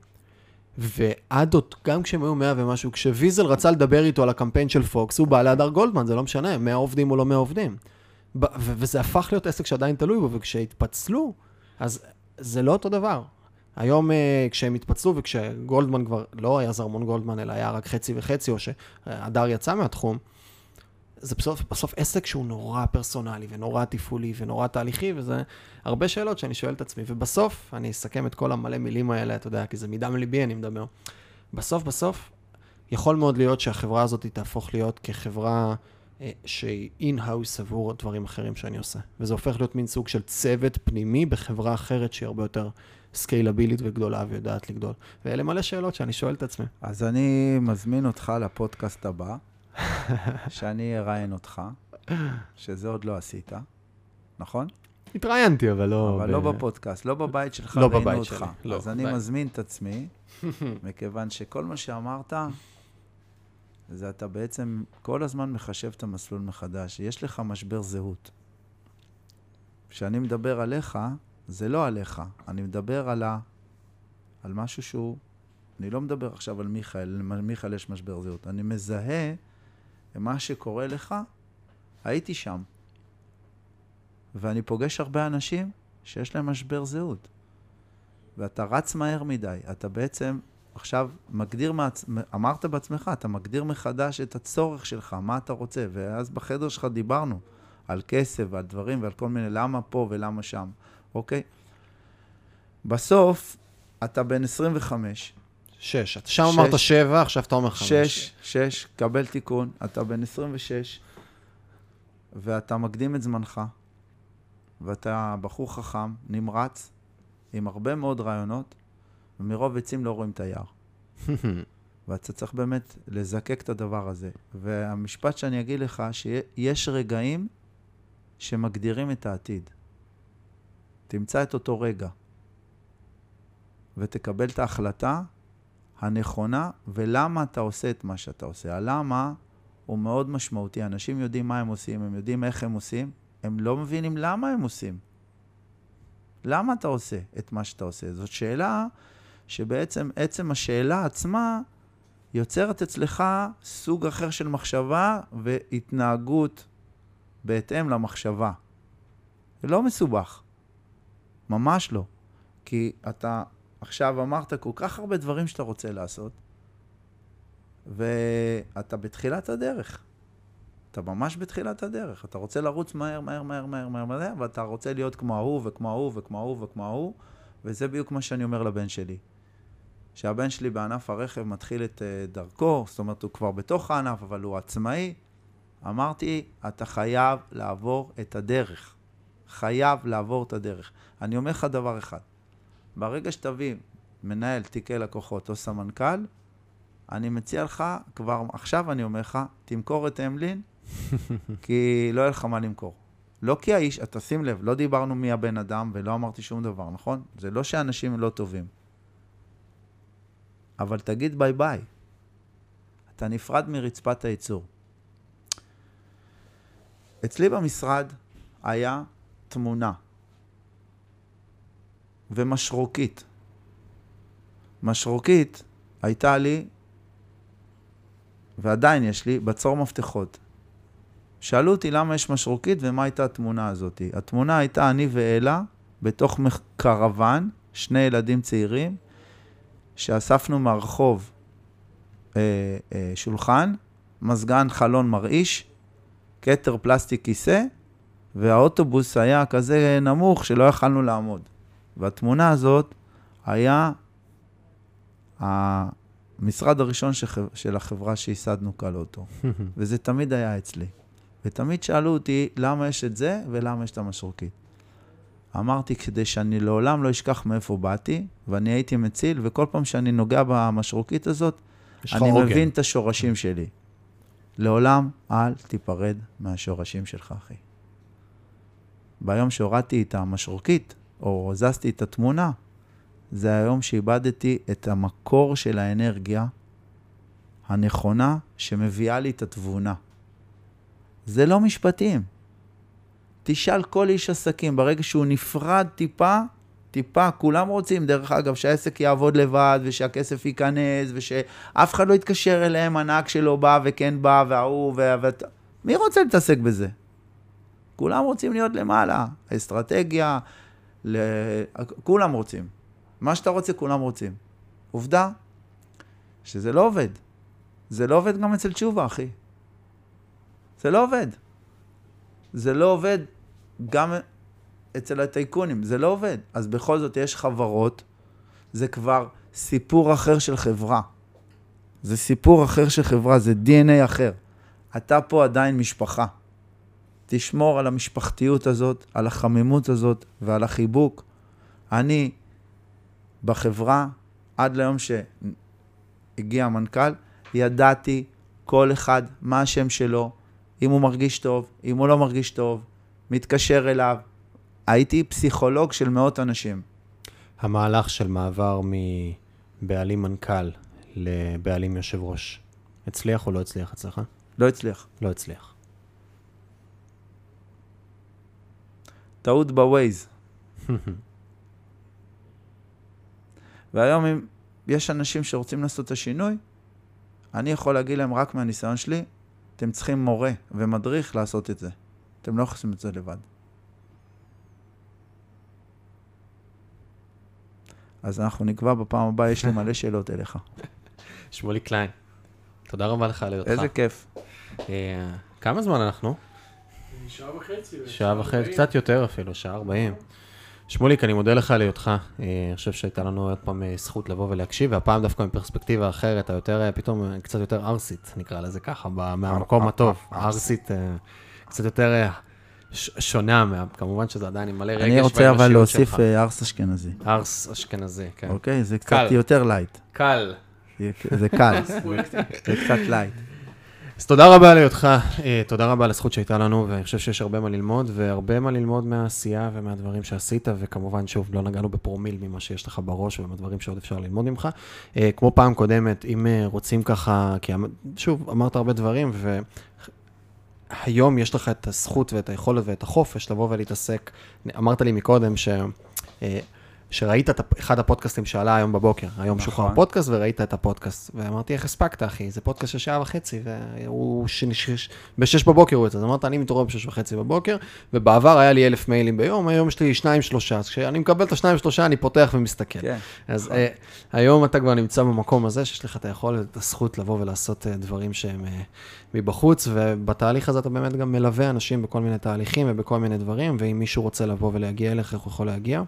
ועד עוד, גם כשהם היו 100 ומשהו, כשוויזל רצה לדבר איתו על הקמפיין של פוקס, הוא בא להדר גולדמן, זה לא משנה, 100 עובדים או לא 100 עובדים. וזה הפך להיות עסק שעדיין תלוי בו, וכשהתפצלו, אז זה לא אותו דבר. היום אה, כשהם התפצלו וכשגולדמן כבר לא היה זרמון גולדמן, אלא היה רק חצי וחצי, או שהדר יצא מהתחום, זה בסוף, בסוף עסק שהוא נורא פרסונלי ונורא תפעולי ונורא תהליכי, וזה הרבה שאלות שאני שואל את עצמי. ובסוף, אני אסכם את כל המלא מילים האלה, אתה יודע, כי זה מדם ליבי אני מדבר. בסוף, בסוף, יכול מאוד להיות שהחברה הזאת תהפוך להיות כחברה אה, שהיא in-house עבור דברים אחרים שאני עושה. וזה הופך להיות מין סוג של צוות פנימי בחברה אחרת שהיא הרבה יותר סקיילבילית וגדולה ויודעת לגדול. ואלה מלא שאלות שאני שואל את עצמי. אז אני מזמין אותך לפודקאסט הבא, שאני אראיין אותך, שזה עוד לא עשית, נכון? התראיינתי, אבל לא... אבל ב- לא בפודקאסט, לא בבית שלך, לא בבית אותך. שלי, לא, אז אני בבית. מזמין את עצמי, מכיוון שכל מה שאמרת, זה אתה בעצם כל הזמן מחשב את המסלול מחדש. יש לך משבר זהות. כשאני מדבר עליך, זה לא עליך, אני מדבר על, ה... על משהו שהוא... אני לא מדבר עכשיו על מיכאל, למיכאל יש משבר זהות. אני מזהה מה שקורה לך, הייתי שם. ואני פוגש הרבה אנשים שיש להם משבר זהות. ואתה רץ מהר מדי. אתה בעצם עכשיו מגדיר, מעצ... אמרת בעצמך, אתה מגדיר מחדש את הצורך שלך, מה אתה רוצה. ואז בחדר שלך דיברנו על כסף ועל דברים ועל כל מיני למה פה ולמה שם, אוקיי? בסוף, אתה בן 25, שש. אתה שם שש. אמרת שבע, עכשיו אתה אומר חמש. שש, שש, קבל תיקון, אתה בן 26, ואתה מקדים את זמנך, ואתה בחור חכם, נמרץ, עם הרבה מאוד רעיונות, ומרוב עצים לא רואים את היער. ואתה צריך באמת לזקק את הדבר הזה. והמשפט שאני אגיד לך, שיש רגעים שמגדירים את העתיד. תמצא את אותו רגע, ותקבל את ההחלטה הנכונה, ולמה אתה עושה את מה שאתה עושה. הלמה הוא מאוד משמעותי. אנשים יודעים מה הם עושים, הם יודעים איך הם עושים, הם לא מבינים למה הם עושים. למה אתה עושה את מה שאתה עושה? זאת שאלה שבעצם, עצם השאלה עצמה יוצרת אצלך סוג אחר של מחשבה והתנהגות בהתאם למחשבה. זה לא מסובך. ממש לא. כי אתה עכשיו אמרת כל כך הרבה דברים שאתה רוצה לעשות, ואתה בתחילת הדרך. אתה ממש בתחילת הדרך. אתה רוצה לרוץ מהר, מהר, מהר, מהר, מהר, מהר, ואתה רוצה להיות כמו ההוא וכמו ההוא וכמו ההוא וכמו ההוא, וזה בדיוק מה שאני אומר לבן שלי. שהבן שלי בענף הרכב מתחיל את אה, דרכו, זאת אומרת, הוא כבר בתוך הענף, אבל הוא עצמאי. אמרתי, אתה חייב לעבור את הדרך. חייב לעבור את הדרך. אני אומר לך דבר אחד, ברגע שתביא מנהל תיקי לקוחות או סמנכ"ל, אני מציע לך, כבר עכשיו אני אומר לך, תמכור את אמלין, כי לא יהיה לך מה למכור. לא כי האיש, אתה שים לב, לא דיברנו מי הבן אדם ולא אמרתי שום דבר, נכון? זה לא שאנשים לא טובים. אבל תגיד ביי ביי. אתה נפרד מרצפת הייצור. אצלי במשרד היה תמונה ומשרוקית. משרוקית הייתה לי, ועדיין יש לי, בצור מפתחות. שאלו אותי למה יש משרוקית ומה הייתה התמונה הזאת. התמונה הייתה אני ואלה בתוך קרוון, שני ילדים צעירים, שאספנו מהרחוב אה, אה, שולחן, מזגן חלון מרעיש, כתר פלסטיק כיסא, והאוטובוס היה כזה נמוך שלא יכלנו לעמוד. והתמונה הזאת היה המשרד הראשון שח... של החברה שייסדנו קלוטו, וזה תמיד היה אצלי. ותמיד שאלו אותי למה יש את זה ולמה יש את המשרוקית. אמרתי, כדי שאני לעולם לא אשכח מאיפה באתי, ואני הייתי מציל, וכל פעם שאני נוגע במשרוקית הזאת, אני עוגן. מבין את השורשים שלי. לעולם אל תיפרד מהשורשים שלך, אחי. ביום שהורדתי את המשרוקית, או הזזתי את התמונה, זה היום שאיבדתי את המקור של האנרגיה הנכונה שמביאה לי את התבונה. זה לא משפטים. תשאל כל איש עסקים, ברגע שהוא נפרד טיפה, טיפה, כולם רוצים, דרך אגב, שהעסק יעבוד לבד, ושהכסף ייכנס, ושאף אחד לא יתקשר אליהם, הנהג שלו בא וכן בא, וההוא, ו... ו... מי רוצה להתעסק בזה? כולם רוצים להיות למעלה, אסטרטגיה, ל... כולם רוצים. מה שאתה רוצה, כולם רוצים. עובדה, שזה לא עובד. זה לא עובד גם אצל תשובה, אחי. זה לא עובד. זה לא עובד גם אצל הטייקונים, זה לא עובד. אז בכל זאת יש חברות, זה כבר סיפור אחר של חברה. זה סיפור אחר של חברה, זה DNA אחר. אתה פה עדיין משפחה. תשמור על המשפחתיות הזאת, על החמימות הזאת ועל החיבוק. אני בחברה, עד ליום שהגיע המנכ"ל, ידעתי כל אחד מה השם שלו, אם הוא מרגיש טוב, אם הוא לא מרגיש טוב, מתקשר אליו. הייתי פסיכולוג של מאות אנשים. המהלך של מעבר מבעלים מנכ"ל לבעלים יושב ראש, הצליח או לא הצליח אצלך? לא הצליח. לא הצליח. טעות בווייז. והיום אם יש אנשים שרוצים לעשות את השינוי, אני יכול להגיד להם רק מהניסיון שלי, אתם צריכים מורה ומדריך לעשות את זה. אתם לא יכולים את זה לבד. אז אנחנו נקבע בפעם הבאה, יש לי מלא שאלות אליך. שמולי קליין, תודה רבה לך על היותך. איזה כיף. אה, כמה זמן אנחנו? שעה וחצי. שעה וחצי, קצת יותר אפילו, שעה ארבעים. שמוליק, אני מודה לך על היותך. אה, אני חושב שהייתה לנו עוד פעם אה, זכות לבוא ולהקשיב, והפעם דווקא מפרספקטיבה אחרת, היותר, פתאום קצת יותר ערסית, נקרא לזה ככה, מהמקום הטוב. ערסית, קצת יותר שונה, מה, כמובן שזה עדיין עם מלא רגש אני רוצה אבל להוסיף ערס אשכנזי. ערס אשכנזי, כן. אוקיי, זה קצת יותר light. קל. זה קל, זה קצת light. אז תודה רבה על היותך, אה, תודה רבה על הזכות שהייתה לנו, ואני חושב שיש הרבה מה ללמוד, והרבה מה ללמוד מהעשייה ומהדברים שעשית, וכמובן, שוב, לא נגענו בפרומיל ממה שיש לך בראש ומהדברים שעוד אפשר ללמוד ממך. אה, כמו פעם קודמת, אם אה, רוצים ככה, כי אמ, שוב, אמרת הרבה דברים, והיום יש לך את הזכות ואת היכולת ואת החופש לבוא ולהתעסק, אמרת לי מקודם ש... שראית את אחד הפודקאסטים שעלה היום בבוקר, היום נכון. שוחרר פודקאסט וראית את הפודקאסט, ואמרתי, איך הספקת, אחי? זה פודקאסט של שעה וחצי, והוא שנשש... בשש בבוקר הוא יוצא, אז אמרת, אני מתעורר בשש וחצי בבוקר, ובעבר היה לי אלף מיילים ביום, היום יש לי שניים, שלושה, אז כשאני מקבל את השניים, שלושה, אני פותח ומסתכל. כן, אז נכון. uh, היום אתה כבר נמצא במקום הזה, שיש לך את היכולת, את הזכות לבוא ולעשות uh, דברים שהם uh, מבחוץ, ובתהליך הזה אתה באמת גם מלווה אנשים בכל מיני תהליכים ובכל מיני דברים, ואם מישהו רוצה לבוא ולהגיע אליך, איך הוא יכול להגיע.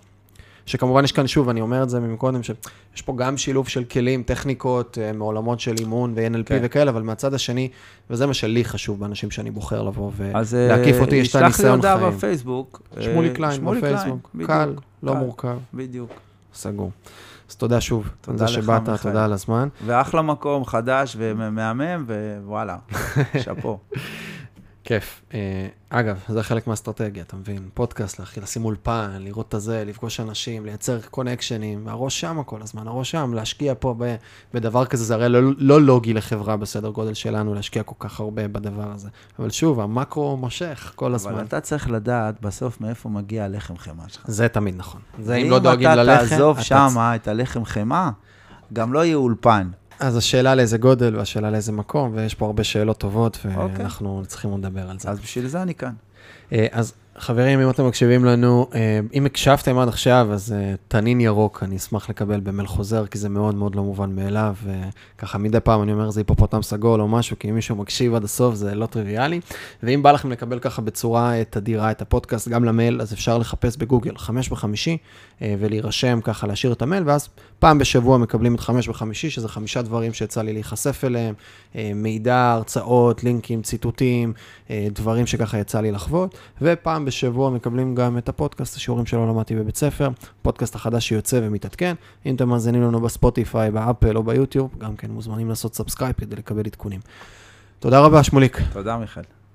שכמובן יש כאן, שוב, אני אומר את זה מקודם, שיש פה גם שילוב של כלים, טכניקות, אה, מעולמות של אימון ו-NLP כן. וכאלה, אבל מהצד השני, וזה מה שלי חשוב באנשים שאני בוחר לבוא ולהקיף אותי, יש את הניסיון חיים. אז ישלח לי הודעה בפייסבוק. שמולי אה, קליין בפייסבוק, קל, לא מורכב. בדיוק. סגור. אז תודה שוב. תודה לך, שבאת, תודה על הזמן. ואחלה מקום, חדש ומהמם, ווואלה, שאפו. כיף. אה, אגב, זה חלק מהאסטרטגיה, אתה מבין? פודקאסט, לשים אולפן, לראות את הזה, לפגוש אנשים, לייצר קונקשנים, הראש שם כל הזמן, הראש שם, להשקיע פה בדבר כזה, זה הרי לא, לא לוגי לחברה בסדר גודל שלנו להשקיע כל כך הרבה בדבר הזה. אבל שוב, המקרו מושך כל הזמן. אבל אתה צריך לדעת בסוף מאיפה מגיע הלחם חמאה שלך. זה תמיד נכון. זה אם לא דואגים ללחם... אם אתה תעזוב שם את הלחם חמאה, גם לא יהיה אולפן. אז השאלה לאיזה גודל והשאלה לאיזה מקום, ויש פה הרבה שאלות טובות, אוקיי. ואנחנו okay. צריכים לדבר על זה. אז בשביל זה אני כאן. אה, אז חברים, אם אתם מקשיבים לנו, אה, אם הקשבתם עד עכשיו, אז אה, תנין ירוק, אני אשמח לקבל במייל חוזר, כי זה מאוד מאוד לא מובן מאליו. ככה מדי פעם אני אומר, זה היפופוטם סגול או משהו, כי אם מישהו מקשיב עד הסוף, זה לא טריוויאלי. ואם בא לכם לקבל ככה בצורה תדירה את הפודקאסט, גם למייל, אז אפשר לחפש בגוגל חמש בחמישי, ולהירשם ככה, להשאיר את המייל, ואז פעם בשבוע מקבלים את חמש בחמישי, שזה חמישה דברים שיצא לי להיחשף אליהם, מידע, הרצאות, לינקים, ציטוטים, דברים שככה יצא לי לחוות, ופעם בשבוע מקבלים גם את הפודקאסט, השיעורים שלא למדתי בבית ספר, פודקאסט החדש שיוצא ומתעדכן. אם אתם מאזינים לנו בספוטיפיי, באפל או ביוטיוב, גם כן מוזמנים לעשות subscribe כדי לקבל עדכונים. תודה רבה, שמוליק. תודה, מיכאל.